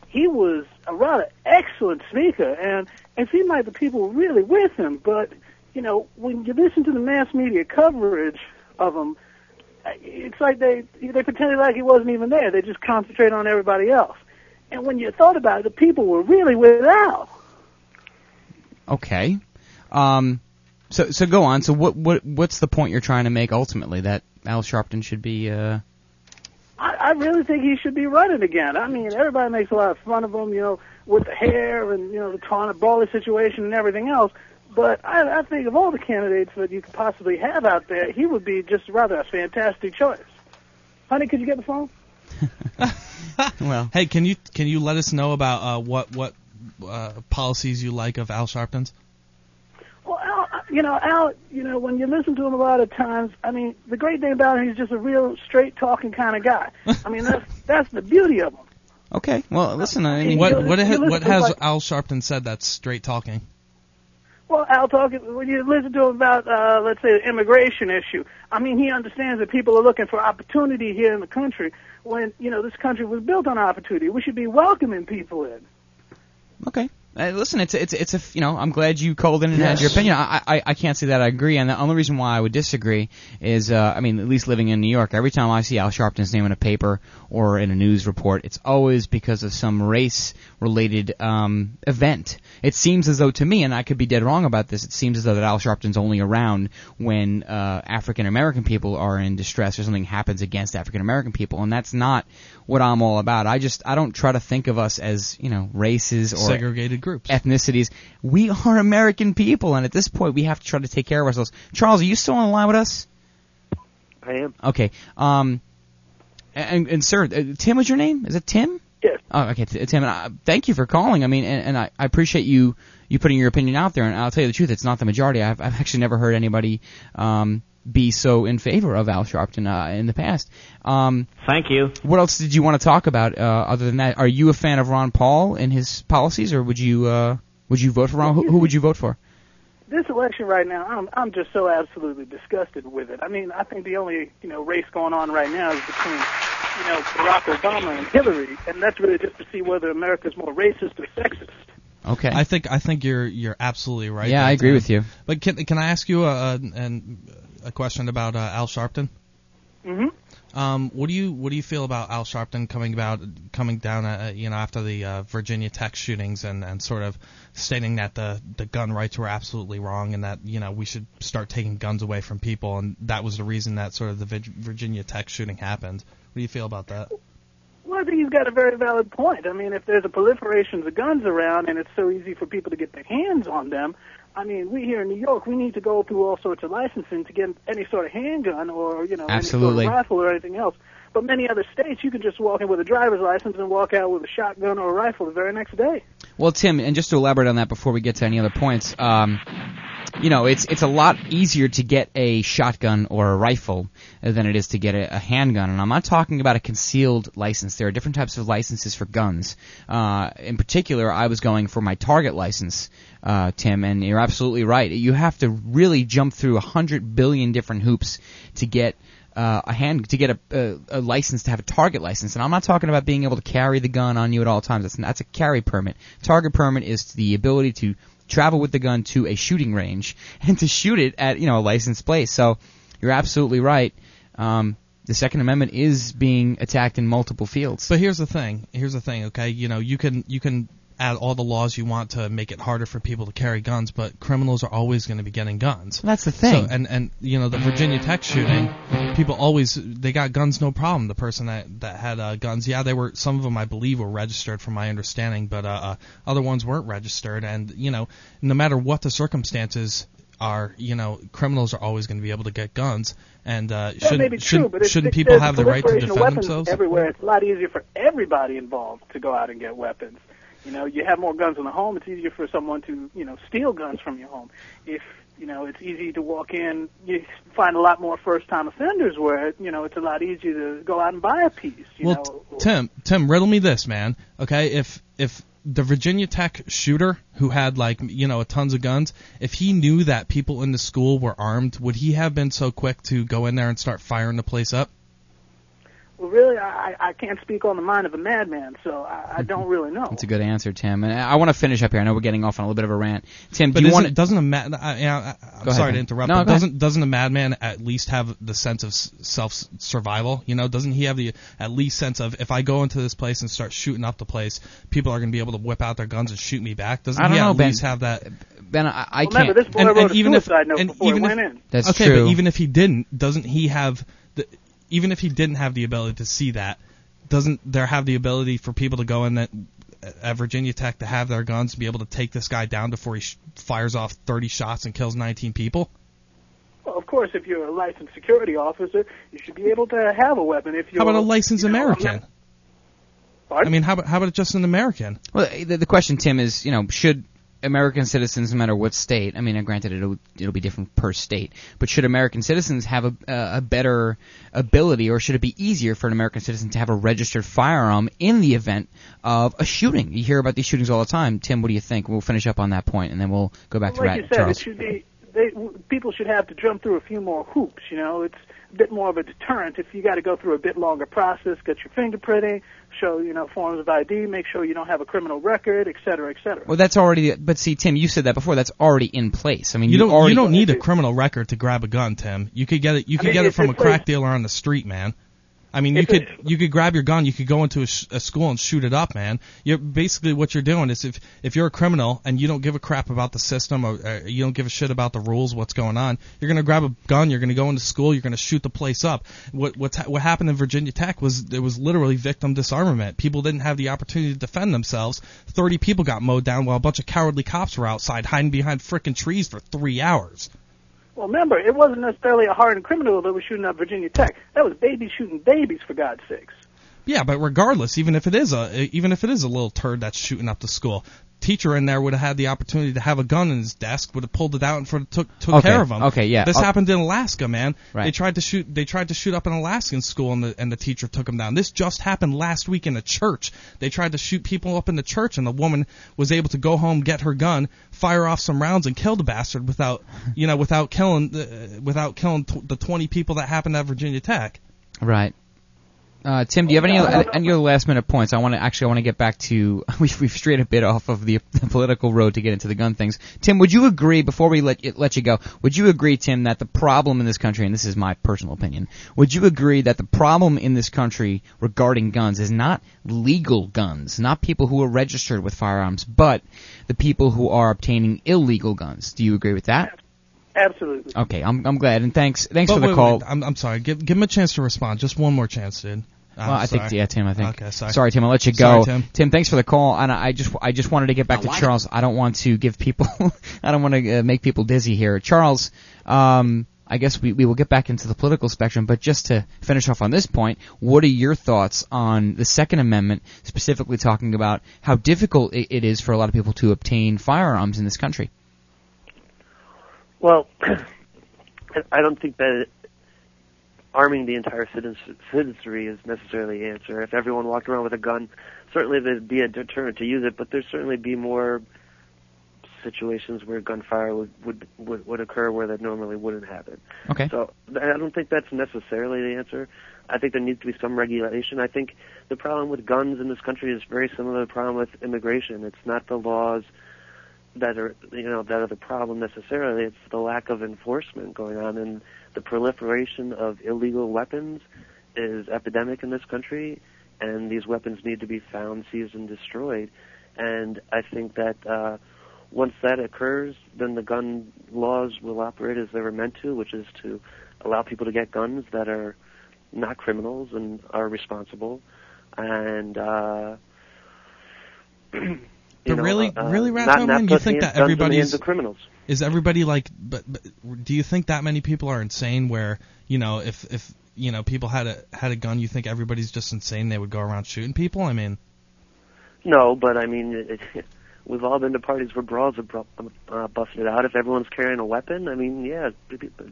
He was a rather excellent speaker, and it seemed like the people were really with him. But you know, when you listen to the mass media coverage of him, it's like they they pretended like he wasn't even there. They just concentrate on everybody else. And when you thought about it, the people were really without. Okay. Um, so so go on. So what what what's the point you're trying to make ultimately that Al Sharpton should be? Uh, I, I really think he should be running again. I mean, everybody makes a lot of fun of him, you know, with the hair and you know the Tawana Brawley situation and everything else. But I, I think of all the candidates that you could possibly have out there, he would be just rather a fantastic choice. Honey, could you get the phone? well, hey, can you can you let us know about uh, what what uh, policies you like of Al Sharpton's? Well, Al, you know, Al, you know, when you listen to him a lot of times, I mean, the great thing about him, he's just a real straight talking kind of guy. I mean, that's that's the beauty of him. okay. Well, listen. I mean, What you- what ha- what has like- Al Sharpton said that's straight talking? Well, Al talking when you listen to him about, uh, let's say, the immigration issue. I mean, he understands that people are looking for opportunity here in the country. When you know this country was built on opportunity, we should be welcoming people in. Okay. Uh, listen, it's a, it's a- it's a you know I'm glad you called in and had your opinion. I, I I can't say that I agree, and the only reason why I would disagree is uh, I mean at least living in New York, every time I see Al Sharpton's name in a paper or in a news report, it's always because of some race related um, event. It seems as though to me, and I could be dead wrong about this, it seems as though that Al Sharpton's only around when uh, African American people are in distress or something happens against African American people, and that's not what I'm all about. I just I don't try to think of us as you know races or Segregated groups. ethnicities. We are American people, and at this point, we have to try to take care of ourselves. Charles, are you still on the line with us? I am. Okay. Um, and, and sir, uh, Tim was your name? Is it Tim? Yes. Oh, okay, Tim. And I, thank you for calling. I mean, and, and I, I appreciate you you putting your opinion out there. And I'll tell you the truth, it's not the majority. I've, I've actually never heard anybody um, be so in favor of Al Sharpton uh, in the past. Um, Thank you. what else did you want to talk about uh, other than that? Are you a fan of Ron Paul and his policies, or would you uh, would you vote for Ron? Who, who would you vote for? This election right now, I'm I'm just so absolutely disgusted with it. I mean, I think the only you know race going on right now is between you know Barack Obama and Hillary, and that's really just to see whether America's more racist or sexist. Okay. I think I think you're you're absolutely right. Yeah, I agree Tim. with you. But can can I ask you a a, a question about uh, Al Sharpton? Mm-hmm. Um, what do you what do you feel about Al Sharpton coming about coming down uh, you know after the uh, Virginia Tech shootings and, and sort of stating that the the gun rights were absolutely wrong and that you know we should start taking guns away from people and that was the reason that sort of the Vir- Virginia Tech shooting happened. What do you feel about that? Well, I think he's got a very valid point. I mean, if there's a proliferation of guns around and it's so easy for people to get their hands on them, I mean, we here in New York, we need to go through all sorts of licensing to get any sort of handgun or, you know, Absolutely. any sort of rifle or anything else. But many other states, you can just walk in with a driver's license and walk out with a shotgun or a rifle the very next day. Well, Tim, and just to elaborate on that before we get to any other points, um, you know, it's it's a lot easier to get a shotgun or a rifle than it is to get a, a handgun. And I'm not talking about a concealed license. There are different types of licenses for guns. Uh, in particular, I was going for my target license, uh, Tim, and you're absolutely right. You have to really jump through a hundred billion different hoops to get uh, a hand to get a, a, a license to have a target license, and I'm not talking about being able to carry the gun on you at all times. That's that's a carry permit. Target permit is the ability to travel with the gun to a shooting range and to shoot it at you know a licensed place. So you're absolutely right. Um, the Second Amendment is being attacked in multiple fields. But here's the thing. Here's the thing. Okay, you know you can you can add all the laws you want to make it harder for people to carry guns, but criminals are always going to be getting guns. That's the thing. So, and and you know the Virginia Tech shooting, people always they got guns no problem. The person that that had uh, guns, yeah, they were some of them I believe were registered from my understanding, but uh, uh, other ones weren't registered. And you know, no matter what the circumstances are, you know, criminals are always going to be able to get guns. And uh, That shouldn't may be true, shouldn't, but shouldn't people have the right to proliferation of defend themselves? everywhere? It's a lot easier for everybody involved to go out and get weapons. You know, you have more guns in the home. It's easier for someone to, you know, steal guns from your home. If you know, it's easy to walk in. You find a lot more first-time offenders where, you know, it's a lot easier to go out and buy a piece. You well, know, Tim, Tim, riddle me this, man. Okay, if if the Virginia Tech shooter who had like you know tons of guns, if he knew that people in the school were armed, would he have been so quick to go in there and start firing the place up? Well, really, I, I can't speak on the mind of a madman, so I, I mm-hmm. don't really know. That's a good answer, Tim. And I want to finish up here. I know we're getting off on a little bit of a rant. Tim, But do you isn't- want doesn't a mad? I, I, I, I'm Go ahead, sorry to interrupt. No, but doesn't doesn't a madman at least have the sense of self survival? You know, doesn't he have the at least sense of if I go into this place and start shooting up the place, people are going to be able to whip out their guns and shoot me back? Doesn't he know, at Ben. least have that? Ben, I, I Well, remember, this boy wrote a suicide note and before he even went if, in. That's okay, true. but even if he didn't, doesn't he have the? Even if he didn't have the ability to see that, doesn't there have the ability for people to go in that uh, at Virginia Tech to have their guns to be able to take this guy down before he sh- fires off 30 shots and kills 19 people? Well, of course, if you're a licensed security officer, you should be able to have a weapon. If you're, How about a licensed you know, American? not- Pardon? I mean, how about how about just an American? Well, the, the question, Tim, is you know should American citizens, no matter what state, I mean, granted it'll it'll be different per state, but should American citizens have a a better ability, or should it be easier for an American citizen to have a registered firearm in the event of a shooting? You hear about these shootings all the time. Tim, what do you think? We'll finish up on that point, and then we'll go back to like Rat you said, Charles. it should be. They, people should have to jump through a few more hoops. You know, it's bit more of a deterrent if you got to go through a bit longer process, get your fingerprinting, show you know forms of ID, make sure you don't have a criminal record, et cetera, et cetera. Well, that's already. But see, Tim, you said that before. That's already in place. I mean, You don't already, you don't need a criminal record to grab a gun, Tim. You could get it you I could mean, get it from a it's crack dealer on the street, man. I mean, you could you could grab your gun, you could go into a, sh- a school and shoot it up, man. You're basically what you're doing is if if you're a criminal and you don't give a crap about the system or uh, you don't give a shit about the rules, what's going on, you're gonna grab a gun, you're gonna go into school, you're gonna shoot the place up. What what's ha- what happened in Virginia Tech was it was literally victim disarmament. People didn't have the opportunity to defend themselves. Thirty people got mowed down while a bunch of cowardly cops were outside hiding behind frickin' trees for three hours. Well, remember, it wasn't necessarily a hardened criminal that was shooting up Virginia Tech. That was babies shooting babies, for God's sakes. Yeah, but regardless, even if it is a even if it is a little turd that's shooting up the school, teacher in there would have had the opportunity to have a gun in his desk, would have pulled it out and for, took took Okay, care of him. okay, yeah. This I'll- happened in Alaska, man. Right. They tried to shoot they tried to shoot up an Alaskan school and the and the teacher took him down. This just happened last week in a church. They tried to shoot people up in the church and the woman was able to go home, get her gun, fire off some rounds and kill the bastard without, you know, without killing the, without killing t- the 20 people that happened at Virginia Tech. Right. Uh, Tim, do you have any any other last minute points? I want to actually I want to get back to we've we've strayed a bit off of the, the political road to get into the gun things. Tim, would you agree before we let you, let you go? Would you agree, Tim, that the problem in this country, and this is my personal opinion, would you agree that the problem in this country regarding guns is not legal guns, not people who are registered with firearms, but the people who are obtaining illegal guns? Do you agree with that? Absolutely. Okay, I'm I'm glad, and thanks thanks But for the wait, call. wait, I'm, I'm sorry. Give, give him a chance to respond. Just one more chance, dude. I'm Well, I think yeah, Tim. I think. Okay, sorry. Tim. I'll let you go. Sorry, Tim. thanks for the call. And I just I just wanted to get back to Charles. I don't want to give people. I don't want to uh, make people dizzy here. Charles. Um, I guess we, we will get back into the political spectrum, but just to finish off on this point, what are your thoughts on the Second Amendment, specifically talking about how difficult it, it is for a lot of people to obtain firearms in this country? Well, I don't think that arming the entire citizenry is necessarily the answer. If everyone walked around with a gun, certainly there'd be a deterrent to use it, but there'd certainly be more situations where gunfire would would would, would occur where that normally wouldn't happen. Okay. So I don't think that's necessarily the answer. I think there needs to be some regulation. I think the problem with guns in this country is very similar to the problem with immigration. It's not the laws that are you know that are the problem necessarily. It's the lack of enforcement going on and the proliferation of illegal weapons is epidemic in this country, and these weapons need to be found, seized, and destroyed. And I think that uh, once that occurs, then the gun laws will operate as they were meant to, which is to allow people to get guns that are not criminals and are responsible. And uh, you But know, really, uh, really, not, Ratto, not man, you think that the everybody's criminals. is everybody like? But, but do you think that many people are insane? Where you know, if if you know people had a had a gun, you think everybody's just insane? They would go around shooting people. I mean, No, but I mean, it, it, we've all been to parties where brawls have bro- uh, busted out. If everyone's carrying a weapon, I mean, yeah,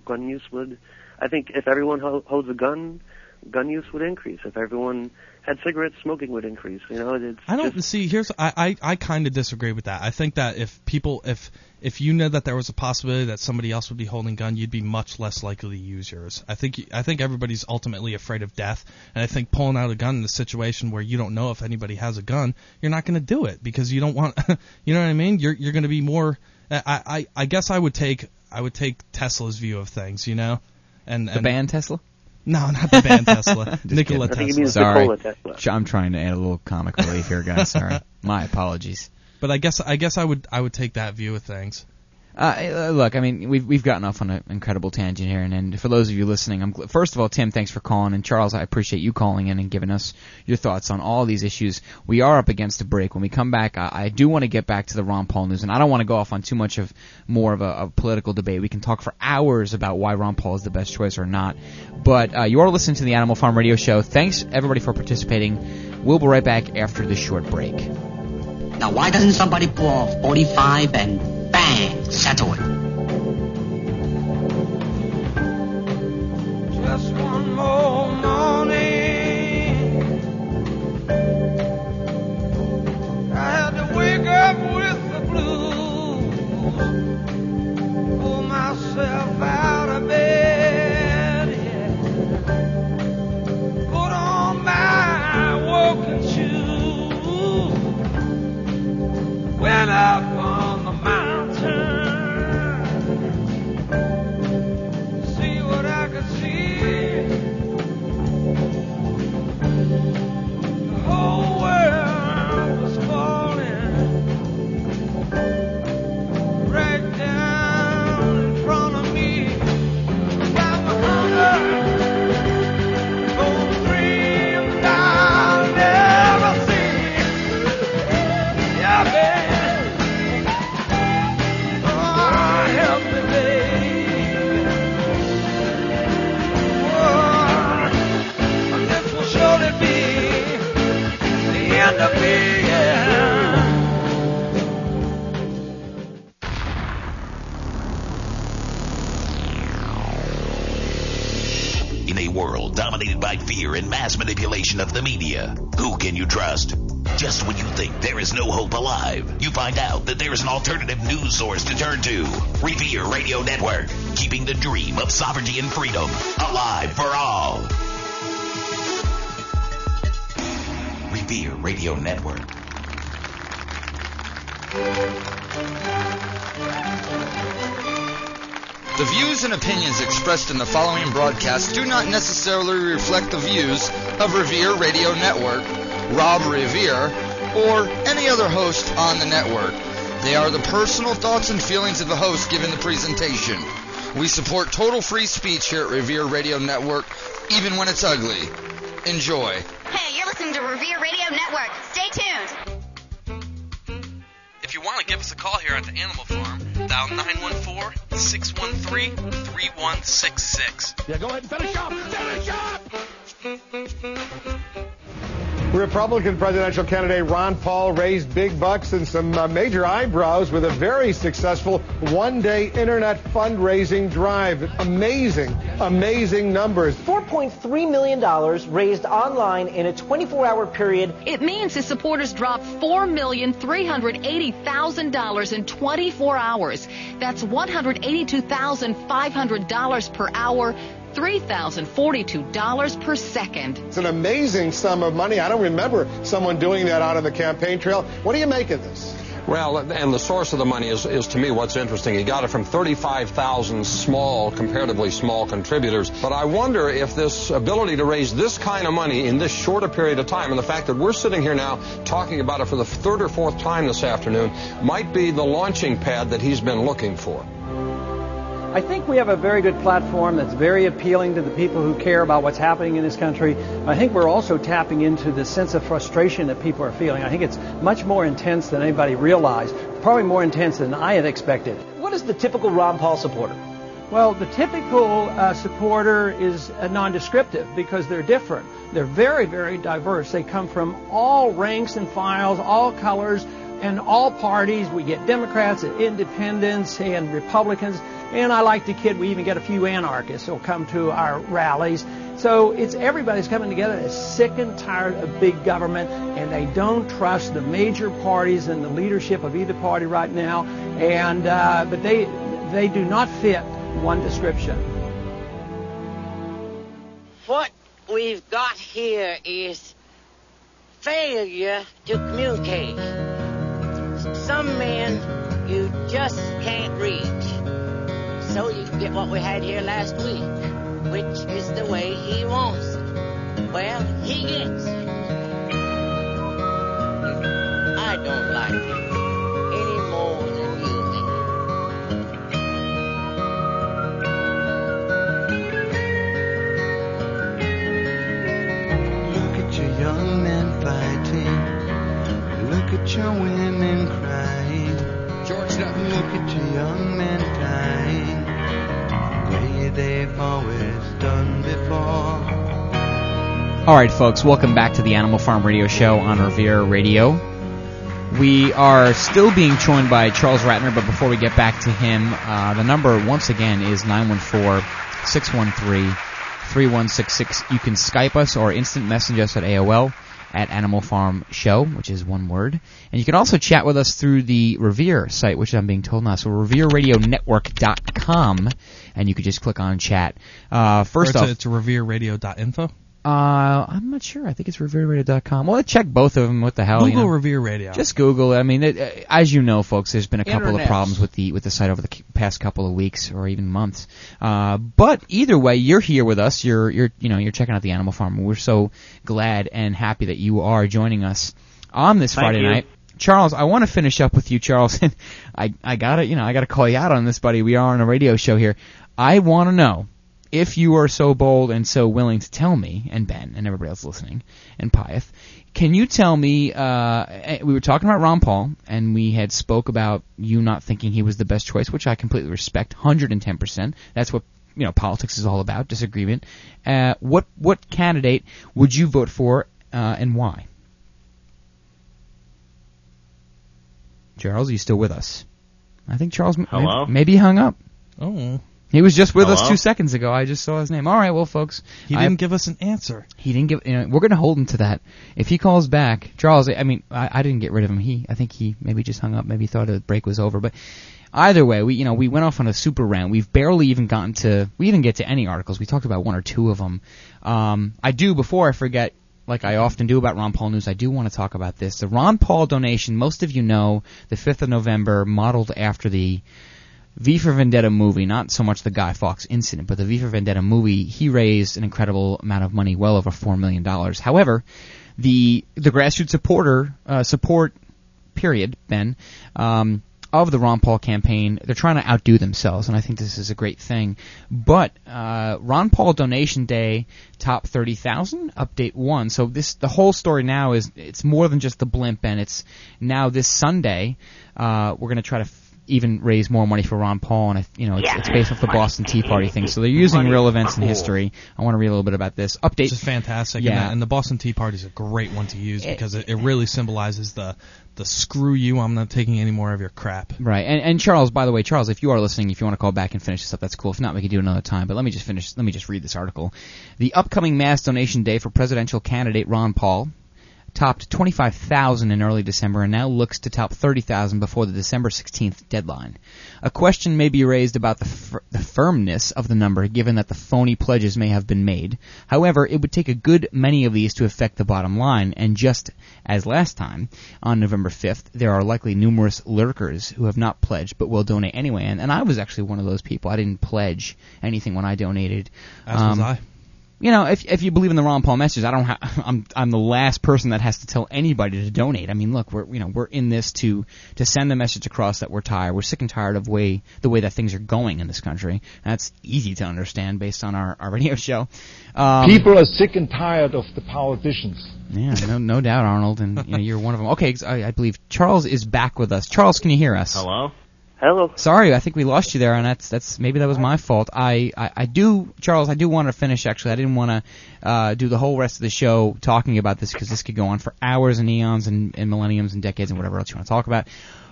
gun use would. I think if everyone ho- holds a gun, gun use would increase. If everyone had cigarettes, smoking would increase. You know, it's I don't just, see. Here's I I, I kind of disagree with that. I think that if people if if you know that there was a possibility that somebody else would be holding a gun, you'd be much less likely to use yours. I think I think everybody's ultimately afraid of death, and I think pulling out a gun in a situation where you don't know if anybody has a gun, you're not going to do it because you don't want. you know what I mean? You're you're going to be more. I, I I guess I would take I would take Tesla's view of things. You know, and The and, band Tesla? No, not the band Tesla. Just Nikola kidding. Tesla. Sorry. Ch- I'm trying to add a little comic relief here, guys. Sorry. My apologies. But I guess I guess I would I would take that view of things. Uh, uh, look, I mean, we've we've gotten off on an incredible tangent here, and, and for those of you listening, I'm first of all, Tim, thanks for calling, and Charles, I appreciate you calling in and giving us your thoughts on all these issues. We are up against a break. When we come back, I, I do want to get back to the Ron Paul news, and I don't want to go off on too much of more of a, a political debate. We can talk for hours about why Ron Paul is the best choice or not. But uh, you are listening to the Animal Farm Radio Show. Thanks everybody for participating. We'll be right back after this short break. Now, why doesn't somebody pull off 45 and bang, settle it? Just fear and mass manipulation of the media, who can you trust? Just when you think there is no hope alive, you find out that there is an alternative news source to turn to. Revere Radio Network, keeping the dream of sovereignty and freedom alive for all. Revere Radio Network. The views and opinions expressed in the following broadcast do not necessarily reflect the views of Revere Radio Network, Rob Revere, or any other host on the network. They are the personal thoughts and feelings of the host giving the presentation. We support total free speech here at Revere Radio Network, even when it's ugly. Enjoy. Hey, you're listening to Revere Radio Network. Stay tuned. If you want to give us a call here at the Animal Farm, dial 914-613-3166. Yeah, go ahead and finish up. Finish up. Republican presidential candidate Ron Paul raised big bucks and some uh, major eyebrows with a very successful one-day internet fundraising drive. Amazing, amazing numbers. $4.3 million raised online in a 24-hour period. It means his supporters dropped $4,380,000 in 24 hours. That's $182,500 per hour, $3,042 per second. It's an amazing sum of money. I don't remember someone doing that out on the campaign trail. What do you make of this? Well, and the source of the money is, is to me what's interesting. He got it from 35,000 small, comparatively small contributors. But I wonder if this ability to raise this kind of money in this shorter period of time, and the fact that we're sitting here now talking about it for the third or fourth time this afternoon, might be the launching pad that he's been looking for. I think we have a very good platform that's very appealing to the people who care about what's happening in this country. I think we're also tapping into the sense of frustration that people are feeling. I think it's much more intense than anybody realized, probably more intense than I had expected. What is the typical Ron Paul supporter? Well, the typical uh, supporter is uh, nondescriptive because they're different. They're very, very diverse. They come from all ranks and files, all colors, and all parties. We get Democrats and independents and Republicans. And I like to kid, we even get a few anarchists who'll come to our rallies. So it's everybody's coming together that's sick and tired of big government, and they don't trust the major parties and the leadership of either party right now. And uh, but they they do not fit one description. What we've got here is failure to communicate. Some men you just can't reach. So you can get what we had here last week, which is the way he wants it. Well, he gets it. I don't like it any more than you do. Look at your young men fighting. Look at your women they've always done before. All right, folks, welcome back to the Animal Farm Radio Show on Revere Radio. We are still being joined by Charles Ratner, but before we get back to him, uh, the number once again is 914-613-3166. You can Skype us or instant message us at AOL at Animal Farm Show, which is one word. And you can also chat with us through the Revere site, which I'm being told now. So RevereRadioNetwork.com, and you could just click on chat. Uh, first Or off, to, to revereradio.info. uh, I'm not sure. I think it's RevereRadio.com. Well, check both of them. What the hell? Google you know? Revere Radio. Just Google it. I mean, it, uh, as you know, folks, there's been a couple of problems with the with the site over the past couple of weeks or even months. Uh, but either way, you're here with us. You're you're you know you're checking out the Animal Farm. We're so glad and happy that you are joining us on this Thank Friday you. night. Charles, I want to finish up with you, Charles. I I got to you know I got to call you out on this, buddy. We are on a radio show here. I want to know if you are so bold and so willing to tell me and Ben and everybody else listening and Pyeth, can you tell me? Uh, eh, we were talking about Ron Paul, and we had spoke about you not thinking he was the best choice, which I completely respect, hundred and ten percent. That's what you know politics is all about, disagreement. Uh, what what candidate would you vote for, uh, and why? Charles, are you still with us? I think Charles m- Hello? maybe, maybe hung up. Oh. He was just with us two seconds ago. I just saw his name. All right, well, folks, He didn't give us an answer. he didn't give. You know, we're going to hold him to that. If he calls back, Charles. I mean, I, I didn't get rid of him. He, I think he maybe just hung up. Maybe thought the break was over. But either way, we, you know, we went off on a super rant. We've barely even gotten to. We didn't get to any articles. We talked about one or two of them. Um, I do before I forget. Like I often do about Ron Paul news, I do want to talk about this. The Ron Paul donation, most of you know, the 5th of November, modeled after the V for Vendetta movie, not so much the Guy Fawkes incident, but the V for Vendetta movie, he raised an incredible amount of money, well over four million dollars. However, the the grassroots supporter uh, support period, Ben, um, of the Ron Paul campaign, they're trying to outdo themselves, and I think this is a great thing. But uh, Ron Paul donation day top thirty thousand update one. So this the whole story now is it's more than just the blimp, and it's now this Sunday uh, we're going to try to. F- even raise more money for Ron Paul, and you know it's, it's based off the Boston Tea Party thing. So they're using Money. real events in history. I want to read a little bit about this update. This is fantastic. Uh, yeah. And, the, and the Boston Tea Party is a great one to use because it, it really symbolizes the the screw you. I'm not taking any more of your crap. Right, and and Charles, by the way, Charles, if you are listening, if you want to call back and finish this up, that's cool. If not, we can do it another time. But let me just finish. Let me just read this article. The upcoming mass donation day for presidential candidate Ron Paul topped 25,000 in early December and now looks to top 30,000 before the December 16th deadline. A question may be raised about the, fir- the firmness of the number given that the phony pledges may have been made. However, it would take a good many of these to affect the bottom line, and just as last time, on November 5th, there are likely numerous lurkers who have not pledged but will donate anyway, and, and I was actually one of those people. I didn't pledge anything when I donated. As was Um, I. you know, if if you believe in the Ron Paul message, I don't. Ha- I'm I'm the last person that has to tell anybody to donate. I mean, look, we're you know we're in this to to send the message across that we're tired. We're sick and tired of way the way that things are going in this country. That's easy to understand based on our our radio show. Um, People are sick and tired of the politicians. Yeah, no no doubt, Arnold, and you know, you're one of them. Okay, I, I believe Charles is back with us. Charles, can you hear us? Hello. Hello. Sorry, I think we lost you there, and that's that's maybe that was my fault. I, I, I do, Charles. I do want to finish. Actually, I didn't want to uh, do the whole rest of the show talking about this because this could go on for hours and eons and, and millenniums and decades and whatever else you want to talk about.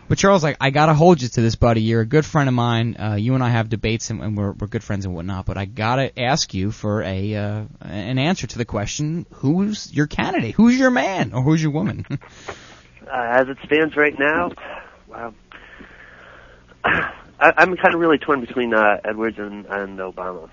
But Charles, I, I gotta hold you to this, buddy. You're a good friend of mine. Uh, you and I have debates, and, and we're we're good friends and whatnot. But I gotta ask you for a uh, an answer to the question: Who's your candidate? Who's your man or who's your woman? Uh, as it stands right now, wow. I, I'm kind of really torn between uh, Edwards and, and Obama.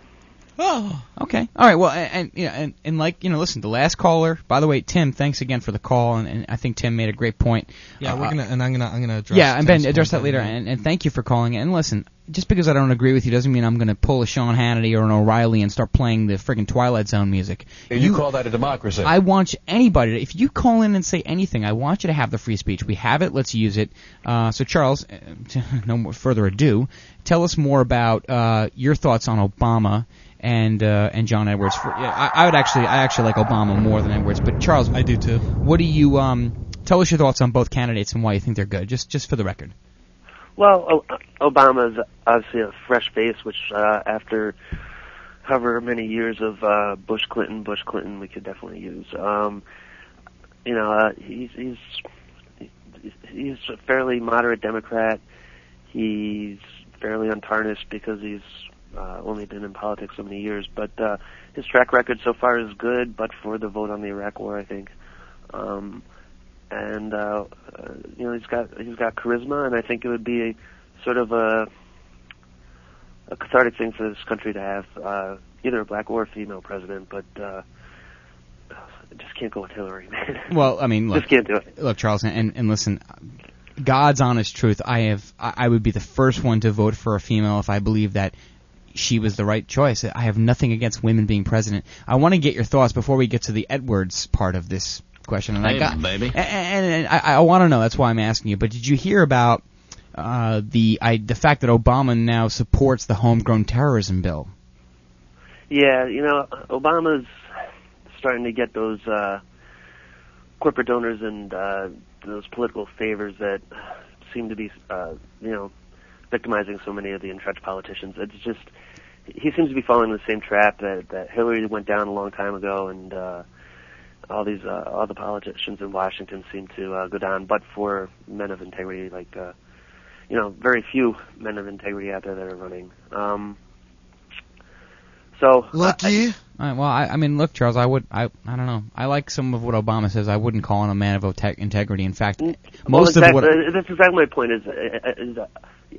Oh, okay. All right. Well, and, and you know, and, and like you know, listen, the last caller. By the way, Tim, thanks again for the call, and, and I think Tim made a great point. Yeah, Uh, we're gonna and I'm gonna I'm gonna address. yeah, and Ben address that later, in a minute. and, and thank you for calling. And listen, just because I don't agree with you doesn't mean I'm going to pull a Sean Hannity or an O'Reilly and start playing the friggin' Twilight Zone music. You, call that a democracy? I want you- anybody. To, if you call in and say anything, I want you to have the free speech. We have it. Let's use it. Uh, so, Charles, uh, no more further ado, tell us more about uh, your thoughts on Obama and uh, and John Edwards. For, yeah, I, I would actually, I actually like Obama more than Edwards. But Charles, I do too. What do you um? Tell us your thoughts on both candidates and why you think they're good. Just just for the record. Well, o- Obama's obviously a fresh face, which uh, after however many years of uh, Bush Clinton, Bush Clinton, we could definitely use. Um, you know, uh, he's he's he's a fairly moderate Democrat. He's fairly untarnished because he's uh, only been in politics so many years. But uh, his track record so far is good, but for the vote on the Iraq War, I think. Um, and uh, uh, you know, he's got he's got charisma, and I think it would be a, sort of a a cathartic thing for this country to have uh, either a black or a female president. But uh, I just can't go with Hillary, man. Well, I mean, look, just can't do it. Look, Charles, and, and listen, God's honest truth. I have, I I would be the first one to vote for a female if I believe that she was the right choice. I have nothing against women being president. I want to get your thoughts before we get to the Edwards part of this question. And I got, baby. And, and, and I, I want to know. That's why I'm asking you. But did you hear about uh, the I, the fact that Obama now supports the homegrown terrorism bill? Yeah, you know, Obama's starting to get those uh, corporate donors and uh, those political favors that seem to be, uh, you know, victimizing so many of the entrenched politicians. It's just he seems to be falling in the same trap that that Hillary went down a long time ago, and uh, all these uh, all the politicians in Washington seem to uh, go down. But for men of integrity, like uh, you know, very few men of integrity out there that are running. Um, so Lucky. All right, well, I, I mean, look, Charles, I would, I, I don't know. I like some of what Obama says. I wouldn't call him a man of ote- integrity. In fact, Well, most exactly, of what uh, that's exactly my point. Is, uh, is uh,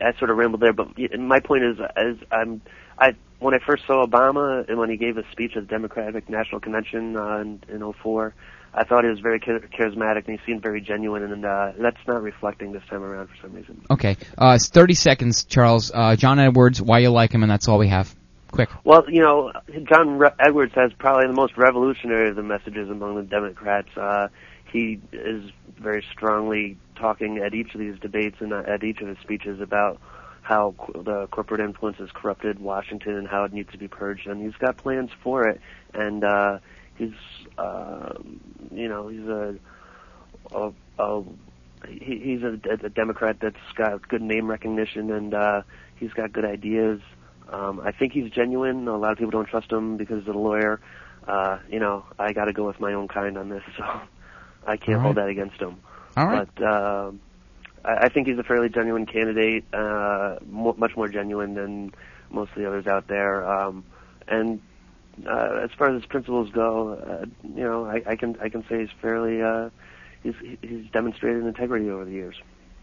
I sort of rambled there, but my point is, is I'm I when I first saw Obama and when he gave a speech at the Democratic National Convention uh, in, in '04, I thought he was very charismatic and he seemed very genuine, and uh, that's not reflecting this time around for some reason. Okay, uh, it's 30 seconds, Charles. Uh, John Edwards, why you like him, and that's all we have. Quick. Well, you know, John Re- Edwards has probably the most revolutionary of the messages among the Democrats. Uh, he is very strongly talking at each of these debates and at each of his speeches about how the corporate influence has corrupted Washington and how it needs to be purged, and he's got plans for it. And uh, he's, uh, you know, he's a, a, a he, he's a, a Democrat that's got good name recognition, and uh, he's got good ideas. Um, I think he's genuine. A lot of people don't trust him because he's a lawyer. Uh, you know, I got to go with my own kind on this, so I can't All hold that against him. All right. But um I, I think he's a fairly genuine candidate, uh, mo- much more genuine than most of the others out there. Um, and uh, as far as his principles go, uh, you know, I, I can I can say he's fairly uh, he's he's demonstrated integrity over the years.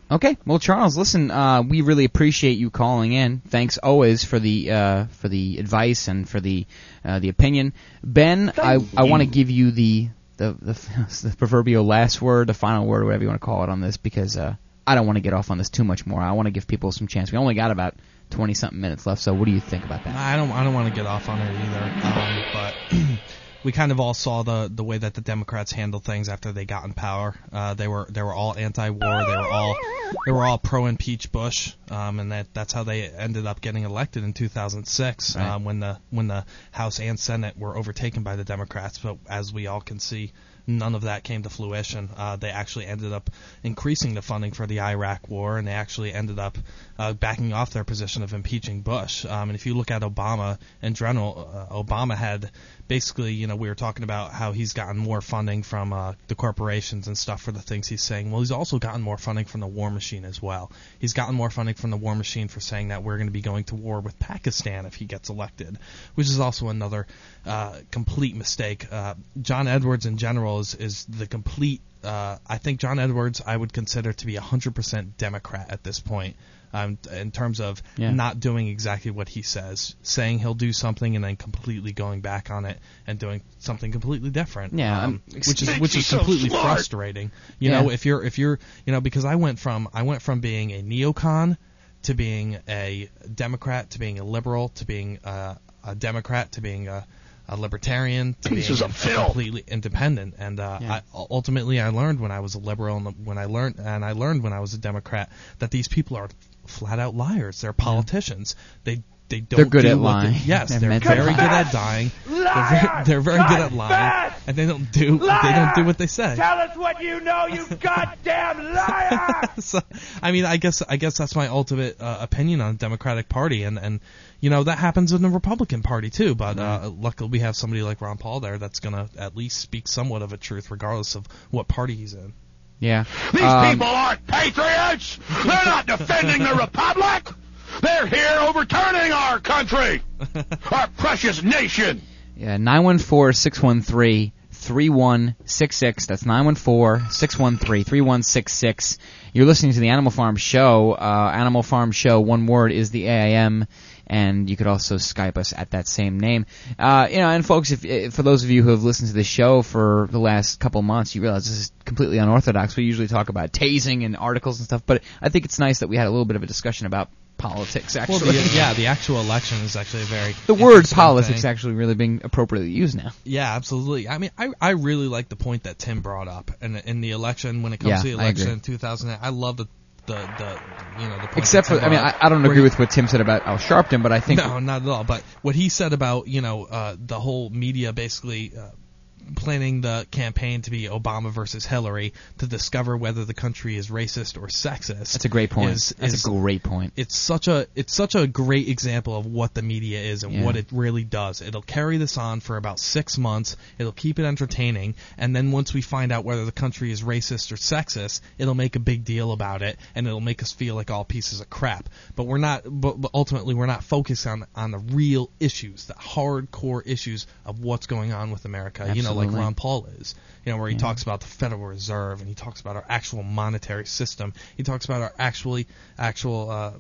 Okay, well, Charles, listen, uh, we really appreciate you calling in. Thanks always for the uh, for the advice and for the uh, the opinion. Ben, I I want to give you the the, the the proverbial last word, the final word, whatever you want to call it on this, because uh, I don't want to get off on this too much more. I want to give people some chance. We only got about twenty something minutes left, so what do you think about that? I don't I don't want to get off on it either. Um, but we kind of all saw the the way that the Democrats handled things after they got in power. Uh, they were they were all anti-war. They were all they were all pro-impeach Bush, um, and that that's how they ended up getting elected in 2006 Right. um, when the when the House and Senate were overtaken by the Democrats. But as we all can see. None of that came to fruition. Uh, they actually ended up increasing the funding for the Iraq War, and they actually ended up uh, backing off their position of impeaching Bush. Um, and if you look at Obama in general, uh, Obama had basically, you know, we were talking about how he's gotten more funding from uh, the corporations and stuff for the things he's saying. Well, he's also gotten more funding from the war machine as well. He's gotten more funding from the war machine for saying that we're going to be going to war with Pakistan if he gets elected, which is also another uh, complete mistake. Uh, John Edwards in general is, is the complete. Uh, I think John Edwards I would consider to be 100% Democrat at this point. Um, in terms of Yeah. not doing exactly what he says, saying he'll do something and then completely going back on it and doing something completely different. Yeah, um, which is which is completely smart. frustrating. You Yeah. know, if you're if you're you know because I went from I went from being a neocon to being a Democrat to being a liberal to being uh, a Democrat to being a, a libertarian to Pieces being of a filth. completely independent. And uh, Yeah. I, ultimately, I learned when I was a liberal and when I learned and I learned when I was a Democrat that these people are flat out liars. They're politicians. They they don't They're good do at what they- lying. yes, They're they're very good at dying. They're very, they're very good at lying, and they don't do they don't do what they say. Tell us what you know, you goddamn liar! so, I mean, I guess I guess that's my ultimate uh, opinion on the Democratic Party, and and you know that happens in the Republican Party too. But uh, luckily, we have somebody like Ron Paul there that's gonna at least speak somewhat of a truth, regardless of what party he's in. Yeah. These Um, people aren't patriots. They're not defending the republic. They're here overturning our country, our precious nation. Yeah, 914-613 3166. That's 914 613 3166. You're listening to the Animal Farm Show. Uh, Animal Farm Show, one word, is the AIM, and you could also Skype us at that same name. Uh, you know, and folks, if, for those of you who have listened to the show for the last couple months, you realize this is completely unorthodox. We usually talk about tasing and articles and stuff, but I think it's nice that we had a little bit of a discussion about politics, Well, actually. the, yeah, the actual election is actually a very the word politics thing. actually really being appropriately used now. Yeah, absolutely. I mean, I I really like the point that Tim brought up, and in the election when it comes Yeah, to the election in 2000, I love the the the you know the point Except for, I mean, I, I don't agree he- with what Tim said about Al Sharpton, but I think no, not at all. But what he said about you know uh, the whole media basically uh, planning the campaign to be Obama versus Hillary to discover whether the country is racist or sexist. That's a great point. Is, That's is- a great point. It's such a it's such a great example of what the media is and Yeah. what it really does. It'll carry this on for about six months. It'll keep it entertaining, and then once we find out whether the country is racist or sexist, it'll make a big deal about it, and it'll make us feel like all pieces of crap. But we're not. But, but ultimately, we're not focused on on the real issues, the hardcore issues of what's going on with America. You know, like Ron Paul is. You know, where he Yeah. talks about the Federal Reserve and he talks about our actual monetary system. He talks about our actually actual uh,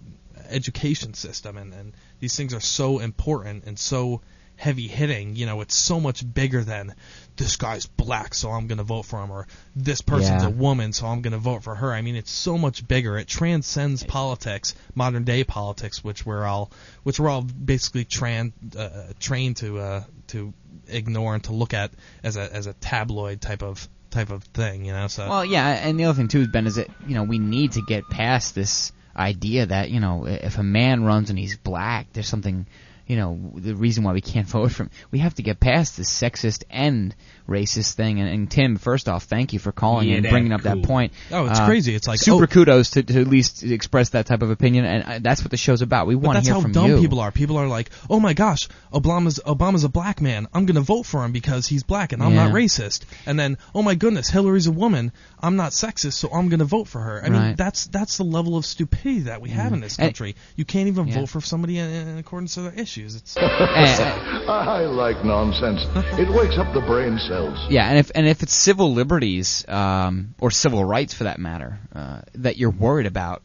education system, and, and these things are so important and so heavy hitting. You know, it's so much bigger than this guy's black, so I'm going to vote for him, or this person's Yeah. a woman, so I'm going to vote for her. I mean, it's so much bigger. It transcends politics, modern day politics, which we're all, which we're all basically tran, uh, trained to uh, to ignore and to look at as a as a tabloid type of type of thing. You know, so Well, yeah, and the other thing too, Ben, is that you know we need to get past this idea that you know if a man runs and he's black, there's something. You know the reason why we can't vote for him. We have to get past this sexist and racist thing. And, and Tim, first off, thank you for calling Yeah, and bringing up that point. Oh, it's Uh, crazy. It's like, super oh- kudos to, to at least express that type of opinion, and uh, that's what the show's about. We want to hear from you. that's how dumb people are. People are like, "Oh my gosh, Obama's Obama's a black man. I'm going to vote for him because he's black and I'm not racist." And then, "Oh my goodness, Hillary's a woman. I'm not sexist, so I'm going to vote for her." I mean, that's that's the level of stupidity that we have Mm. in this And- country. you can't even Yeah. vote for somebody in, in accordance to their issues. It's I like nonsense. It wakes up the brain cells. Yeah, and if and if it's civil liberties um, or civil rights for that matter uh, that you're worried about,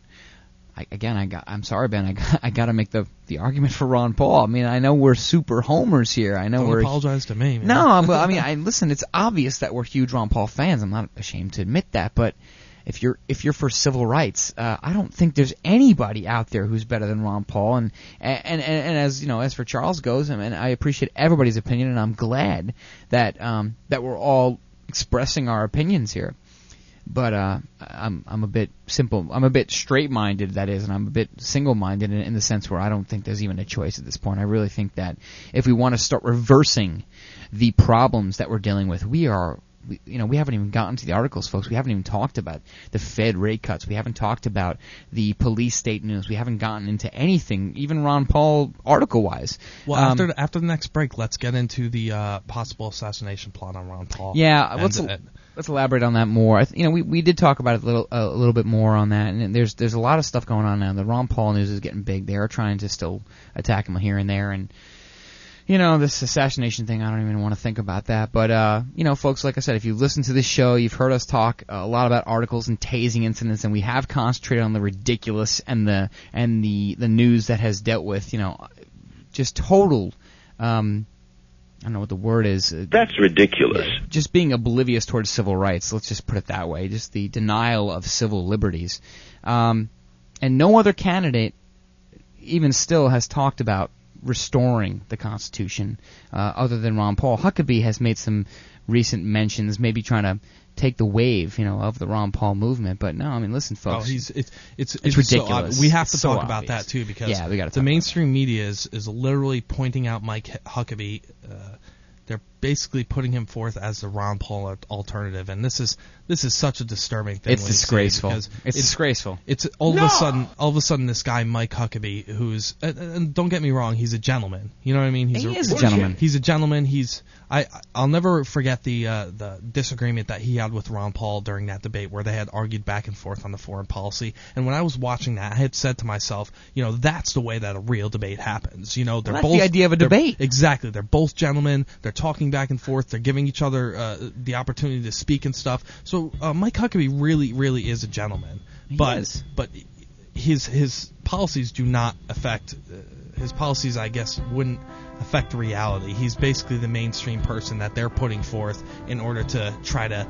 I, again, I got I'm sorry, Ben, I got, I got to make the the argument for Ron Paul. I mean, I know we're super homers here. I know Don't we're apologize to me. Man. no, I'm- I mean, I listen. It's obvious that we're huge Ron Paul fans. I'm not ashamed to admit that, but. If you're if you're for civil rights, uh, I don't think there's anybody out there who's better than Ron Paul. And and and, and as you know, as for Charles goes, I mean, I appreciate everybody's opinion, and I'm glad that um, that we're all expressing our opinions here. But uh, I'm I'm a bit simple. I'm a bit straight-minded, that is, and I'm a bit single-minded in, in the sense where I don't think there's even a choice at this point. I really think that if we want to start reversing the problems that we're dealing with, we are. We, you know, we haven't even gotten to the articles, folks. We haven't even talked about the Fed rate cuts. We haven't talked about the police state news. We haven't gotten into anything, even Ron Paul article-wise. Well, Um, after the, after the next break, let's get into the uh, possible assassination plot on Ron Paul. Yeah, And, let's uh, let's elaborate on that more. I th- you know, we we did talk about it a little a little bit more on that, and there's there's a lot of stuff going on now. The Ron Paul news is getting big. They are trying to still attack him here and there, and you know this assassination thing. I don't even want to think about that. But uh, you know, folks, like I said, if you listen to this show, you've heard us talk a lot about articles and tasing incidents, and we have concentrated on the ridiculous and the and the the news that has dealt with you know just total. Um, I don't know what the word is. uh, That's ridiculous. just being oblivious towards civil rights. Let's just put it that way. Just the denial of civil liberties. Um, and no other candidate, even still, has talked about restoring the Constitution uh, other than Ron Paul. Huckabee has made some recent mentions, maybe trying to take the wave, you know, of the Ron Paul movement. But no, I mean, listen, Oh, folks. he's it's it's It's so ridiculous. ob- we have It's to so talk about that too because Yeah, we gotta the mainstream media is is literally pointing out Mike Huckabee. Uh, they're basically putting him forth as the Ron Paul alternative, and this is this is such a disturbing thing. It's when you see it disgraceful. because It's disgraceful. It's all No! of a sudden, all of a sudden, this guy Mike Huckabee, who's and, and don't get me wrong, he's a gentleman. You know what I mean? He's He is a gentleman. He's a gentleman. He's I I'll never forget the uh, the disagreement that he had with Ron Paul during that debate where they had argued back and forth on the foreign policy. And when I was watching that, I had said to myself, you know, that's the way that a real debate happens. You know, they're Well, that's both the idea of a debate. Exactly. They're both gentlemen. They're talking back and forth. They're giving each other uh, the opportunity to speak and stuff. So uh, Mike Huckabee really, really is a gentleman. He but is. but his his policies do not affect uh, his policies. I guess wouldn't affect reality. He's basically the mainstream person that they're putting forth in order to try to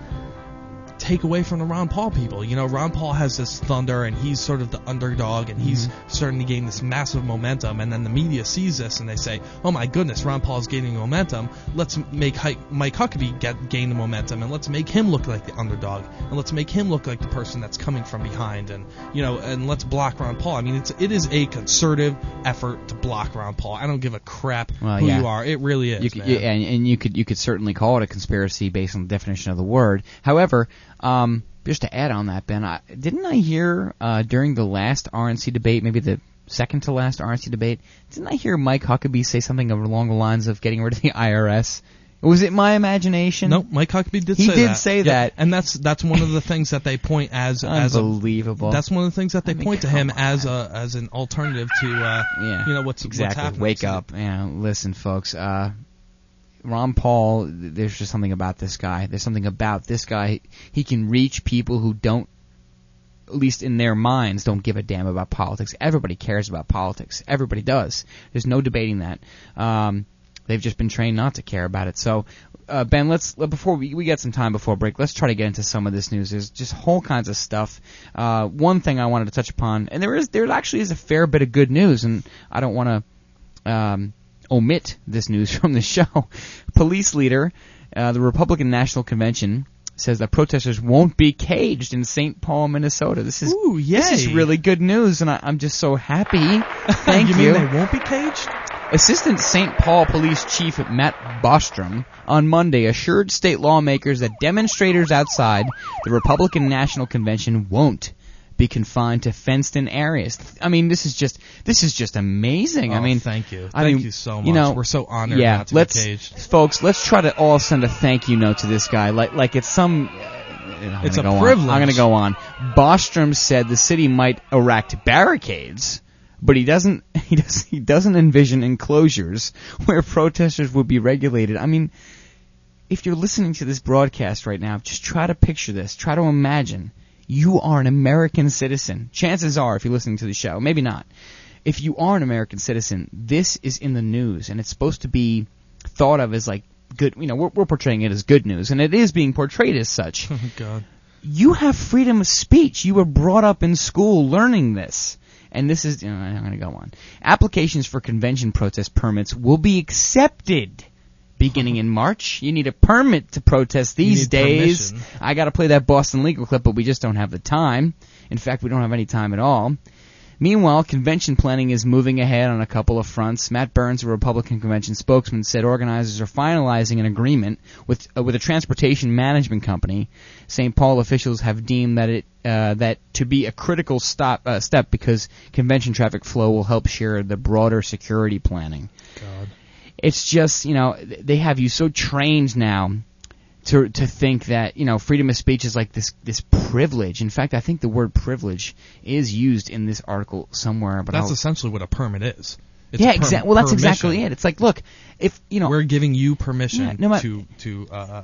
take away from the Ron Paul people. You know, Ron Paul has this thunder, and he's sort of the underdog, and he's mm-hmm. starting to gain this massive momentum. And then the media sees this, and they say, "Oh my goodness, Ron Paul's gaining momentum. Let's make Mike Huckabee get gain the momentum, and let's make him look like the underdog, and let's make him look like the person that's coming from behind, and you know, and let's block Ron Paul. I mean, it's it is a concerted effort to block Ron Paul. I don't give a crap Well, who yeah. you are. It really is. You could, yeah, and, and you could you could certainly call it a conspiracy based on the definition of the word. However, um, just to add on that, Ben, I, didn't I hear uh, during the last RNC debate, maybe the second to last RNC debate, didn't I hear Mike Huckabee say something along the lines of getting rid of the IRS? Was it my imagination? Nope, Mike Huckabee did He say did that. say Yeah, that. and that's that's one of the things that they point as as a, Unbelievable. that's one of the things that they I mean, point to him as a as an alternative to uh, Yeah. you know what's exactly. what's happening. Wake up. Yeah, listen, folks. Uh, Ron Paul, there's just something about this guy. There's something about this guy. He can reach people who don't, at least in their minds, don't give a damn about politics. Everybody cares about politics. Everybody does. There's no debating that. Um, they've just been trained not to care about it. So, uh, Ben, let's before we we get some time before break. Let's try to get into some of this news. There's just whole kinds of stuff. Uh, one thing I wanted to touch upon, and there is there actually is a fair bit of good news, and I don't want to um, omit this news from the show. Police leader, uh, the Republican National Convention. Says that protesters won't be caged in St. Paul, Minnesota. This is Ooh, this is really good news, and I, I'm just so happy. Thank you you. mean they won't be caged? Assistant St. Paul Police Chief Matt Bostrom on Monday assured state lawmakers that demonstrators outside the Republican National Convention won't be confined to fenced-in areas. I mean, this is just this is just amazing. I Oh, mean, thank you. I Thank mean, you so You much. know, We're so honored Yeah, not to let's folks, let's try to all send a thank you note to this guy, like like it's some. Uh, I'm It's a go on. privilege. I'm going to go on. Bostrom said the city might erect barricades, but he doesn't. He does. He doesn't envision enclosures where protesters would be regulated. I mean, if you're listening to this broadcast right now, just try to picture this. Try to imagine you are an American citizen. Chances are, if you're listening to the show, maybe not. If you are an American citizen, this is in the news, and it's supposed to be thought of as like good. You know, we're, we're portraying it as good news, and it is being portrayed as such. Oh God. you have freedom of speech. You were brought up in school learning this. And this is, you know, I'm going to go on. Applications for convention protest permits will be accepted beginning in March. You need a permit to protest these days. permission. I got to play that Boston legal clip, but we just don't have the time. In fact, we don't have any time at all. Meanwhile, convention planning is moving ahead on a couple of fronts. Matt Burns, a Republican convention spokesman, said organizers are finalizing an agreement with uh, with a transportation management company. St. Paul officials have deemed that it uh, that to be a critical stop uh, step because convention traffic flow will help share the broader security planning. God. It's just you know they have you so trained now to to think that you know freedom of speech is like this this privilege. In fact, I think the word privilege is used in this article somewhere. But That's I'll- essentially what a permit is. It's yeah, exactly. Well, that's permission. exactly it. It's like, look, if you know, We're giving you permission Yeah, no ma- to to uh, uh,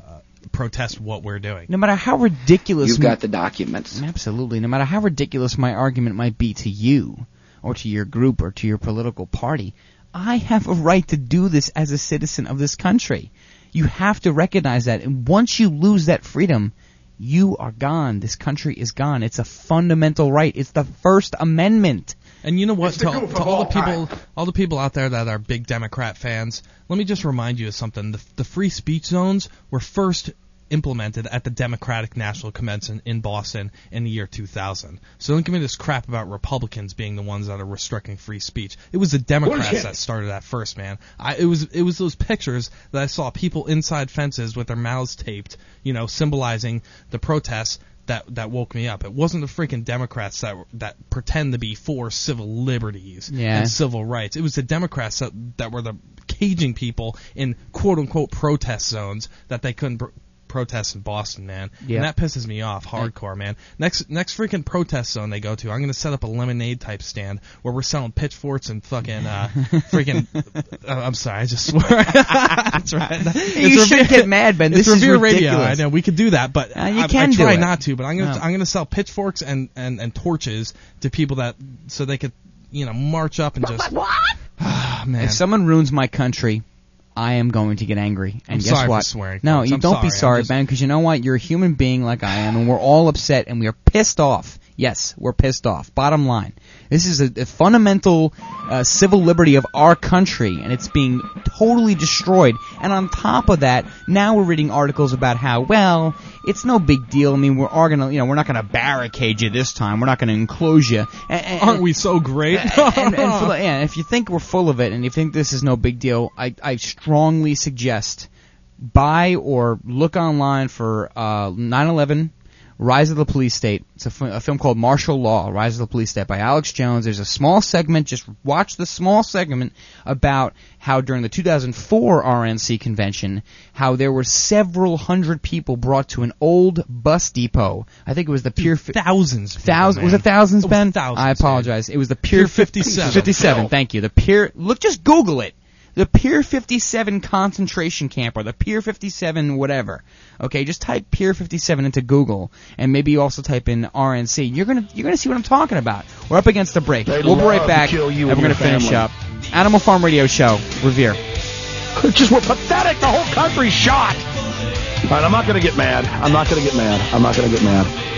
protest what we're doing. no matter how ridiculous You've m- got the documents. Absolutely. No matter how ridiculous my argument might be to you, or to your group, or to your political party, I have a right to do this as a citizen of this country. You have to recognize that, and once you lose that freedom, you are gone. This country is gone. It's a fundamental right. It's the First Amendment. And you know what? To, to all all the people, all the people out there that are big Democrat fans, let me just remind you of something. The, the free speech zones were first implemented at the Democratic National Convention in Boston in the year 2000. So don't give me this crap about Republicans being the ones that are restricting free speech. It was the Democrats that started that first, man. I, it was it was those pictures that I saw people inside fences with their mouths taped, you know, symbolizing the protests that that woke me up. It wasn't the freaking Democrats that that pretend to be for civil liberties Yeah. and civil rights. It was the Democrats that that were the caging people in quote unquote protest zones that they couldn't. Pr- protest in Boston, man. Yeah. And that pisses me off hardcore, man. Next next freaking protest zone they go to, I'm going to set up a lemonade type stand where we're selling pitchforks and fucking uh freaking uh, I'm sorry, I just swore. That's right. You should get mad, Ben. It's This is Revere Radio. ridiculous. I know we could do that, but Uh, you I, can I do try it. not to. But I'm gonna No. I'm gonna sell pitchforks and, and and torches to people that so they could you know march up and just Ah, man. If someone ruins my country, I am going to get angry. And I'm guess what? swearing, no, you I'm don't be sorry. I'm sorry, just- Ben, because you know what? You're a human being like I am, and we're all upset and we are pissed off. Yes, we're pissed off. Bottom line, this is a, a fundamental uh, civil liberty of our country, and it's being totally destroyed. And on top of that, now we're reading articles about how well it's no big deal. I mean, we're are gonna, you know, we're not gonna barricade you this time. We're not gonna enclose you. And, and, Aren't we so great? and, and for yeah, if you think we're full of it and you think this is no big deal, I, I strongly suggest buy or look online for uh, 9/11 Rise of the Police State. It's a, film called Martial Law, Rise of the Police State by Alex Jones. There's a small segment, just watch the small segment about how during the 2004 RNC convention, how there were several hundred people brought to an old bus depot. I think it was the Pier fi- thousands. Thousands was man. it thousands, It was Ben? thousands, I apologize. It was the Pier, Pier 57. 57. Thank you. The Pier. Look, just Google it. The Pier 57 concentration camp or the Pier 57 whatever. Okay, just type Pier 57 into Google and maybe you also type in RNC. You're gonna you're gonna see what I'm talking about. We're up against the break. They we'll be right back and we're gonna your finish family. up. Animal Farm Radio Show. Revere. Just we're pathetic. The whole country's shot. All right, I'm not going to get mad. I'm not going to get mad. I'm not going to get mad.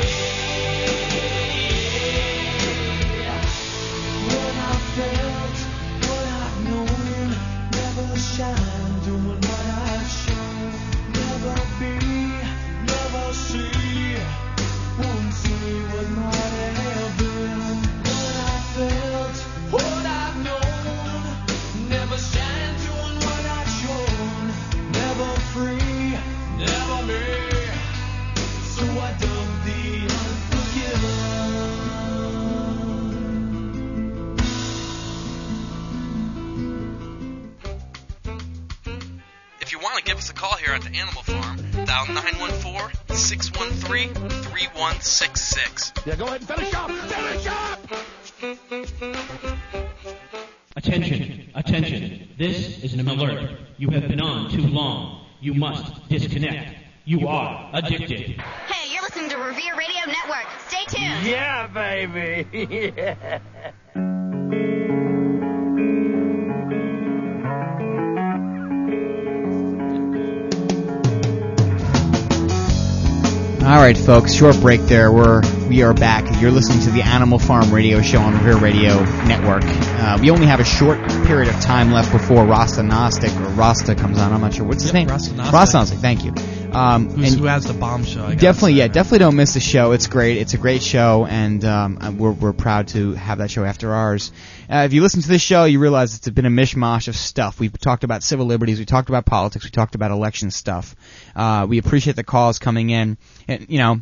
You want to give us a call here at the Animal Farm, dial 914-613-3166. Yeah, go ahead and finish up. Finish up. Attention, attention. This is an alert. You have been on too long. You must disconnect. You are addicted. Hey, you're listening to Revere Radio Network. Stay tuned. Yeah, baby. yeah. All right, folks. Short break there. We're we are back. You're listening to the Animal Farm Radio Show on Revere Radio Network. Uh, we only have a short period of time left before Rasta Gnostic or Rasta comes on. I'm not sure what's his Yep, name. Rasta Gnostic. Rasta Gnostic. Thank you. Um, who has the bomb show? I definitely, yeah, definitely don't miss the show. It's great. It's a great show, and um, we're we're proud to have that show after ours. Uh, if you listen to this show, you realize it's been a mishmash of stuff. We've talked about civil liberties, we talked about politics, we talked about election stuff. Uh, we appreciate the calls coming in, and you know.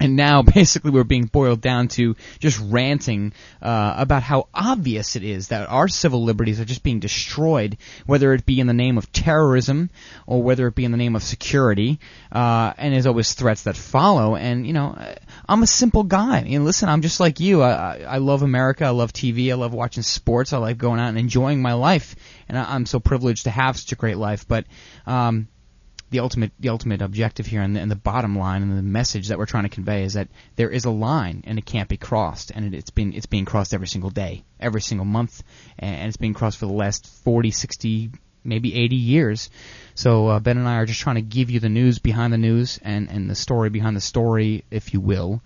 And now, basically, we're being boiled down to just ranting uh, about how obvious it is that our civil liberties are just being destroyed, whether it be in the name of terrorism or whether it be in the name of security. Uh, and there's always threats that follow. And you know, uh, I'm a simple guy. I mean, listen, I'm just like you. I, I, I love America. I love TV. I love watching sports. I like going out and enjoying my life. And I, I'm so privileged to have such a great life. But um, the ultimate the ultimate objective here and the, and the bottom line and the message that we're trying to convey is that there is a line and it can't be crossed. And it, it's been it's being crossed every single day every single month. And it's being crossed for the last 40 60 maybe 80 years. So uh, Ben and I are just trying to give you the news behind the news and and the story behind the story if you will.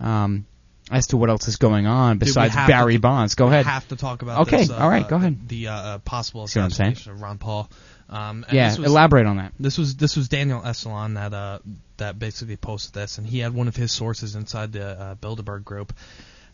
Um as to what else is going on besides have Barry to- Bonds. Go ahead. have to talk about okay this, uh, all right uh, go ahead. the uh, uh, possible See what I'm saying? assassination of Ron Paul. Um, and Yeah, this was- elaborate on that. This was this was Daniel Estulin that uh, that basically posted this, and he had one of his sources inside the uh, Bilderberg group.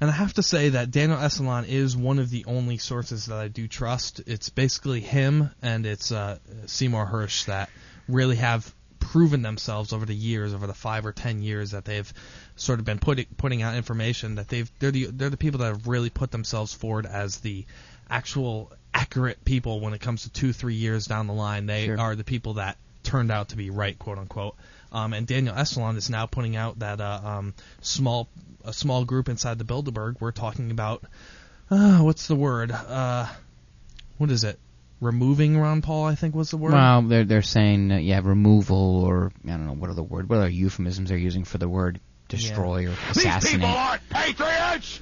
And I have to say that Daniel Estulin is one of the only sources that I do trust. It's basically him and it's uh, Seymour Hersh that really have proven themselves over the years, over the five or ten years that they've sort of been putting putting out information that they've they're the they're the people that have really put themselves forward as the actual accurate people when it comes to two three years down the line. They Sure. are the people that turned out to be right, quote unquote. Um, and Daniel Estulin is now putting out that uh, um, small a small group inside the Bilderberg. We're talking about uh, what's the word? Uh, what is it? Removing Ron Paul, I think was the word. Well, they're they're saying uh, yeah, removal or I don't know what are the word, what are the euphemisms they're using for the word destroy or assassinate. These people aren't patriots!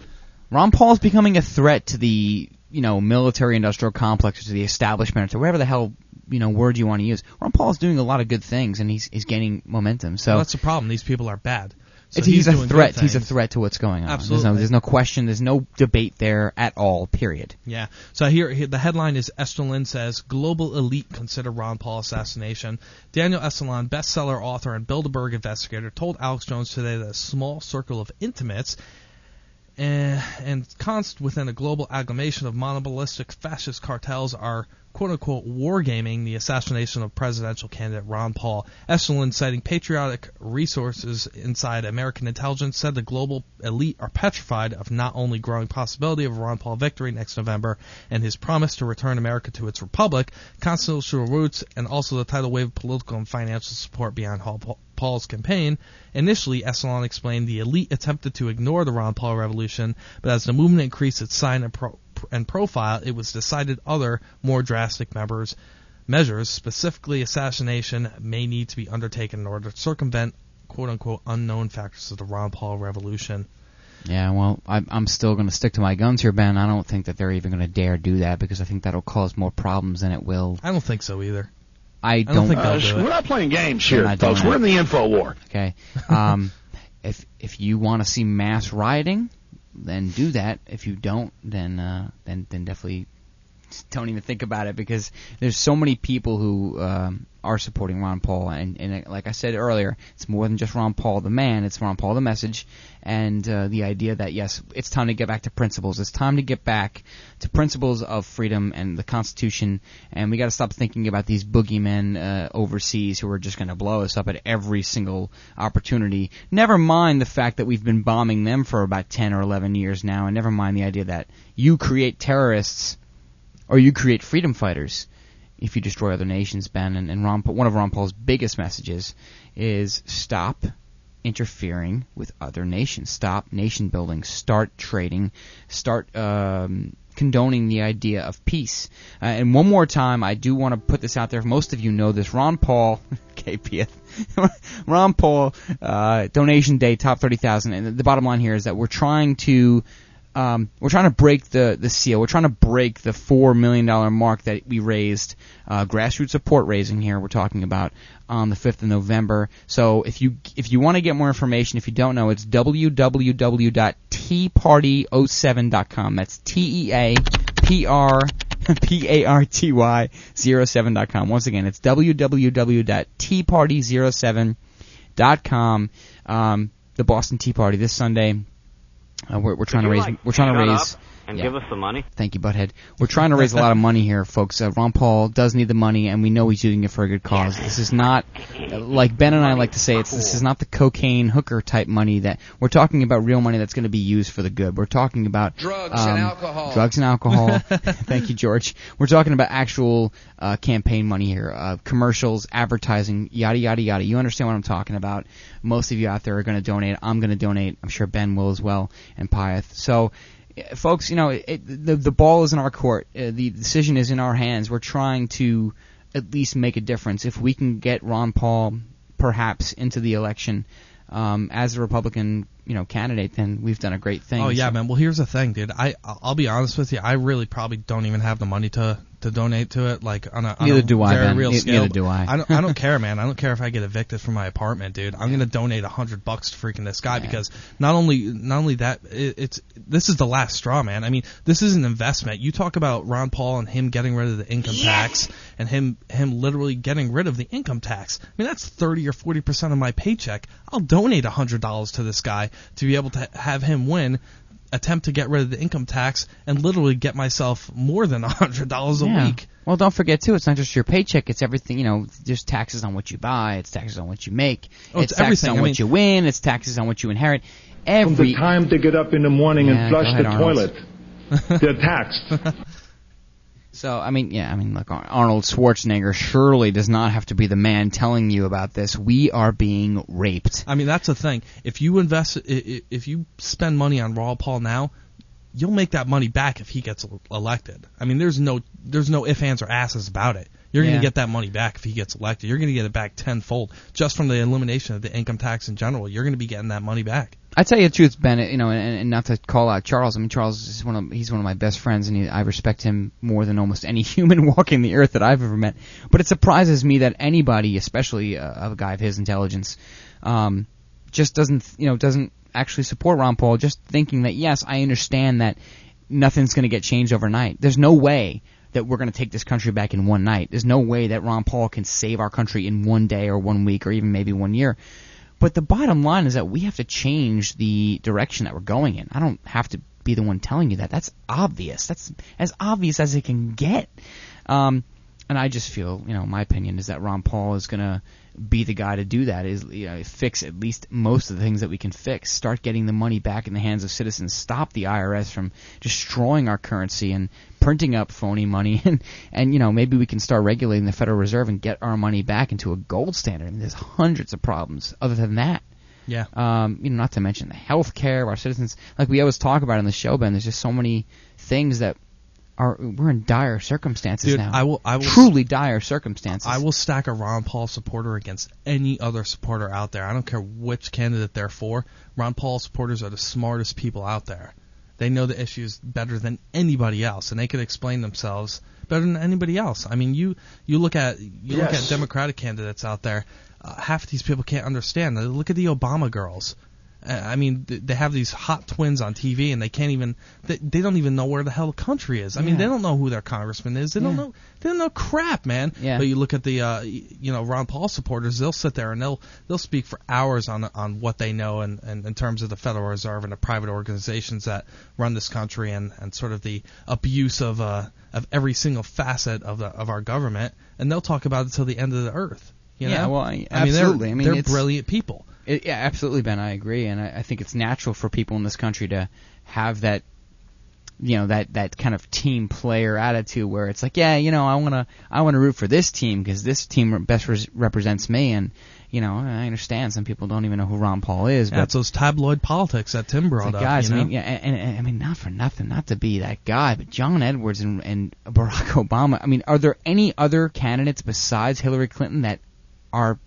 Ron Paul is becoming a threat to the you know military industrial complex or to the establishment or to whatever the hell you know word you want to use. Ron Paul is doing a lot of good things and he's he's gaining momentum. So Well, that's the problem. These people are bad. So it's, he's, a threat. He's a threat to what's going on. Absolutely. There's no, there's no question. There's no debate there at all. Period. Yeah. So here, here the headline is Estulin says global elite consider Ron Paul assassination. Daniel Estulin, bestseller author and Bilderberg investigator, told Alex Jones today that a small circle of intimates and, and const within a global agglomeration of monopolistic fascist cartels are quote unquote wargaming the assassination of presidential candidate Ron Paul. Estulin, citing patriotic resources inside American intelligence, said the global elite are petrified of not only growing possibility of Ron Paul victory next November and his promise to return America to its republic, constitutional roots, and also the tidal wave of political and financial support beyond Paul- Paul's campaign. Initially, Estulin explained the elite attempted to ignore the Ron Paul revolution, but as the movement increased its sign and, pro- and profile, it was decided other, more drastic members measures, specifically assassination, may need to be undertaken in order to circumvent "quote unquote" unknown factors of the Ron Paul revolution. Yeah, well, I'm, I'm still going to stick to my guns here, Ben. I don't think that they're even going to dare do that because I think that'll cause more problems than it will. I don't think so either. I don't don't. think they'll Uh, do it. we're not playing games here, not doing folks. We're in the info war. Okay. Um, if if you want to see mass rioting, then do that. If you don't, then uh, then then definitely don't even think about it because there's so many people who um, are supporting Ron Paul, and, and uh, like I said earlier, it's more than just Ron Paul the man. It's Ron Paul the message, and uh, the idea that yes, it's time to get back to principles. It's time to get back to principles of freedom and the Constitution, and we got to stop thinking about these boogeymen uh, overseas who are just going to blow us up at every single opportunity. Never mind the fact that we've been bombing them for about 10 or 11 years now, and never mind the idea that you create terrorists or you create freedom fighters if you destroy other nations, Ben. And, and Ron, one of Ron Paul's biggest messages is stop interfering with other nations. Stop nation building. Start trading. Start um, condoning the idea of peace. Uh, and one more time, I do want to put this out there. Most of you know this. Ron Paul, KPF, Ron Paul, uh, donation day, top 30,000. And the bottom line here is that we're trying to um, we're trying to break the, the seal. We're trying to break the four million dollar mark that we raised, uh, grassroots support raising here. We're talking about on the fifth of November. So if you if you want to get more information, if you don't know, it's www.teaparty07.com. That's T E A P R P A R T Y 07.com. Once again, it's www.teaparty07.com. Um, the Boston Tea Party this Sunday. Uh, we're, we're trying to raise. like, we're trying to shut raise. Up and yeah. give us some money. Thank you, Butthead. We're trying to raise a lot of money here, folks. Uh, Ron Paul does need the money, and we know he's using it for a good cause. This is not, uh, like Ben and I like to say, it's this is not the cocaine hooker type money that we're talking about. Real money that's going to be used for the good. We're talking about Drugs um, and alcohol. Drugs and alcohol. Thank you, George. We're talking about actual uh, campaign money here, uh, commercials, advertising, yada yada yada. You understand what I'm talking about? Most of you out there are going to donate. I'm going to donate. I'm sure Ben will as well, and Pyeth. So folks, you know, it, the the ball is in our court. Uh, the decision is in our hands. We're trying to at least make a difference. If we can get Ron Paul perhaps into the election um, as a Republican you know candidate, then we've done a great thing. Oh yeah, So- man. Well, here's the thing, dude. I I'll be honest with you. I really probably don't even have the money to to donate to it. Like on a on Neither a do I, Ben. real Ne- scale. neither do I. I don't I don't care, man. I don't care if I get evicted from my apartment, dude. I'm gonna donate a hundred bucks to freaking this guy because not only not only that it, it's this is the last straw, man. I mean, this is an investment. You talk about Ron Paul and him getting rid of the income tax and him him literally getting rid of the income tax. I mean, that's thirty or forty percent of my paycheck. I'll donate a hundred dollars to this guy to be able to have him win attempt to get rid of the income tax and literally get myself more than a hundred dollars a Yeah. week. Well, don't forget too. It's not just your paycheck. It's everything. You know, there's taxes on what you buy. It's taxes on what you make. Oh, it's taxes everything. on I what mean- you win. It's taxes on what you inherit. From Every the time to get up in the morning Yeah, and flush ahead, the Arnold. toilet, they're taxed. So I mean, yeah, I mean, look, Arnold Schwarzenegger surely does not have to be the man telling you about this. We are being raped. I mean, that's the thing. If you invest, if you spend money on Ron Paul now, you'll make that money back if he gets elected. I mean, there's no, there's no ifs, ands, or asses about it. You're Yeah. gonna get that money back if he gets elected. You're gonna get it back tenfold just from the elimination of the income tax in general. You're gonna be getting that money back. I tell you the truth, Ben. You know, and, and not to call out Charles. I mean, Charles is one of he's one of my best friends, and he, I respect him more than almost any human walking the earth that I've ever met. But it surprises me that anybody, especially uh, a guy of his intelligence, um, just doesn't you know doesn't actually support Ron Paul. Just thinking that yes, I understand that nothing's going to get changed overnight. There's no way that we're going to take this country back in one night. There's no way that Ron Paul can save our country in one day or one week or even maybe one year. But the bottom line is that we have to change the direction that we're going in. I don't have to be the one telling you that. That's obvious. That's as obvious as it can get. Um, and I just feel, you know, my opinion is that Ron Paul is going to be the guy to do that. Is you know, fix at least most of the things that we can fix. Start getting the money back in the hands of citizens. Stop the IRS from destroying our currency and printing up phony money. And and you know, maybe we can start regulating the Federal Reserve and get our money back into a gold standard. I mean, there's hundreds of problems other than that. Yeah. Um, you know, not to mention the health care of our citizens. Like we always talk about in the show, Ben. There's just so many things that are we're in dire circumstances Dude, now. I will- I will- truly dire circumstances. I will stack a Ron Paul supporter against any other supporter out there. I don't care which candidate they're for. Ron Paul supporters are the smartest people out there. They know the issues better than anybody else, and they can explain themselves better than anybody else. I mean, you you look at you look at Democratic candidates out there. Uh, half of these people can't understand. Look at the Obama girls. Uh, I mean, th- they have these hot twins on TV, and they can't even they, they don't even know where the hell the country is. I mean, they don't know who their congressman is. They don't know they don't know crap, man. Yeah. But you look at the uh, you know Ron Paul supporters, they'll sit there and they'll they'll speak for hours on on what they know and, and in terms of the Federal Reserve and the private organizations that run this country and, and sort of the abuse of uh of every single facet of the of our government, and they'll talk about it till the end of the earth. You yeah, know? well, I mean, absolutely. they're, I mean, they're brilliant people. It, yeah, absolutely, Ben. I agree, and I, I think it's natural for people in this country to have that, you know, that that kind of team player attitude where it's like, yeah, you know, I wanna I wanna root for this team because this team best res- represents me, and you know, I understand some people don't even know who Ron Paul is, but it's those tabloid politics that Tim brought like, up. guys, you I mean, yeah, and, and, and I mean, not for nothing, not to be that guy, but John Edwards and, and Barack Obama. I mean, are there any other candidates besides Hillary Clinton that are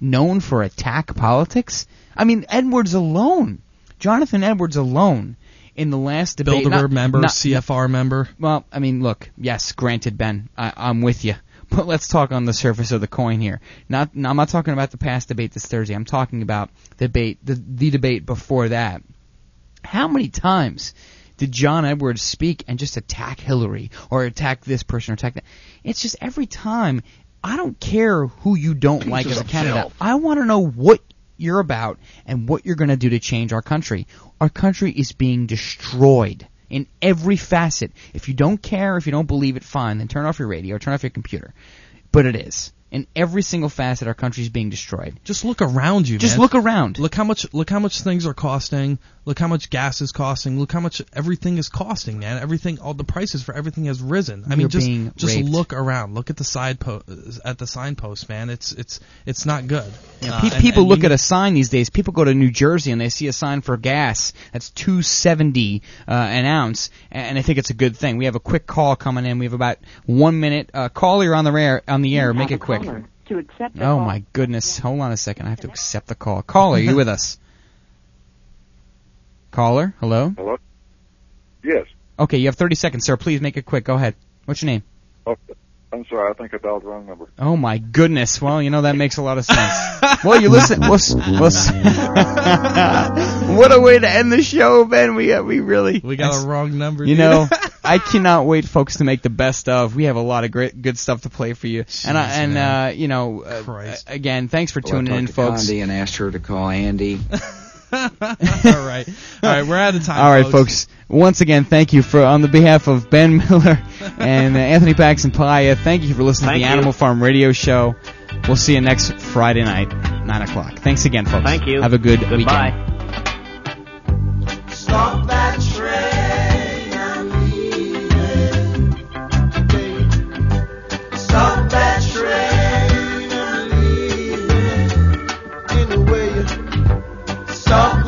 known for attack politics? I mean, Edwards alone, Jonathan Edwards alone, in the last debate, Bilderberg not- member, not- CFR member. well, I mean, look, yes, granted, Ben, I, I'm with you. But let's talk on the surface of the coin here. Not, no, I'm not talking about the past debate this Thursday. I'm talking about the debate, the, the debate before that. How many times did John Edwards speak and just attack Hillary or attack this person or attack that? It's just every time. I don't care who you don't like as a candidate. I want to know what you're about and what you're going to do to change our country. Our country is being destroyed in every facet. If you don't care, if you don't believe it, fine, then turn off your radio, turn off your computer. But it is. In every single facet, our country is being destroyed. Just look around you. Just man. look around. Look how much. Look how much things are costing. Look how much gas is costing. Look how much everything is costing, man. Everything, all the prices for everything has risen. I mean, You're just being just raped. look around. Look at the side po- at the signpost, man. It's it's it's not good. Yeah, Uh, pe- and- people and look at a sign these days. People go to New Jersey and they see a sign for gas that's two seventy uh, an ounce, and I think it's a good thing. We have a quick call coming in. We have about one minute. Uh, call you're on the air. On the air. Make it quick. To accept Oh my goodness! Hold on a second. I have to accept the call. Caller, you with us? Caller, hello. Hello? Yes. Okay, you have 30 seconds, sir. Please make it quick. Go ahead. What's your name? Okay. I'm sorry, I think I dialed the wrong number. Oh my goodness. Well, you know that makes a lot of sense. well, you listen. We'll, s- we'll what a way to end the show, Ben. We uh, we really We got a wrong number. You dude. know, I cannot wait, folks, to make the best of. We have a lot of great, good stuff to play for you. and I, and uh, you know, uh, again, thanks for Well, tuning talked in, to folks. Gandhi and asked her to call Andy. All right. All right, we're out of time. All right, folks. Once again, thank you for on the behalf of Ben Miller and uh, Anthony Paxton Paya. Thank you for listening to the you. Animal Farm Radio Show. We'll see you next Friday night, nine o'clock. Thanks again, folks. Thank you. Have a good Goodbye. weekend. stop.